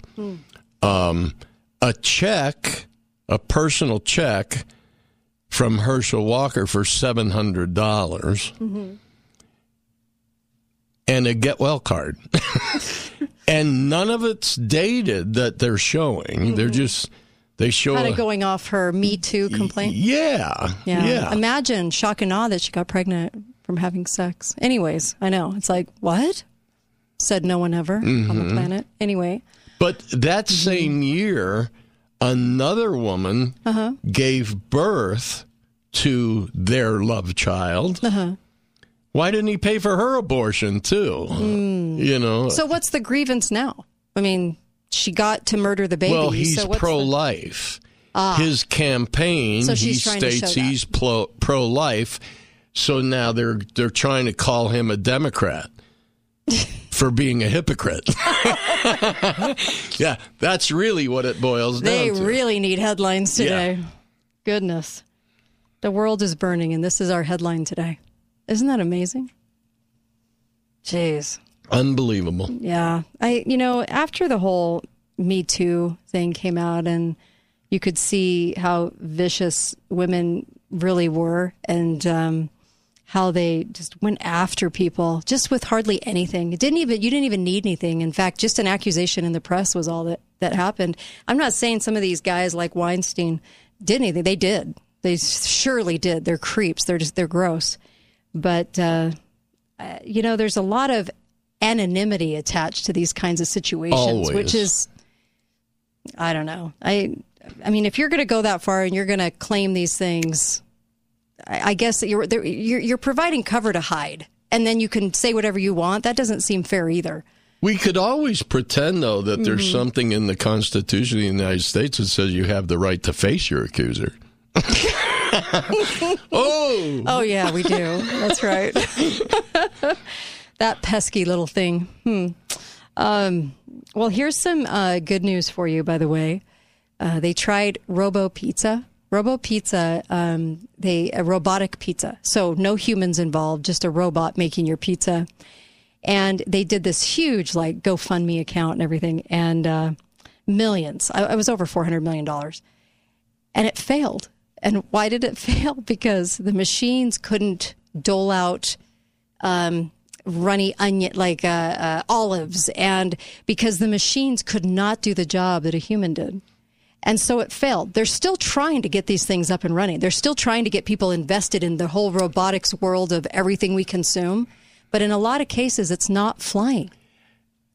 Um, a check, a personal check from Herschel Walker for $700 and a get well card. [laughs] and none of it's dated that they're showing. They're just they show Kind of going off her Me Too complaint. yeah. Yeah. Yeah. Imagine shock and awe that she got pregnant from having sex. Anyways, I know. It's like, what? Said no one ever on Mhm. the planet. Anyway. But that same year, another woman Uh-huh. gave birth to their love child. Uh-huh. Why didn't he pay for her abortion too? You know. So what's the grievance now? I mean, she got to murder the baby. well, he's so pro-life. Ah. His campaign, So he she's trying to states he's pro- pro-life. So now they're they're trying to call him a Democrat for being a hypocrite. [laughs] yeah, that's really what it boils they down to. They really need headlines Yeah. today. Goodness. The world is burning, and this is our headline today. Isn't that amazing? Jeez. Unbelievable. Yeah. I you know, after the whole Me Too thing came out and you could see how vicious women really were and um how they just went after people just with hardly anything. It didn't even you didn't even need anything. In fact, just an accusation in the press was all that that happened. I'm not saying some of these guys like Weinstein did anything. They did. They surely did. They're creeps. They're just they're gross. But uh, uh, you know, there's a lot of anonymity attached to these kinds of situations, Always. which is I don't know. I I mean, if you're going to go that far and you're going to claim these things, I, guess that you're, you're you're providing cover to hide, and then you can say whatever you want. That doesn't seem fair either. We could always pretend, though, that there's Mhm. something in the Constitution of the United States that says you have the right to face your accuser. [laughs] oh, Oh yeah, we do. That's right. [laughs] that pesky little thing. Hmm. Um, well, here's some uh, good news for you. By the way, uh, they tried Robo Pizza. Robo Pizza, um, they a robotic pizza, so no humans involved, just a robot making your pizza. And they did this huge like GoFundMe account and everything, and uh, millions. I, I was over four hundred million dollars and it failed. And why did it [laughs] fail? Because the machines couldn't dole out um, runny onion like uh, uh, olives, and because the machines could not do the job that a human did. And so it failed. They're still trying to get these things up and running. They're still trying to get people invested in the whole robotics world of everything we consume. But in a lot of cases, it's not flying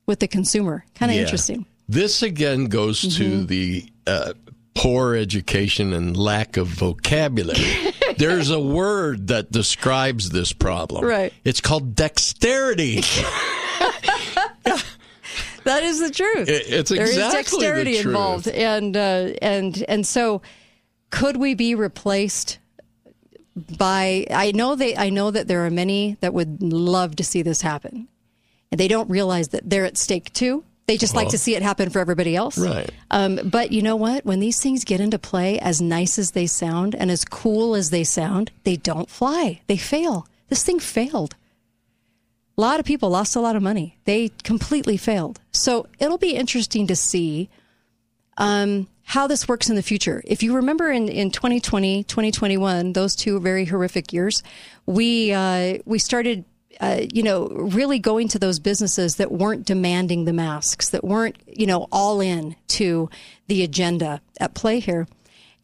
with the consumer. Kind of Yeah. interesting. This again goes to Mhm. the uh, poor education and lack of vocabulary. [laughs] There's a word that describes this problem. Right. It's called dexterity. [laughs] That is the truth. It- it's There is exactly the dexterity truth. involved, and uh, and and so could we be replaced by? I know they. I know that there are many that would love to see this happen, and they don't realize that they're at stake too. They just like to see it happen for everybody else. Right. Um, but you know what? When these things get into play, as nice as they sound and as cool as they sound, they don't fly. They fail. This thing failed. A lot of people lost a lot of money. They completely failed. So it'll be interesting to see um, how this works in the future. If you remember in, in 2020, 2021, those two very horrific years, we, uh, we started, uh, you know, really going to those businesses that weren't demanding the masks, that weren't, you know, all in to the agenda at play here.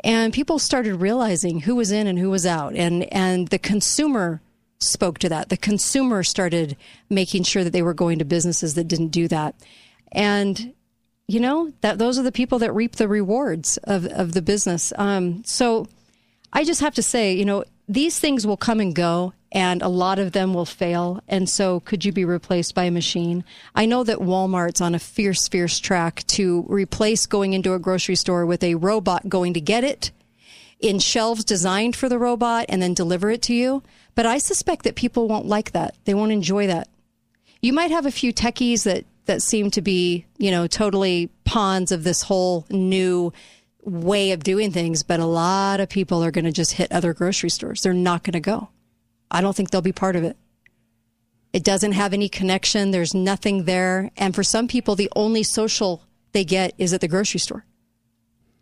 And people started realizing who was in and who was out. And, and the consumer spoke to that. The consumer started making sure that they were going to businesses that didn't do that. And you know that those are the people that reap the rewards of of the business. Um, so I just have to say, you know, these things will come and go, and a lot of them will fail. And so, could you be replaced by a machine? I know that Walmart's on a fierce, fierce track to replace going into a grocery store with a robot going to get it in shelves designed for the robot and then deliver it to you. But I suspect that people won't like that. They won't enjoy that. You might have a few techies that that seem to be, you know, totally pawns of this whole new way of doing things, but a lot of people are going to just hit other grocery stores. They're not going to go. I don't think they'll be part of it. It doesn't have any connection. There's nothing there. And for some people, the only social they get is at the grocery store.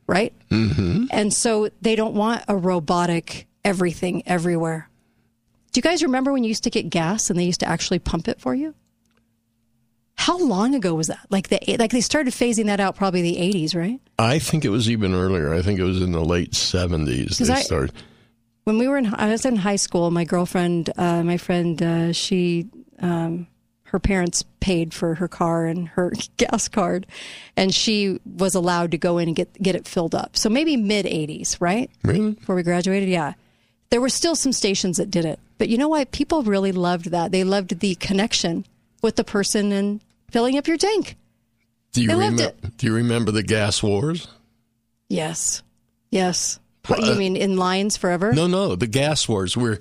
Right? Mm-hmm. And so they don't want a robotic everything everywhere. Do you guys remember when you used to get gas and they used to actually pump it for you? How long ago was that? Like the like they started phasing that out probably the 80s, right? I think it was even earlier. I think it was in the late 70s they I- started. When we were in I was in high school, my girlfriend uh, my friend uh, she um, her parents paid for her car and her [laughs] gas card and she was allowed to go in and get get it filled up. So maybe mid 80s, right? Really? Before we graduated, yeah. There were still some stations that did it. But you know what? People really loved that. They loved the connection with the person and filling up your tank. Do you remember? Do you remember the gas wars? Yes. Yes. Well, you uh, mean in lines forever? No, no, the gas wars where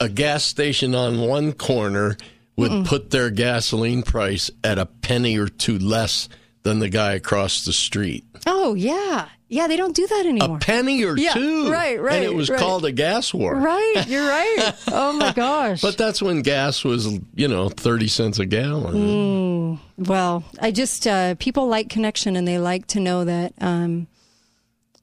a gas station on one corner would Mm-mm. put their gasoline price at a penny or two less than the guy across the street. Oh, yeah. Yeah, they don't do that anymore. A penny or Yeah, two. right, right, And it was right. called a gas war. Right, you're right. [laughs] Oh my gosh. But that's when gas was, you know, 30 cents a gallon. Mm, well, I just uh, people like connection and they like to know that um,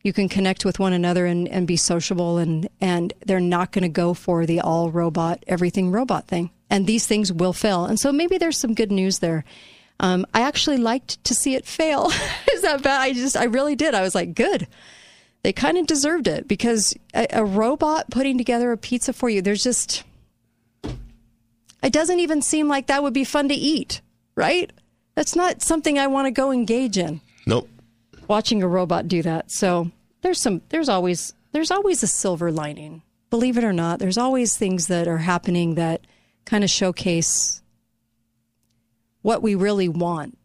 you can connect with one another and, and be sociable and and they're not going to go for the all robot everything robot thing. And these things will fail. And so maybe there's some good news there. Um, I actually liked to see it fail. [laughs] Is that bad? I just I really did. I was like, good. They kind of deserved it because a, a robot putting together a pizza for you. There's just it doesn't even seem like that would be fun to eat, right? That's not something I want to go engage in. Nope. Watching a robot do that. So there's some there's always there's always a silver lining. Believe it or not, there's always things that are happening that kind of showcase what we really want.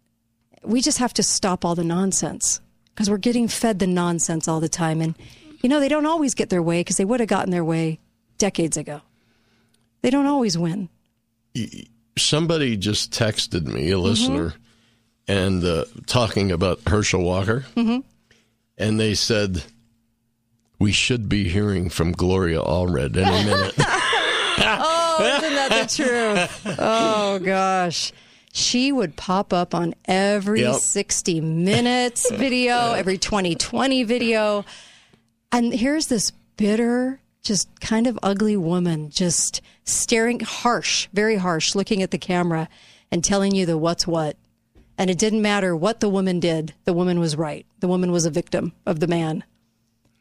We just have to stop all the nonsense because we're getting fed the nonsense all the time and you know, they don't always get their way because they would have gotten their way decades ago. They don't always win. Somebody just texted me, Mm-hmm. a listener, and uh, talking about Herschel Walker. Mhm. And they said, we should be hearing from Gloria Allred any minute. [laughs] oh, isn't that the truth? [laughs] Oh gosh. She would pop up on every Yep. 60 minutes [laughs] video, every 2020 video. And here's this bitter, just kind of ugly woman just staring harsh, very harsh, looking at the camera and telling you the what's what. And it didn't matter what the woman did, the woman was right. The woman was a victim of the man.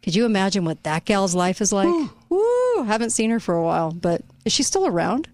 Could you imagine what that gal's life is like? Woo! Haven't seen her for a while, but is she still around?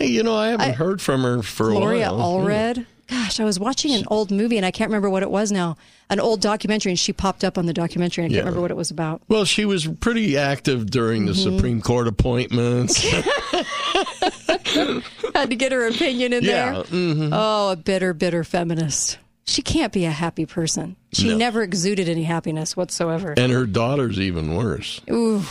Hey, you know, I haven't I- heard from her for Gloria a while. Allred. Gosh, I was watching an old movie and I can't remember what it was now. An old documentary, and she popped up on the documentary and I Yeah. can't remember what it was about. Well, she was pretty active during the Mhm. Supreme Court appointments. [laughs] [laughs] Had to get her opinion in Yeah, there. mhm. Oh, a bitter, bitter feminist. She can't be a happy person. She No. never exuded any happiness whatsoever. and her daughter's even worse. Ooh,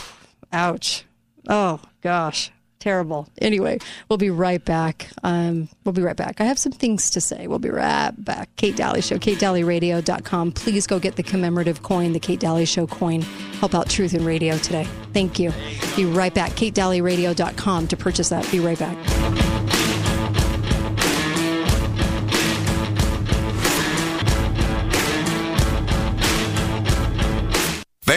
ouch. Oh, gosh. Terrible. Anyway, we'll be right back. Um, we'll be right back. I have some things to say. We'll be right back. Kate Dalley Show, katedalleyradio.com. Please go get the commemorative coin, the Kate Dalley Show coin. Help out truth in radio today. Thank you. Be right back. katedalleyradio.com to purchase that. Be right back.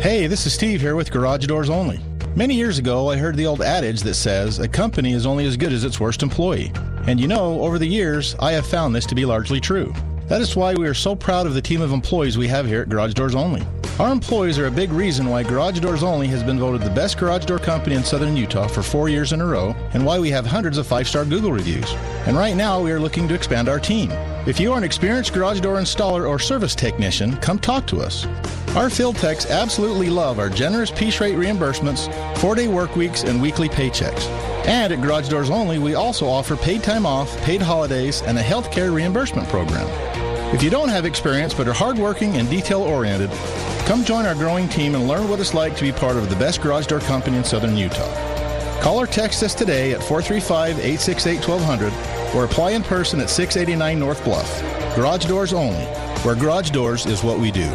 Hey, this is Steve here with Garage Doors Only. Many years ago, I heard the old adage that says a company is only as good as its worst employee. And you know, over the years, I have found this to be largely true. That is why we are so proud of the team of employees we have here at Garage Doors Only. Our employees are a big reason why Garage Doors Only has been voted the best garage door company in southern Utah for four years in a row, and why we have hundreds of five star Google reviews. And right now, we are looking to expand our team. If you are an experienced garage door installer or service technician, come talk to us. Our field techs absolutely love our generous piece rate reimbursements, four day work weeks, and weekly paychecks. And at Garage Doors Only, we also offer paid time off, paid holidays, and a health care reimbursement program. If you don't have experience but are hardworking and detail oriented, come join our growing team and learn what it's like to be part of the best garage door company in southern Utah. Call or text us today at 435 868 1200 or apply in person at 689 North Bluff. Garage Doors Only, where garage doors is what we do.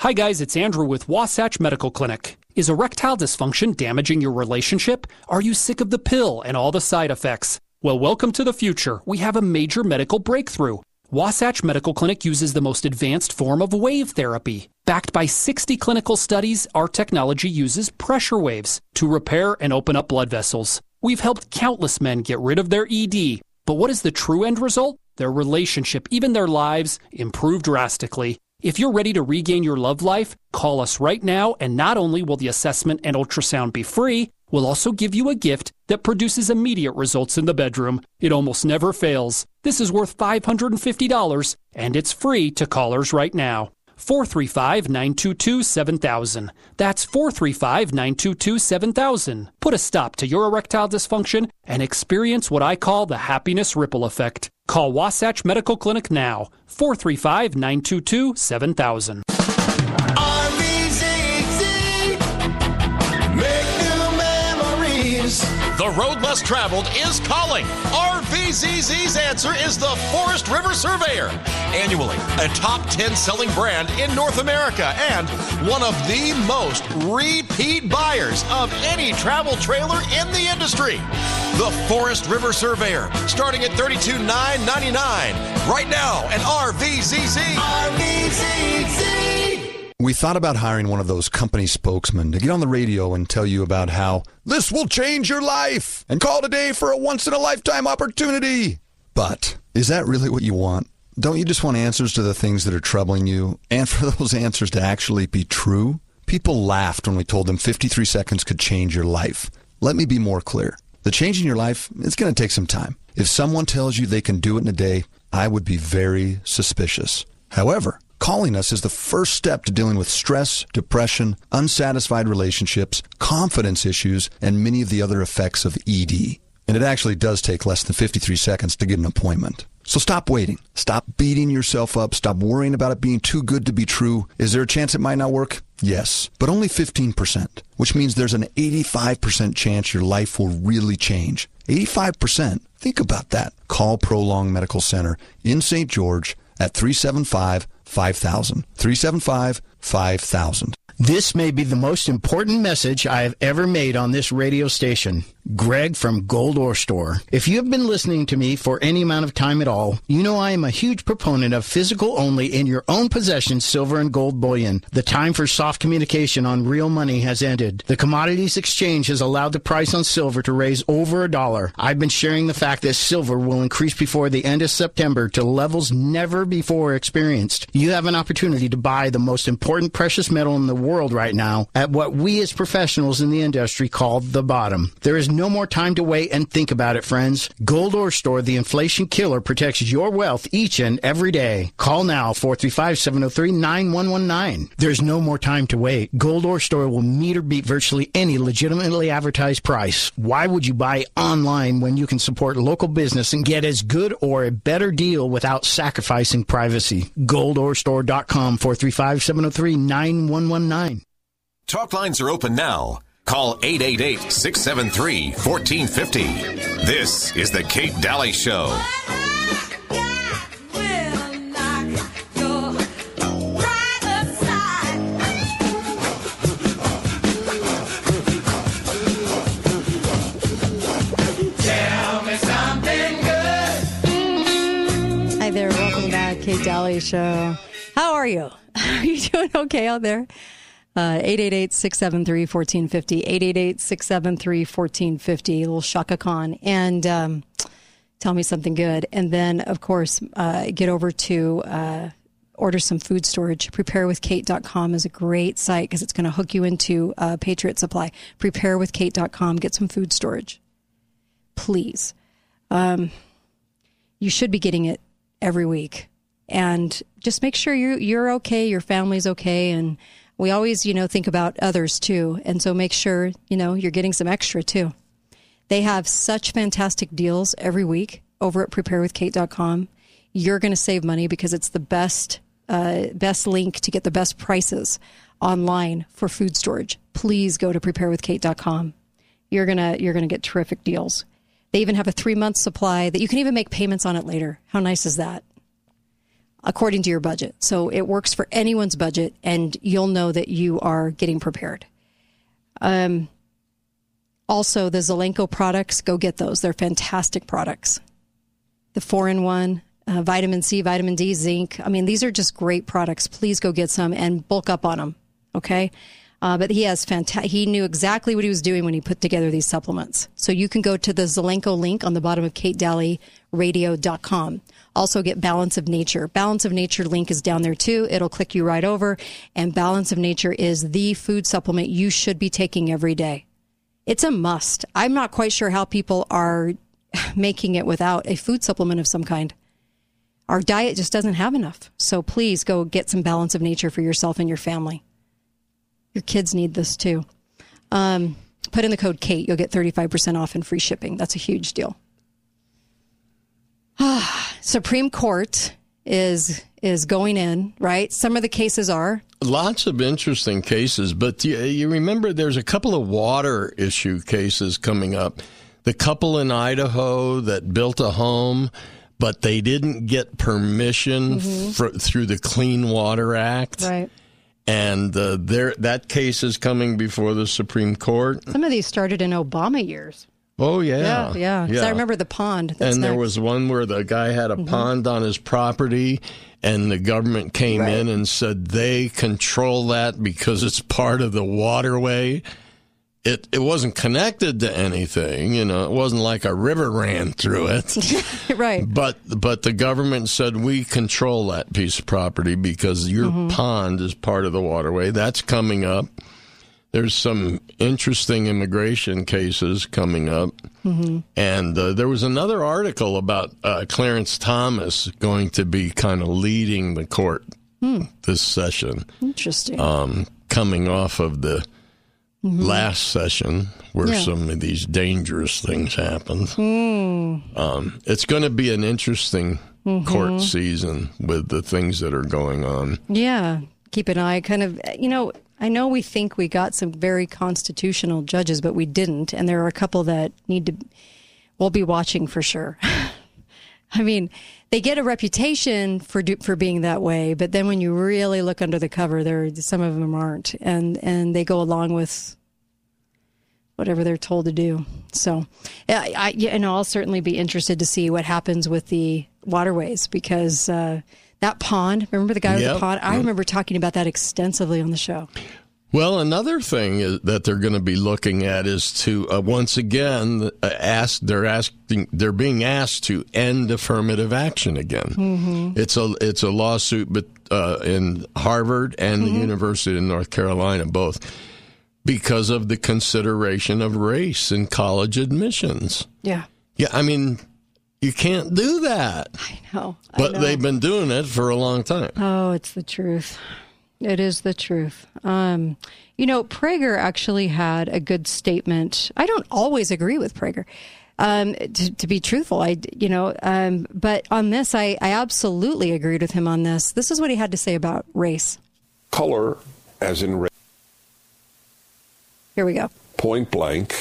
Hi, guys, it's Andrew with Wasatch Medical Clinic. Is erectile dysfunction damaging your relationship? Are you sick of the pill and all the side effects? Well, welcome to the future. We have a major medical breakthrough. Wasatch Medical Clinic uses the most advanced form of wave therapy. Backed by 60 clinical studies, our technology uses pressure waves to repair and open up blood vessels. We've helped countless men get rid of their ED. But what is the true end result? Their relationship, even their lives, improve drastically. If you're ready to regain your love life, call us right now, and not only will the assessment and ultrasound be free, we'll also give you a gift that produces immediate results in the bedroom. It almost never fails. This is worth $550, and it's free to callers right now. 435 922 7000. That's 435 922 7000. Put a stop to your erectile dysfunction and experience what I call the happiness ripple effect. Call Wasatch Medical Clinic now. 435 922 7000. The road less traveled is calling. RVZZ's answer is the Forest River Surveyor. Annually, a top 10 selling brand in North America and one of the most repeat buyers of any travel trailer in the industry. The Forest River Surveyor, starting at $32,999. Right now at RVZZ. RVZZ. We thought about hiring one of those company spokesmen to get on the radio and tell you about how this will change your life and call today for a once in a lifetime opportunity. But is that really what you want? Don't you just want answers to the things that are troubling you and for [laughs] those answers to actually be true? People laughed when we told them 53 seconds could change your life. Let me be more clear. The change in your life, it's going to take some time. If someone tells you they can do it in a day, I would be very suspicious. However, calling us is the first step to dealing with stress, depression, unsatisfied relationships, confidence issues, and many of the other effects of ED. And it actually does take less than 53 seconds to get an appointment. So stop waiting. Stop beating yourself up. Stop worrying about it being too good to be true. Is there a chance it might not work? Yes, but only 15%, which means there's an 85% chance your life will really change. 85%. Think about that. Call Prolong Medical Center in St. George at 375 5000. 375 5000. This may be the most important message I have ever made on this radio station. Greg from Gold Ore Store. If you have been listening to me for any amount of time at all, you know I am a huge proponent of physical only in your own possession silver and gold bullion. The time for soft communication on real money has ended. The commodities exchange has allowed the price on silver to raise over a dollar. I've been sharing the fact that silver will increase before the end of September to levels never before experienced. You have an opportunity to buy the most important precious metal in the world right now at what we as professionals in the industry call the bottom. There is no more time to wait and think about it, friends. Gold Ore Store, the inflation killer, protects your wealth each and every day. Call now 435-703-9119. There's no more time to wait. Gold Ore Store will meet or beat virtually any legitimately advertised price. Why would you buy online when you can support local business and get as good or a better deal without sacrificing privacy? GoldOreStore.com 435-703-9119. Talk lines are open now. Call 888 673 1450. This is The Kate Dalley Show. Tell me something good. Hi there, welcome back, Kate Dalley Show. How are you? [laughs] Are you doing okay out there? Uh, 888-673-1450, 888-673-1450, little Chaka Khan. And um, tell me something good. And then, of course, uh, get over to uh, order some food storage. Preparewithkate.com is a great site because it's going to hook you into uh, Patriot Supply. Preparewithkate.com, get some food storage. Please. Um, you should be getting it every week and just make sure you you're okay, your family's okay, and we always you know think about others too, and so make sure you know you're getting some extra too. They have such fantastic deals every week over at preparewithkate.com. You're going to save money because it's the best uh, best link to get the best prices online for food storage. Please go to preparewithkate.com. You're gonna you're gonna get terrific deals. They even have a three month supply that you can even make payments on it later. How nice is that? According to your budget. So it works for anyone's budget, and you'll know that you are getting prepared. Um, also, the Zelenko products, go get those. They're fantastic products. The four in one, uh, vitamin C, vitamin D, zinc. I mean, these are just great products. Please go get some and bulk up on them. Okay. Uh, but he has fantastic. He knew exactly what he was doing when he put together these supplements. So you can go to the Zelenko link on the bottom of KateDalleyRadio.com. Also get Balance of Nature. Balance of Nature link is down there too. It'll click you right over. And Balance of Nature is the food supplement you should be taking every day. It's a must. I'm not quite sure how people are [laughs] making it without a food supplement of some kind. Our diet just doesn't have enough. So please go get some Balance of Nature for yourself and your family. Your kids need this too. Um, put in the code Kate. You'll get 35% off and free shipping. That's a huge deal. [sighs] Supreme Court is is going in, right? Some of the cases are. Lots of interesting cases, but you, you remember there's a couple of water issue cases coming up. The couple in Idaho that built a home, but they didn't get permission Mhm. fr- through the Clean Water Act. Right. And uh, there, that case is coming before the Supreme Court. Some of these started in Obama years. Oh yeah, Yeah, yeah. 'Cause I remember the pond. That's and there next. was one where the guy had a Mhm. pond on his property, and the government came in and said they control that because it's part of the waterway. It it wasn't connected to anything, you know. It wasn't like a river ran through it. [laughs] right. But but the government said we control that piece of property because your Mhm. pond is part of the waterway. That's coming up. There's some interesting immigration cases coming up. Mm-hmm. And uh, there was another article about uh, Clarence Thomas going to be kind of leading the court Hmm. this session, Interesting. um, coming off of the Mhm. last session where Yeah. some of these dangerous things happened. Hmm. Um, it's going to be an interesting court Mhm. season with the things that are going on. Yeah. Keep an eye. Kind of, you know, I know we think we got some very constitutional judges, but we didn't. And there are a couple that need to, we'll be watching for sure. [laughs] I mean, they get a reputation for for being that way, but then when you really look under the cover, there some of them aren't, and and they go along with whatever they're told to do. So, I, I you know, I'll certainly be interested to see what happens with the waterways because uh, that pond. Remember the guy with the pond? I yep. remember talking about that extensively on the show. Well, another thing is, that they're going to be looking at is to uh, once again uh, ask. They're asking. They're being asked to end affirmative action again. Mhm. It's a it's a lawsuit, but uh, in Harvard and the Mhm. University of North Carolina both. because of the consideration of race in college admissions. Yeah. Yeah, I mean, you can't do that. I know. I But know. they've been doing it for a long time. Oh, it's the truth. It is the truth. Um, you know, Prager actually had a good statement. I don't always agree with Prager. Um, to, to be truthful, I, you know, um, but on this, I, I absolutely agreed with him on this. This is what he had to say about race. Color, as in race, Here we go. point blank,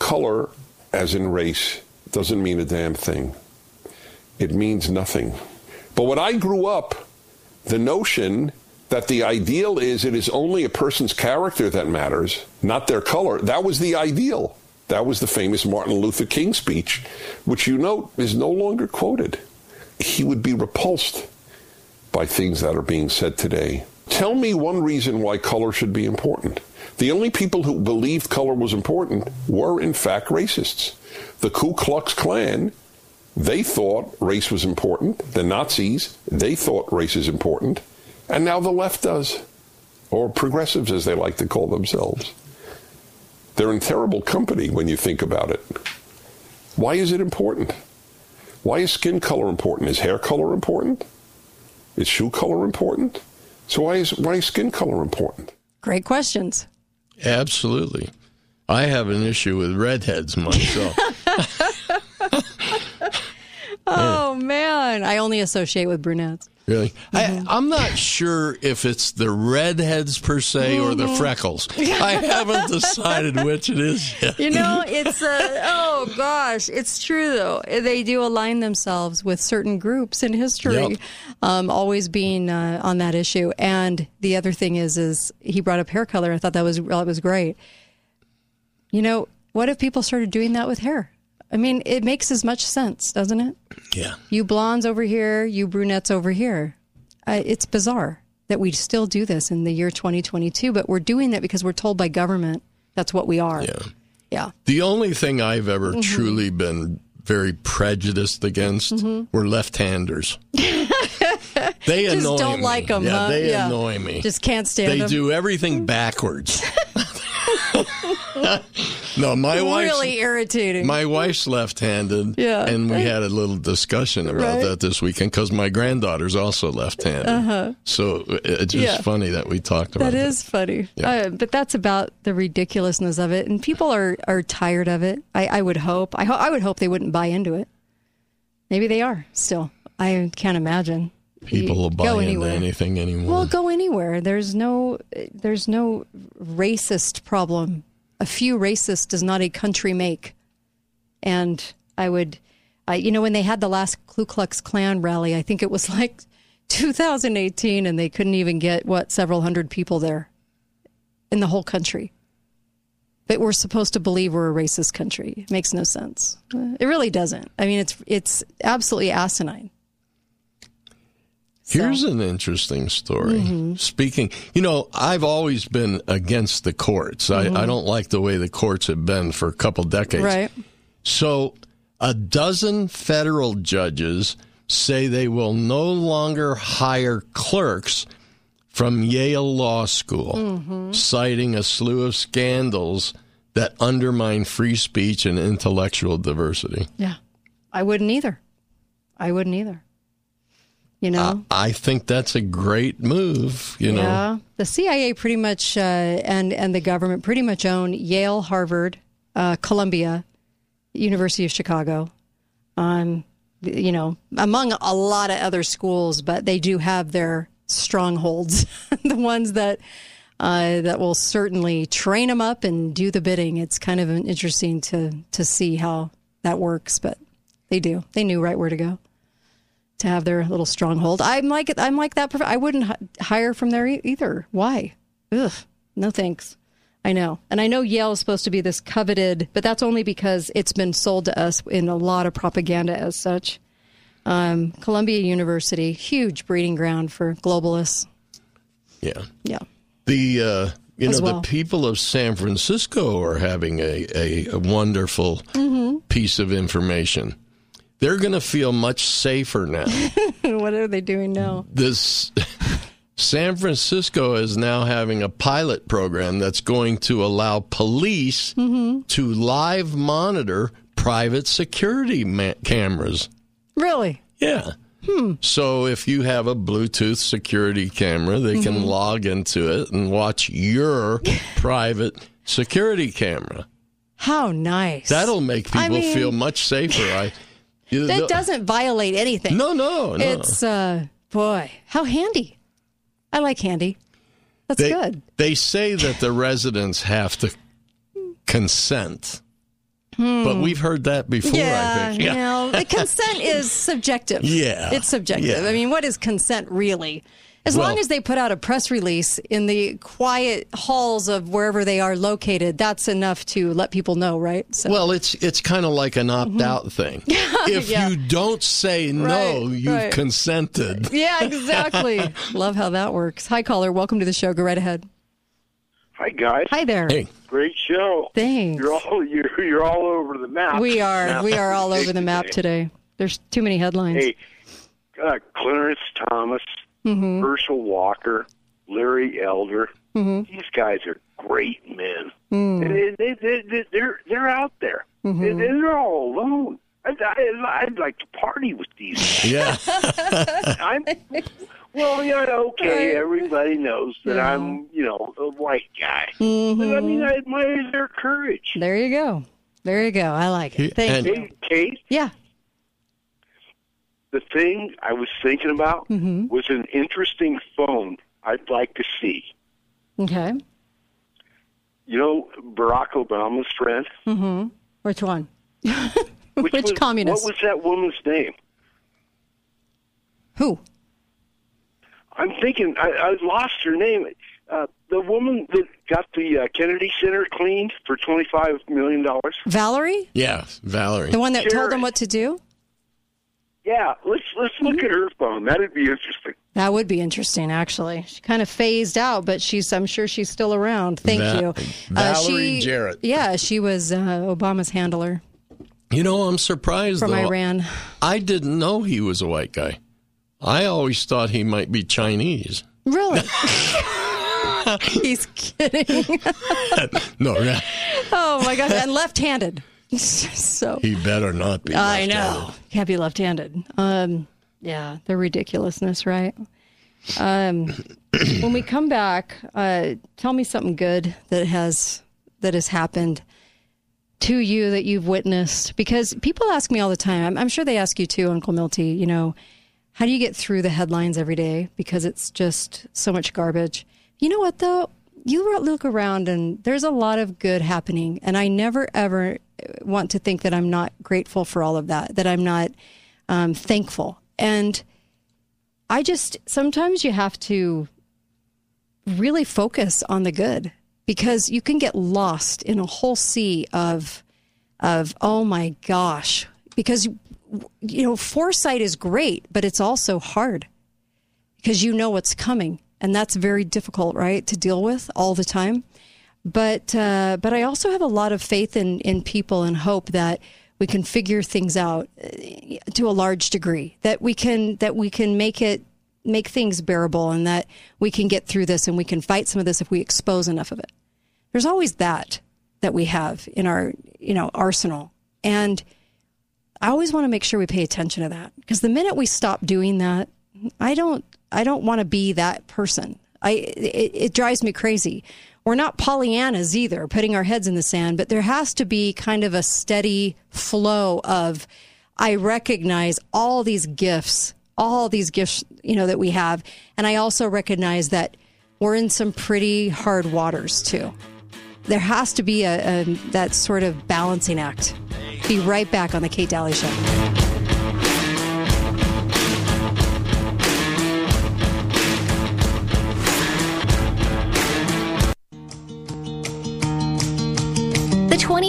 color, as in race, doesn't mean a damn thing. It means nothing. But when I grew up, the notion that the ideal is it is only a person's character that matters, not their color, that was the ideal. That was the famous Martin Luther King speech, which you note is no longer quoted. He would be repulsed by things that are being said today. Tell me one reason why color should be important. The only people who believed color was important were, in fact, racists. The Ku Klux Klan, they thought race was important. The Nazis, they thought race is important. And now the left does, or progressives, as they like to call themselves. They're in terrible company when you think about it. Why is it important? Why is skin color important? Is hair color important? Is shoe color important? So why is why is skin color important? Great questions. Absolutely. I have an issue with redheads myself. [laughs] [laughs] Oh man, I only associate with brunettes. Really? I, I'm not sure if it's the redheads per se or the Mhm. freckles. [laughs] I haven't decided which it is yet. You know, it's uh, oh gosh, it's true though. They do align themselves with certain groups in history, Yep. um, always being uh, on that issue. And the other thing is, is he brought up hair color. I thought that was that was great. You know, what if people started doing that with hair? I mean, it makes as much sense, doesn't it? Yeah. You blondes over here, you brunettes over here. Uh, it's bizarre that we still do this in the year 2022, but we're doing that because we're told by government that's what we are. Yeah. Yeah. The only thing I've ever Mhm. truly been very prejudiced against Mhm. were left-handers. [laughs] They Just don't me. them. Yeah, huh? they Yeah. annoy me. Just can't stand them they do everything backwards. [laughs] no, my wife's really irritating. my wife's left-handed. Yeah. and we had a little discussion about Right. that this weekend because my granddaughter's also left-handed. Uh-huh. So it's just Yeah. funny that we talked about That is funny. Yeah. Uh, but that's about the ridiculousness of it. And people are, are tired of it. I, I would hope. I, ho- I would hope they wouldn't buy into it. Maybe they are still. I can't imagine. People will buy go into anywhere. anything anymore. Well, go anywhere. There's no there's no racist problem. A few racists does not a country make. And I would, I, you know, when they had the last Ku Klux Klan rally, I think it was [laughs] like 2018, and they couldn't even get what several hundred people there in the whole country. But we're supposed to believe we're a racist country. It makes no sense. It really doesn't. I mean, it's it's absolutely asinine. Here's an interesting story. Mhm. Speaking, you know, I've always been against the courts. Mhm. I, I don't like the way the courts have been for a couple decades. Right. So, a dozen federal judges say they will no longer hire clerks from Yale Law School, Mhm. citing a slew of scandals that undermine free speech and intellectual diversity. Yeah. I wouldn't either. I wouldn't either. You know? I think that's a great move, you know. Yeah. The CIA pretty much uh, and and the government pretty much own Yale, Harvard, uh, Columbia, University of Chicago. Um, you know, among a lot of other schools, but they do have their strongholds, [laughs] the ones that uh, that will certainly train them up and do the bidding. It's kind of interesting to to see how that works, but they do. They knew right where to go to have their little stronghold. I'm like I'm like that. I wouldn't hire from there either. Why? Ugh, no thanks. I know, and I know Yale is supposed to be this coveted, but that's only because it's been sold to us in a lot of propaganda as such. Um, Columbia University, huge breeding ground for globalists. Yeah. Yeah. The uh, you As know well. the people of San Francisco are having a, a, a wonderful Mm-hmm. piece of information. They're going to feel much safer now. [laughs] what are they doing now? this San Francisco is now having a pilot program that's going to allow police Mm-hmm. to live monitor private security ma- cameras. Really? Yeah. Hmm. So if you have a Bluetooth security camera, they Mm-hmm. can log into it and watch your [laughs] private security camera. How nice. That'll make people I mean- feel much safer. I That doesn't violate anything. No, no, no. It's uh boy, how handy. I like handy. That's they, good. They say that the residents have to consent. But Hmm. we've heard that before, yeah, I think. you know, the consent is subjective. [laughs] Yeah, It's subjective. yeah. I mean, what is consent really? As Well- long as they put out a press release in the quiet halls of wherever they are located, that's enough to let people know, right? So, Well, it's it's kind of like an opt out thing. [laughs] If Mm-hmm. Yeah. you don't say no, Right, you've right. consented. yeah, [laughs] exactly. Love how that works. Hi, caller. Welcome to the show. Go right ahead. Hi guys. Hi there. Hey. Great show. Thanks. You're all [laughs] you're, you're all over the map. We are. Now. We are all over the map today. There's too many headlines. Hey, uh, Clarence Thomas, Mhm. Herschel Walker, Larry Elder. Mhm. These guys are great men. Mm. And they, they, they, they, they're they're out there. Mhm. And they're all alone. I'd, I, I'd like to party with these. guys. Yeah. [laughs] I'm well, yeah, okay. Everybody knows that Yeah. I'm, you know, a white guy. Mhm. But I mean, I admire their courage. There you go. There you go. I like it. Thank and- you. Kate, Yeah. The thing I was thinking about Mhm. was an interesting phone I'd like to see. Okay. You know, Barack Obama's friend. Mm-hmm. Which one? [laughs] Which, Which was, communist? What was that woman's name? Who? I'm thinking I, I lost her name. Uh, the woman that got the uh, Kennedy Center cleaned for twenty five million dollars. Valerie? Yeah, Valerie. The one that told Jerry. them what to do? Yeah, let's let's look Mm-hmm. at her phone. That'd be interesting. That would be interesting, actually. She kind of phased out, but she's I'm sure she's still around. Thank Va- you. Uh, Valerie she, Jarrett. Yeah, she was uh, Obama's handler You know, I'm surprised from though. Iran. I didn't know he was a white guy. I always thought he might be Chinese. Really? [laughs] [laughs] He's kidding. [laughs] No, yeah, oh my gosh, and left-handed. [laughs] so he better not be. I know. Can't be left-handed. Um, yeah, the ridiculousness, right? Um, [coughs] when we come back, uh, tell me something good that has that has happened to you that you've witnessed. Because people ask me all the time. I'm, I'm sure they ask you too, Uncle Milty. You know, how do you get through the headlines every day? Because it's just so much garbage. You know what though? You look around and there's a lot of good happening, and I never ever want to think that I'm not grateful for all of that. That I'm not um, thankful. And I just sometimes you have to really focus on the good because you can get lost in a whole sea of of oh my gosh because you know foresight is great but it's also hard because you know what's coming and that's very difficult right to deal with all the time but uh, but I also have a lot of faith in in people and hope that we can figure things out uh, to a large degree that we can that we can make it make things bearable and that we can get through this and we can fight some of this if we expose enough of it. There's always that that we have in our you know arsenal. And i always want to make sure we pay attention to that because the minute we stop doing that i don't i don't want to be that person. I it, it drives me crazy we're not pollyannas either putting our heads in the sand but there has to be kind of a steady flow of i recognize all these gifts all these gifts you know that we have. And i also recognize that we're in some pretty hard waters too. There has to be a, a that sort of balancing act. Be right back on the kate Dalley show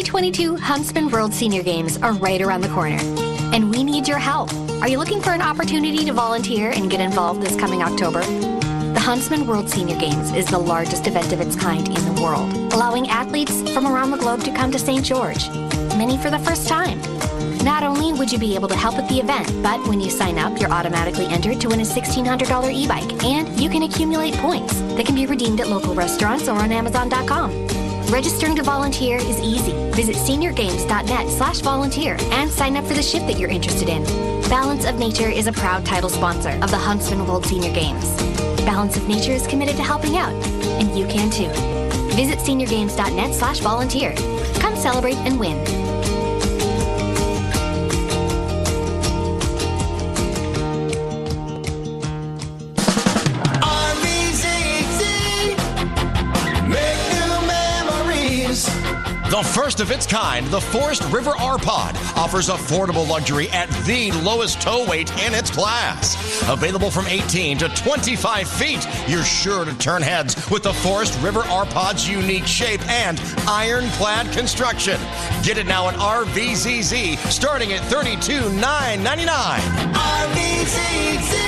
2022 Huntsman World Senior Games are right around the corner, and we need your help. Are you looking for an opportunity to volunteer and get involved this coming October? The Huntsman World Senior Games is the largest event of its kind in the world, allowing athletes from around the globe to come to St. George, many for the first time. Not only would you be able to help at the event, but when you sign up, you're automatically entered to win a $1,600 e bike, and you can accumulate points that can be redeemed at local restaurants or on Amazon.com. Registering to volunteer is easy. Visit seniorgames.net slash volunteer and sign up for the shift that you're interested in. Balance of Nature is a proud title sponsor of the Huntsman World Senior Games. Balance of Nature is committed to helping out, and you can too. Visit seniorgames.net slash volunteer. Come celebrate and win. The first of its kind, the Forest River R Pod offers affordable luxury at the lowest tow weight in its class. Available from 18 to 25 feet, you're sure to turn heads with the Forest River R Pod's unique shape and ironclad construction. Get it now at RVZZ, starting at $32,999. RVZZ.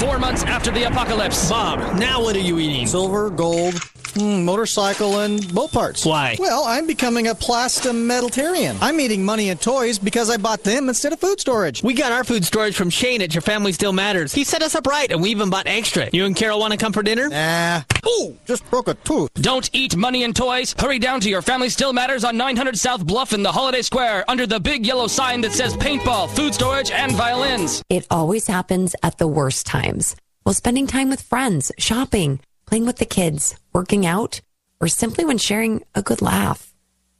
Four months after the apocalypse. Bob, now what are you eating? Silver, gold, Mm, motorcycle, and boat parts. Why? Well, I'm becoming a plastometalitarian. I'm eating money and toys because I bought them instead of food storage. We got our food storage from Shane at Your Family Still Matters. He set us up right, and we even bought extra. You and Carol want to come for dinner? Nah. Ooh, just broke a tooth. Don't eat money and toys. Hurry down to Your Family Still Matters on 900 South Bluff in the Holiday Square under the big yellow sign that says paintball, food storage, and violins. It always happens at the worst times. While spending time with friends, shopping, playing with the kids, working out, or simply when sharing a good laugh.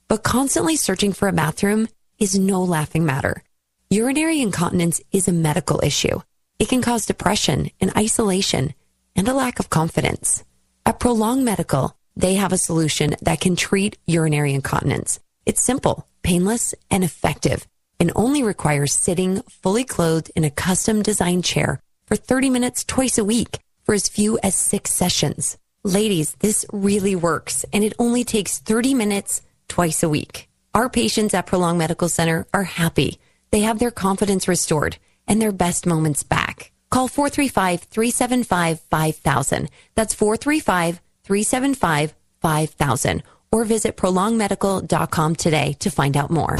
But constantly searching for a bathroom is no laughing matter. Urinary incontinence is a medical issue. It can cause depression and isolation and a lack of confidence. At Prolong Medical, they have a solution that can treat urinary incontinence. It's simple, painless, and effective, and only requires sitting fully clothed in a custom designed chair for 30 minutes twice a week for as few as six sessions. Ladies, this really works, and it only takes 30 minutes twice a week. Our patients at Prolong Medical Center are happy. They have their confidence restored and their best moments back. Call 435 375 5000. That's 435 375 5000. Or visit prolongmedical.com today to find out more.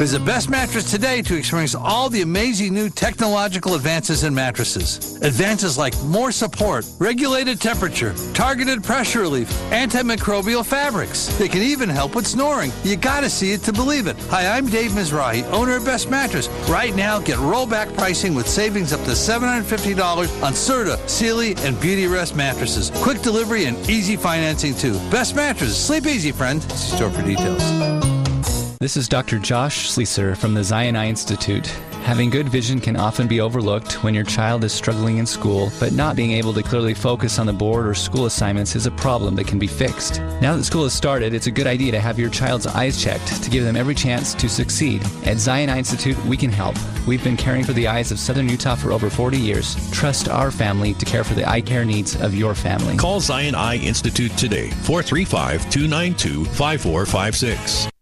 Visit Best Mattress today to experience all the amazing new technological advances in mattresses. Advances like more support, regulated temperature, targeted pressure relief, antimicrobial fabrics. They can even help with snoring. You gotta see it to believe it. Hi, I'm Dave Mizrahi, owner of Best Mattress. Right now, get rollback pricing with savings up to $750 on Serta, Sealy, and Beauty Rest mattresses. Quick delivery and easy financing too. Best Mattress. Sleep easy, friend. See store for details. This is Dr. Josh Sleeser from the Zion Eye Institute. Having good vision can often be overlooked when your child is struggling in school, but not being able to clearly focus on the board or school assignments is a problem that can be fixed. Now that school has started, it's a good idea to have your child's eyes checked to give them every chance to succeed. At Zion Eye Institute, we can help. We've been caring for the eyes of Southern Utah for over 40 years. Trust our family to care for the eye care needs of your family. Call Zion Eye Institute today, 435 292 5456.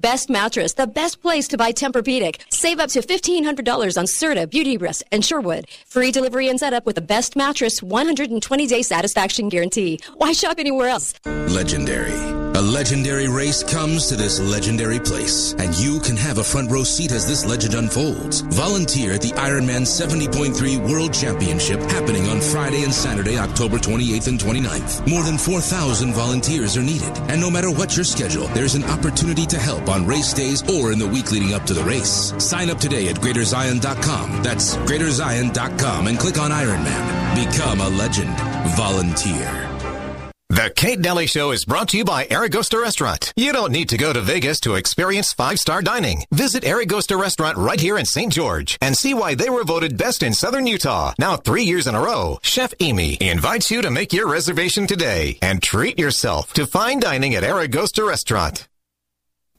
Best mattress, the best place to buy Tempur-Pedic. Save up to $1,500 on Serta, Beauty Rest, and Sherwood. Free delivery and setup with the best mattress, 120-day satisfaction guarantee. Why shop anywhere else? Legendary. A legendary race comes to this legendary place, and you can have a front row seat as this legend unfolds. Volunteer at the Ironman 70.3 World Championship happening on Friday and Saturday, October 28th and 29th. More than 4,000 volunteers are needed, and no matter what your schedule, there's an opportunity to help on race days or in the week leading up to the race. Sign up today at greaterzion.com. That's greaterzion.com and click on Ironman. Become a legend. Volunteer. The Kate Dalley Show is brought to you by Aragosta Restaurant. You don't need to go to Vegas to experience five-star dining. Visit Aragosta Restaurant right here in St. George and see why they were voted best in Southern Utah. Now three years in a row, Chef Amy invites you to make your reservation today and treat yourself to fine dining at Aragosta Restaurant.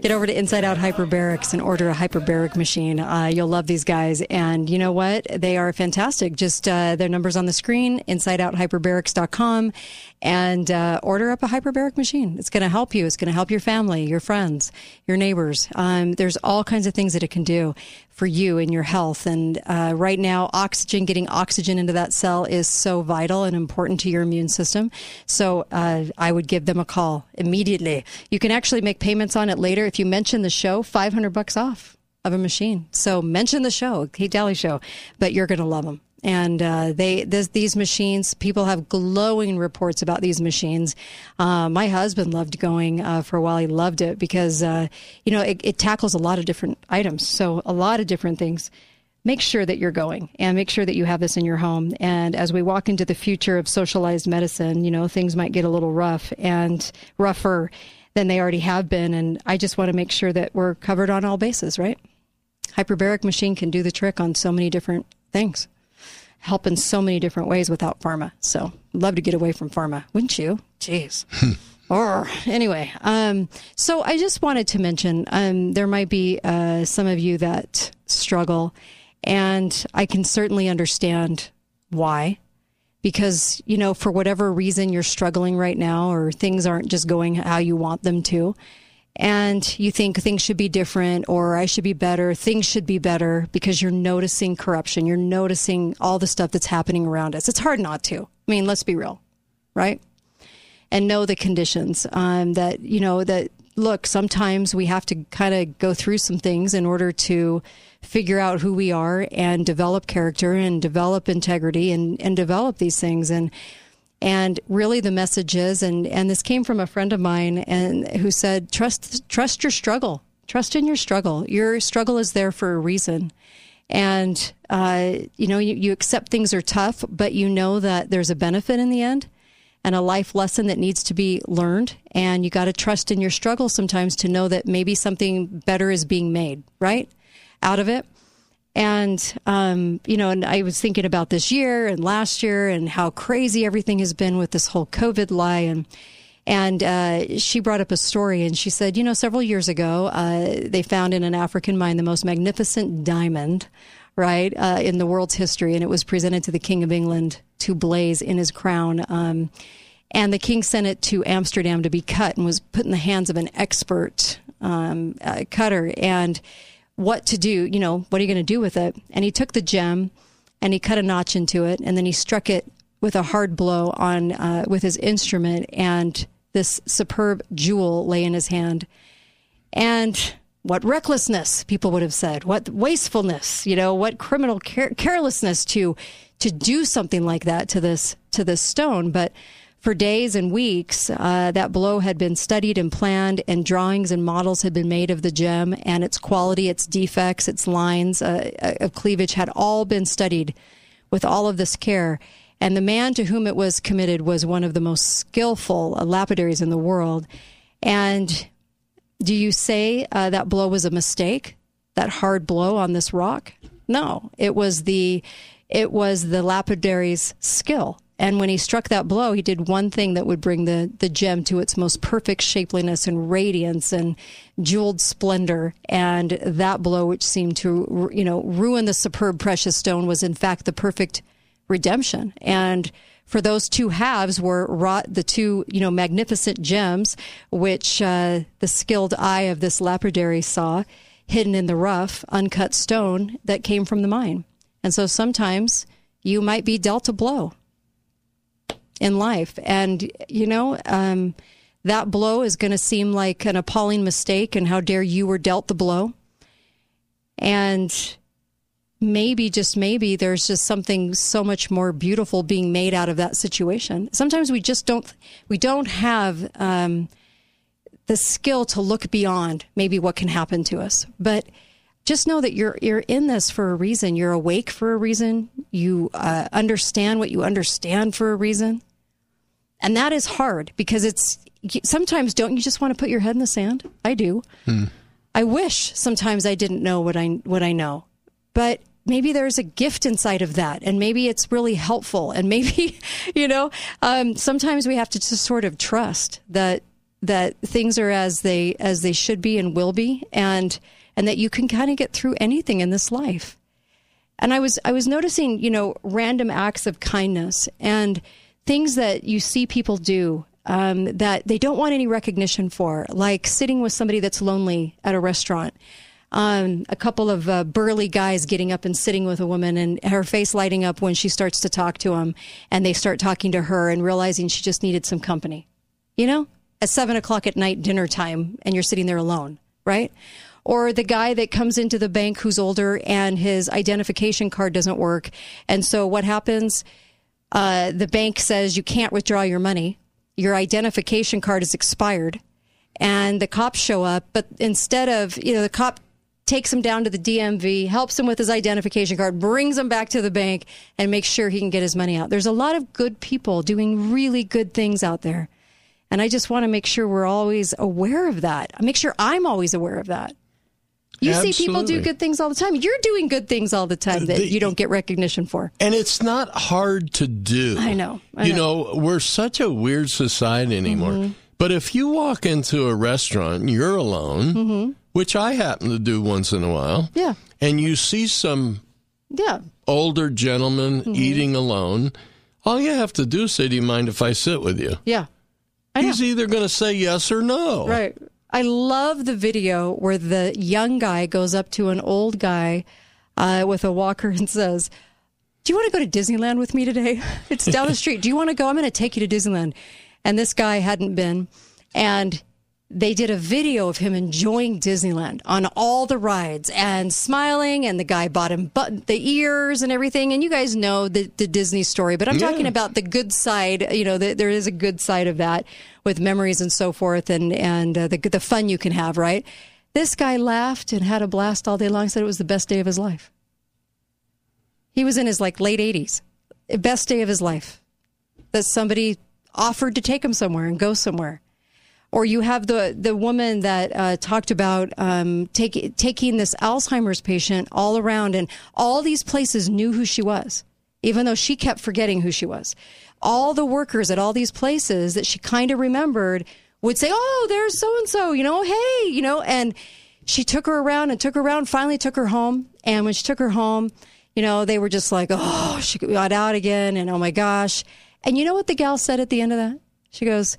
Get over to Inside Out Hyperbarics and order a hyperbaric machine. Uh, you'll love these guys. And you know what? They are fantastic. Just uh, their numbers on the screen, insideouthyperbarics.com, and uh, order up a hyperbaric machine. It's going to help you. It's going to help your family, your friends, your neighbors. Um, there's all kinds of things that it can do for you and your health. And uh, right now, oxygen, getting oxygen into that cell is so vital and important to your immune system. So uh, I would give them a call immediately. You can actually make payments on it later if you mention the show. 500 bucks off of a machine. So mention the show, Kate Dalley Show, but you're going to love them. And uh, they this, these machines, people have glowing reports about these machines. Uh, my husband loved going uh, for a while. He loved it because uh, you know it, it tackles a lot of different items, so a lot of different things. Make sure that you're going and make sure that you have this in your home. And as we walk into the future of socialized medicine, you know things might get a little rough and rougher than they already have been. And I just want to make sure that we're covered on all bases, right? Hyperbaric machine can do the trick on so many different things help in so many different ways without pharma. So love to get away from pharma, wouldn't you? Jeez. or anyway, um, so I just wanted to mention um, there might be uh, some of you that struggle, and I can certainly understand why. Because, you know, for whatever reason you're struggling right now, or things aren't just going how you want them to, and you think things should be different or I should be better, things should be better because you're noticing corruption, you're noticing all the stuff that's happening around us. It's hard not to. I mean, let's be real, right? And know the conditions um, that, you know, that look, sometimes we have to kind of go through some things in order to figure out who we are and develop character and develop integrity and, and develop these things. And and really, the message is, and, and this came from a friend of mine, and who said, trust trust your struggle, trust in your struggle. Your struggle is there for a reason, and uh, you know you, you accept things are tough, but you know that there's a benefit in the end, and a life lesson that needs to be learned. And you got to trust in your struggle sometimes to know that maybe something better is being made right out of it. And, um, you know, and I was thinking about this year and last year and how crazy everything has been with this whole COVID lie. And, and uh, she brought up a story and she said, you know, several years ago, uh, they found in an African mine the most magnificent diamond, right, uh, in the world's history. And it was presented to the King of England to blaze in his crown. Um, and the king sent it to Amsterdam to be cut and was put in the hands of an expert um, uh, cutter. And what to do, you know, what are you going to do with it? And he took the gem and he cut a notch into it and then he struck it with a hard blow on uh, with his instrument and this superb jewel lay in his hand. And what recklessness, people would have said. What wastefulness, you know, what criminal care- carelessness to to do something like that to this to this stone. But for days and weeks, uh, that blow had been studied and planned, and drawings and models had been made of the gem and its quality, its defects, its lines uh, of cleavage had all been studied with all of this care. And the man to whom it was committed was one of the most skillful uh, lapidaries in the world. And do you say uh, that blow was a mistake? That hard blow on this rock? No, it was the it was the lapidary's skill and when he struck that blow, he did one thing that would bring the, the gem to its most perfect shapeliness and radiance and jeweled splendor. And that blow, which seemed to, you know, ruin the superb precious stone, was in fact the perfect redemption. And for those two halves were wrought the two, you know, magnificent gems, which uh, the skilled eye of this lapidary saw hidden in the rough, uncut stone that came from the mine. And so sometimes you might be dealt a blow in life. And, you know, um, that blow is going to seem like an appalling mistake, and how dare you were dealt the blow. And maybe, just maybe, there's just something so much more beautiful being made out of that situation. Sometimes we just don't, we don't have um, the skill to look beyond maybe what can happen to us. But just know that you're you're in this for a reason. You're awake for a reason. You uh, understand what you understand for a reason. And that is hard because it's sometimes don't you just want to put your head in the sand? I do. Hmm. I wish sometimes I didn't know what I what I know. But maybe there's a gift inside of that and maybe it's really helpful and maybe [laughs] you know um, sometimes we have to just sort of trust that that things are as they as they should be and will be, and and that you can kind of get through anything in this life. And I was I was noticing, you know, random acts of kindness and things that you see people do um, that they don't want any recognition for, like sitting with somebody that's lonely at a restaurant. Um, a couple of uh, burly guys getting up and sitting with a woman and her face lighting up when she starts to talk to him and they start talking to her and realizing she just needed some company. You know, at seven o'clock at night, dinner time, and you're sitting there alone, right? Or the guy that comes into the bank who's older and his identification card doesn't work. And so what happens? Uh, the bank says you can't withdraw your money. Your identification card is expired. And the cops show up, but instead of, you know, the cop takes him down to the DMV, helps him with his identification card, brings him back to the bank, and makes sure he can get his money out. There's a lot of good people doing really good things out there. And I just want to make sure we're always aware of that. Make sure I'm always aware of that. You see people do good things all the time. You're doing good things all the time that The- you don't get recognition for. And it's not hard to do. I know. I you know. know. we're such a weird society anymore. Mhm. But if you walk into a restaurant, and you're alone, Mhm. which I happen to do once in a while, Yeah. and you see some Yeah. older gentleman Mhm. eating alone, all you have to do is say, Do you mind if I sit with you? Yeah. He's either going to say yes or no. Right. I love the video where the young guy goes up to an old guy uh, with a walker and says, Do you want to go to Disneyland with me today? [laughs] It's down the [laughs] street. Do you want to go? I'm going to take you to Disneyland. And this guy hadn't been. And they did a video of him enjoying Disneyland on all the rides and smiling. And the guy bought him but- the ears and everything. And you guys know the, the Disney story, but I'm Yeah. talking about the good side. You know, the, there is a good side of that with memories and so forth, and and uh, the the fun you can have. Right? This guy laughed and had a blast all day long. Said it was the best day of his life. He was in his like late 80s, best day of his life. That somebody offered to take him somewhere and go somewhere. Or you have the the woman that uh, talked about um, take, taking this Alzheimer's patient all around, and all these places knew who she was, even though she kept forgetting who she was. All the workers at all these places that she kind of remembered would say, "Oh, there's so and so," you know, "Hey," you know, and she took her around and took her around. Finally, took her home, and when she took her home, you know, they were just like, "Oh, she got out again," and "Oh my gosh," and you know what the gal said at the end of that? She goes.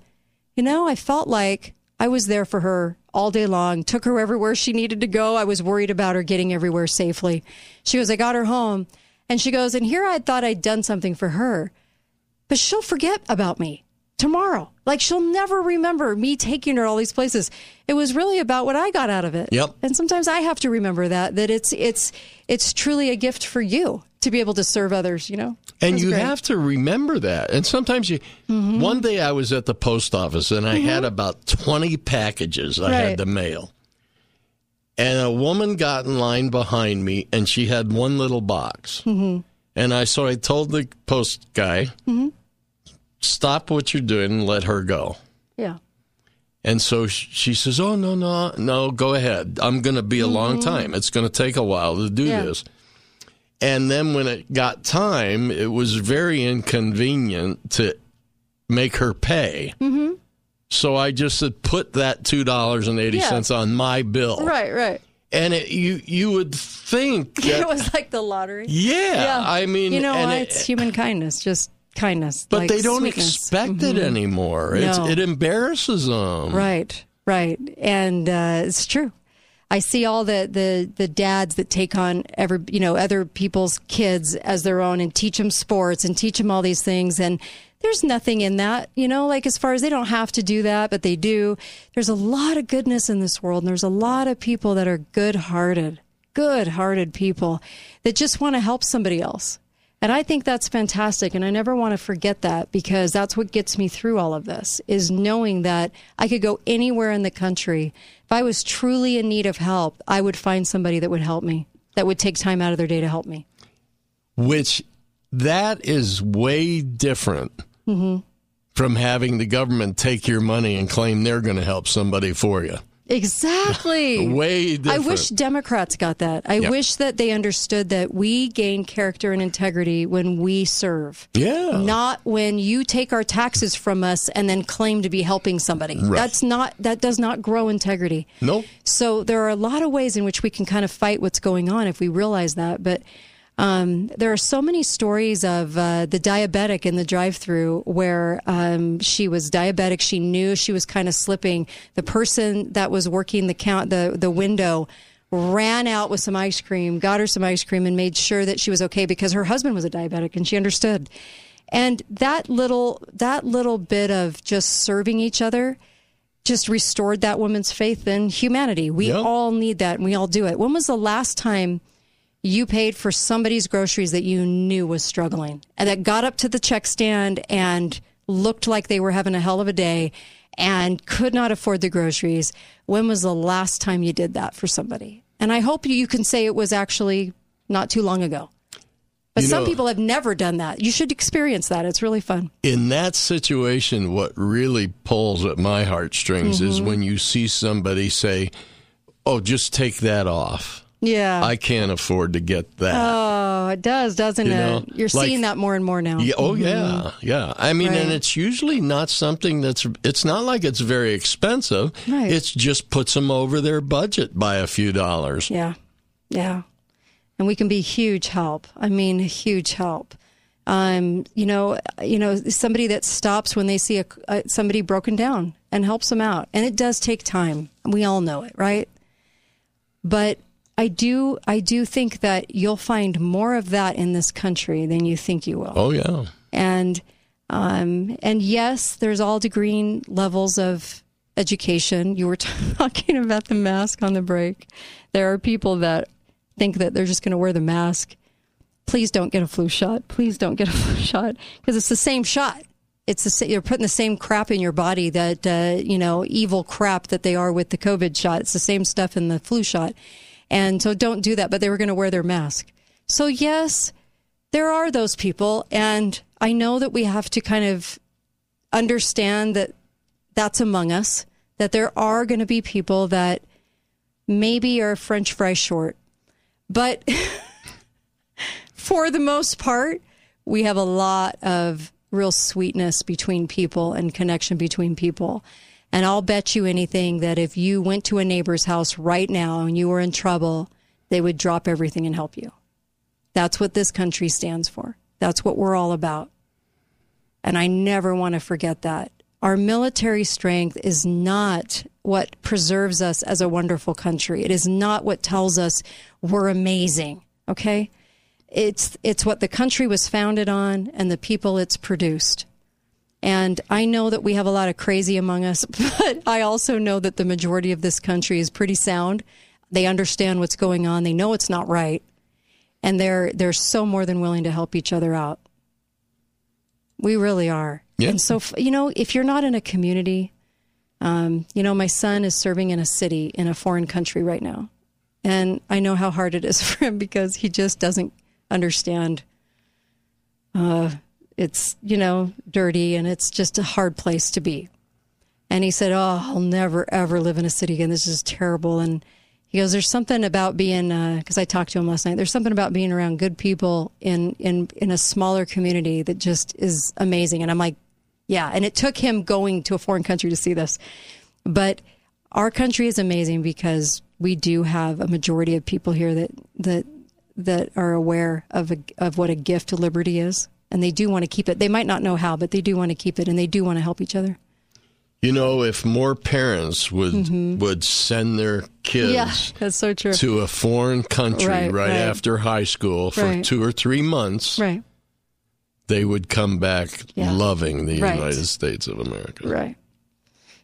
You know, I felt like I was there for her all day long, took her everywhere she needed to go. I was worried about her getting everywhere safely. She goes, I got her home. And she goes, and here I thought I'd done something for her, but she'll forget about me tomorrow. Like she'll never remember me taking her all these places. It was really about what I got out of it. Yep. And sometimes I have to remember that, that it's, it's, it's truly a gift for you to be able to serve others, you know? And That's you great. Mm-hmm. have to remember that. And sometimes you. One day I was at the post office and I had about 20 packages I Right. had to mail. And a woman got in line behind me and she had one little box. Mhm. And I so I told the post guy, Mhm. stop what you're doing and let her go. Yeah. And so she says, "Oh no, no, no, go ahead. I'm going to be a long Mhm. time. It's going to take a while to do Yeah. this." And then when it got time, it was very inconvenient to make her pay. Mm-hmm. So I just said, "Put that two dollars and eighty cents on my bill." Right, right. And it, you you would think [laughs] it was like the lottery. Yeah, I mean, you know it- it's human kindness, just kindness. but like they don't sweetness. expect it Mhm. anymore. It's, No. it embarrasses them. Right, right, and uh, it's true. I see all the, the the dads that take on every you know other people's kids as their own and teach them sports and teach them all these things. And there's nothing in that you know like as far as they don't have to do that but they do. There's a lot of goodness in this world. And there's a lot of people that are good hearted good hearted people that just want to help somebody else and I think that's fantastic. And I never want to forget that because that's what gets me through all of this is knowing that I could go anywhere in the country. If I was truly in need of help, I would find somebody that would help me, that would take time out of their day to help me. Which that is way different hmm from having the government take your money and claim they're going to help somebody for you. Exactly. [laughs] Way I wish Democrats got that. I Yeah. wish that they understood that we gain character and integrity when we serve. Yeah. Not when you take our taxes from us and then claim to be helping somebody. Right. That's not that does not grow integrity. Nope. So there are a lot of ways in which we can kind of fight what's going on if we realize that. But um, there are so many stories of uh, the diabetic in the drive-through where um, she was diabetic. She knew she was kind of slipping. The person that was working the count, the the window, ran out with some ice cream, got her some ice cream, and made sure that she was okay because her husband was a diabetic and she understood. And that little that little bit of just serving each other just restored that woman's faith in humanity. We Yep. all need that and we all do it. When was the last time you paid for somebody's groceries that you knew was struggling and that got up to the check stand and looked like they were having a hell of a day and could not afford the groceries? When was the last time you did that for somebody? And I hope you can say it was actually not too long ago. But You some know- people have never done that. You should experience that. It's really fun. in that situation, what really pulls at my heartstrings is Mhm. when you see somebody say, "Oh, just take that off. Yeah. I can't afford to get that." Oh, it does, doesn't You it? know, You're like- seeing that more and more now. Yeah, oh Mhm. yeah, yeah. I mean, and it's usually not something that's. It's not like it's very expensive. Right. It's just puts them over their budget by a few dollars. Yeah. Yeah. And we can be huge help. I mean, huge help. Um, you know, you know, somebody that stops when they see a, a somebody broken down and helps them out. And it does take time. We all know it, right? But I do I do think that you'll find more of that in this country than you think you will. Oh yeah. And um, and yes, there's all degree levels of education. You were [laughs] talking about the mask on the break. There are people that think that they're just going to wear the mask. Please don't get a flu shot. Please don't get a [laughs] flu shot because it's the same shot. It's the you're putting the same crap in your body that uh, you know evil crap that they are with the COVID shot. It's the same stuff in the flu shot, and so don't do that. But they were going to wear their mask. So yes, there are those people, and I know that we have to kind of understand that that's among us. That there are going to be people that maybe are French fry short, but [laughs] for the most part, we have a lot of real sweetness between people and connection between people. And I'll bet you anything that if you went to a neighbor's house right now and you were in trouble, they would drop everything and help you. That's what this country stands for. That's what we're all about. And I never want to forget that. Our military strength is not what preserves us as a wonderful country. It is not what tells us we're amazing. Okay? It's it's what the country was founded on and the people it's produced. And I know that we have a lot of crazy among us, [laughs] but I also know that the majority of this country is pretty sound. They understand what's going on. They know it's not right. And they're they're so more than willing to help each other out. We really are. Yeah. And so, you know, if you're not in a community, um, you know, my son is serving in a city in a foreign country right now. And I know how hard it is [laughs] for him because he just doesn't understand. Uh, it's, you know, dirty and it's just a hard place to be. And he said, Oh, I'll never, ever live in a city again. This is terrible. And he goes, There's something about being, uh, because I talked to him last night, there's something about being around good people in, in, in a smaller community that just is amazing. And I'm like, Yeah. And it took him going to a foreign country to see this. But our country is amazing because we do have a majority of people here that, that, that are aware of, a, of what a gift of liberty is. And they do want to keep it. They might not know how, but they do want to keep it and they do want to help each other. You know, if more parents would Mhm. would send their kids Yeah, that's so true. to a foreign country Right, right, right. after high school for Right. two or three months, Right. they would come back Yeah. loving the. United States of America. Right.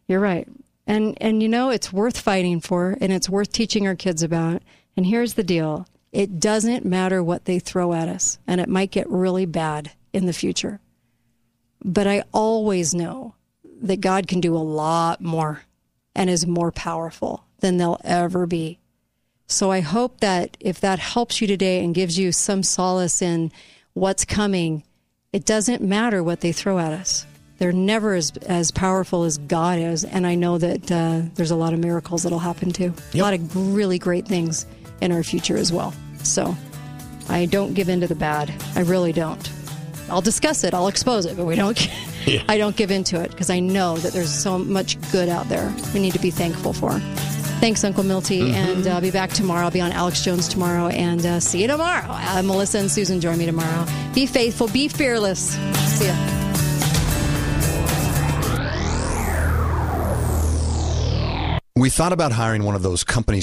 You're right. And and you know it's worth fighting for and it's worth teaching our kids about. And here's the deal. It doesn't matter what they throw at us and it might get really bad in the future. But I always know that God can do a lot more and is more powerful than they'll ever be. So I hope that if that helps you today and gives you some solace in what's coming, it doesn't matter what they throw at us. they're never as as powerful as God is, and I know that uh, there's a lot of miracles that'll happen too. A lot of really great things in our future as well. So I don't give in to the bad. I really don't. I'll discuss it. I'll expose it, but we don't. [laughs] Yeah. I don't give into it because I know that there's so much good out there. We need to be thankful for. Thanks, Uncle Milty, Mm-hmm. and uh, I'll be back tomorrow. I'll be on Alex Jones tomorrow, and uh, see you tomorrow. Uh, Melissa and Susan join me tomorrow. Be faithful, be fearless. See ya. We thought about hiring one of those company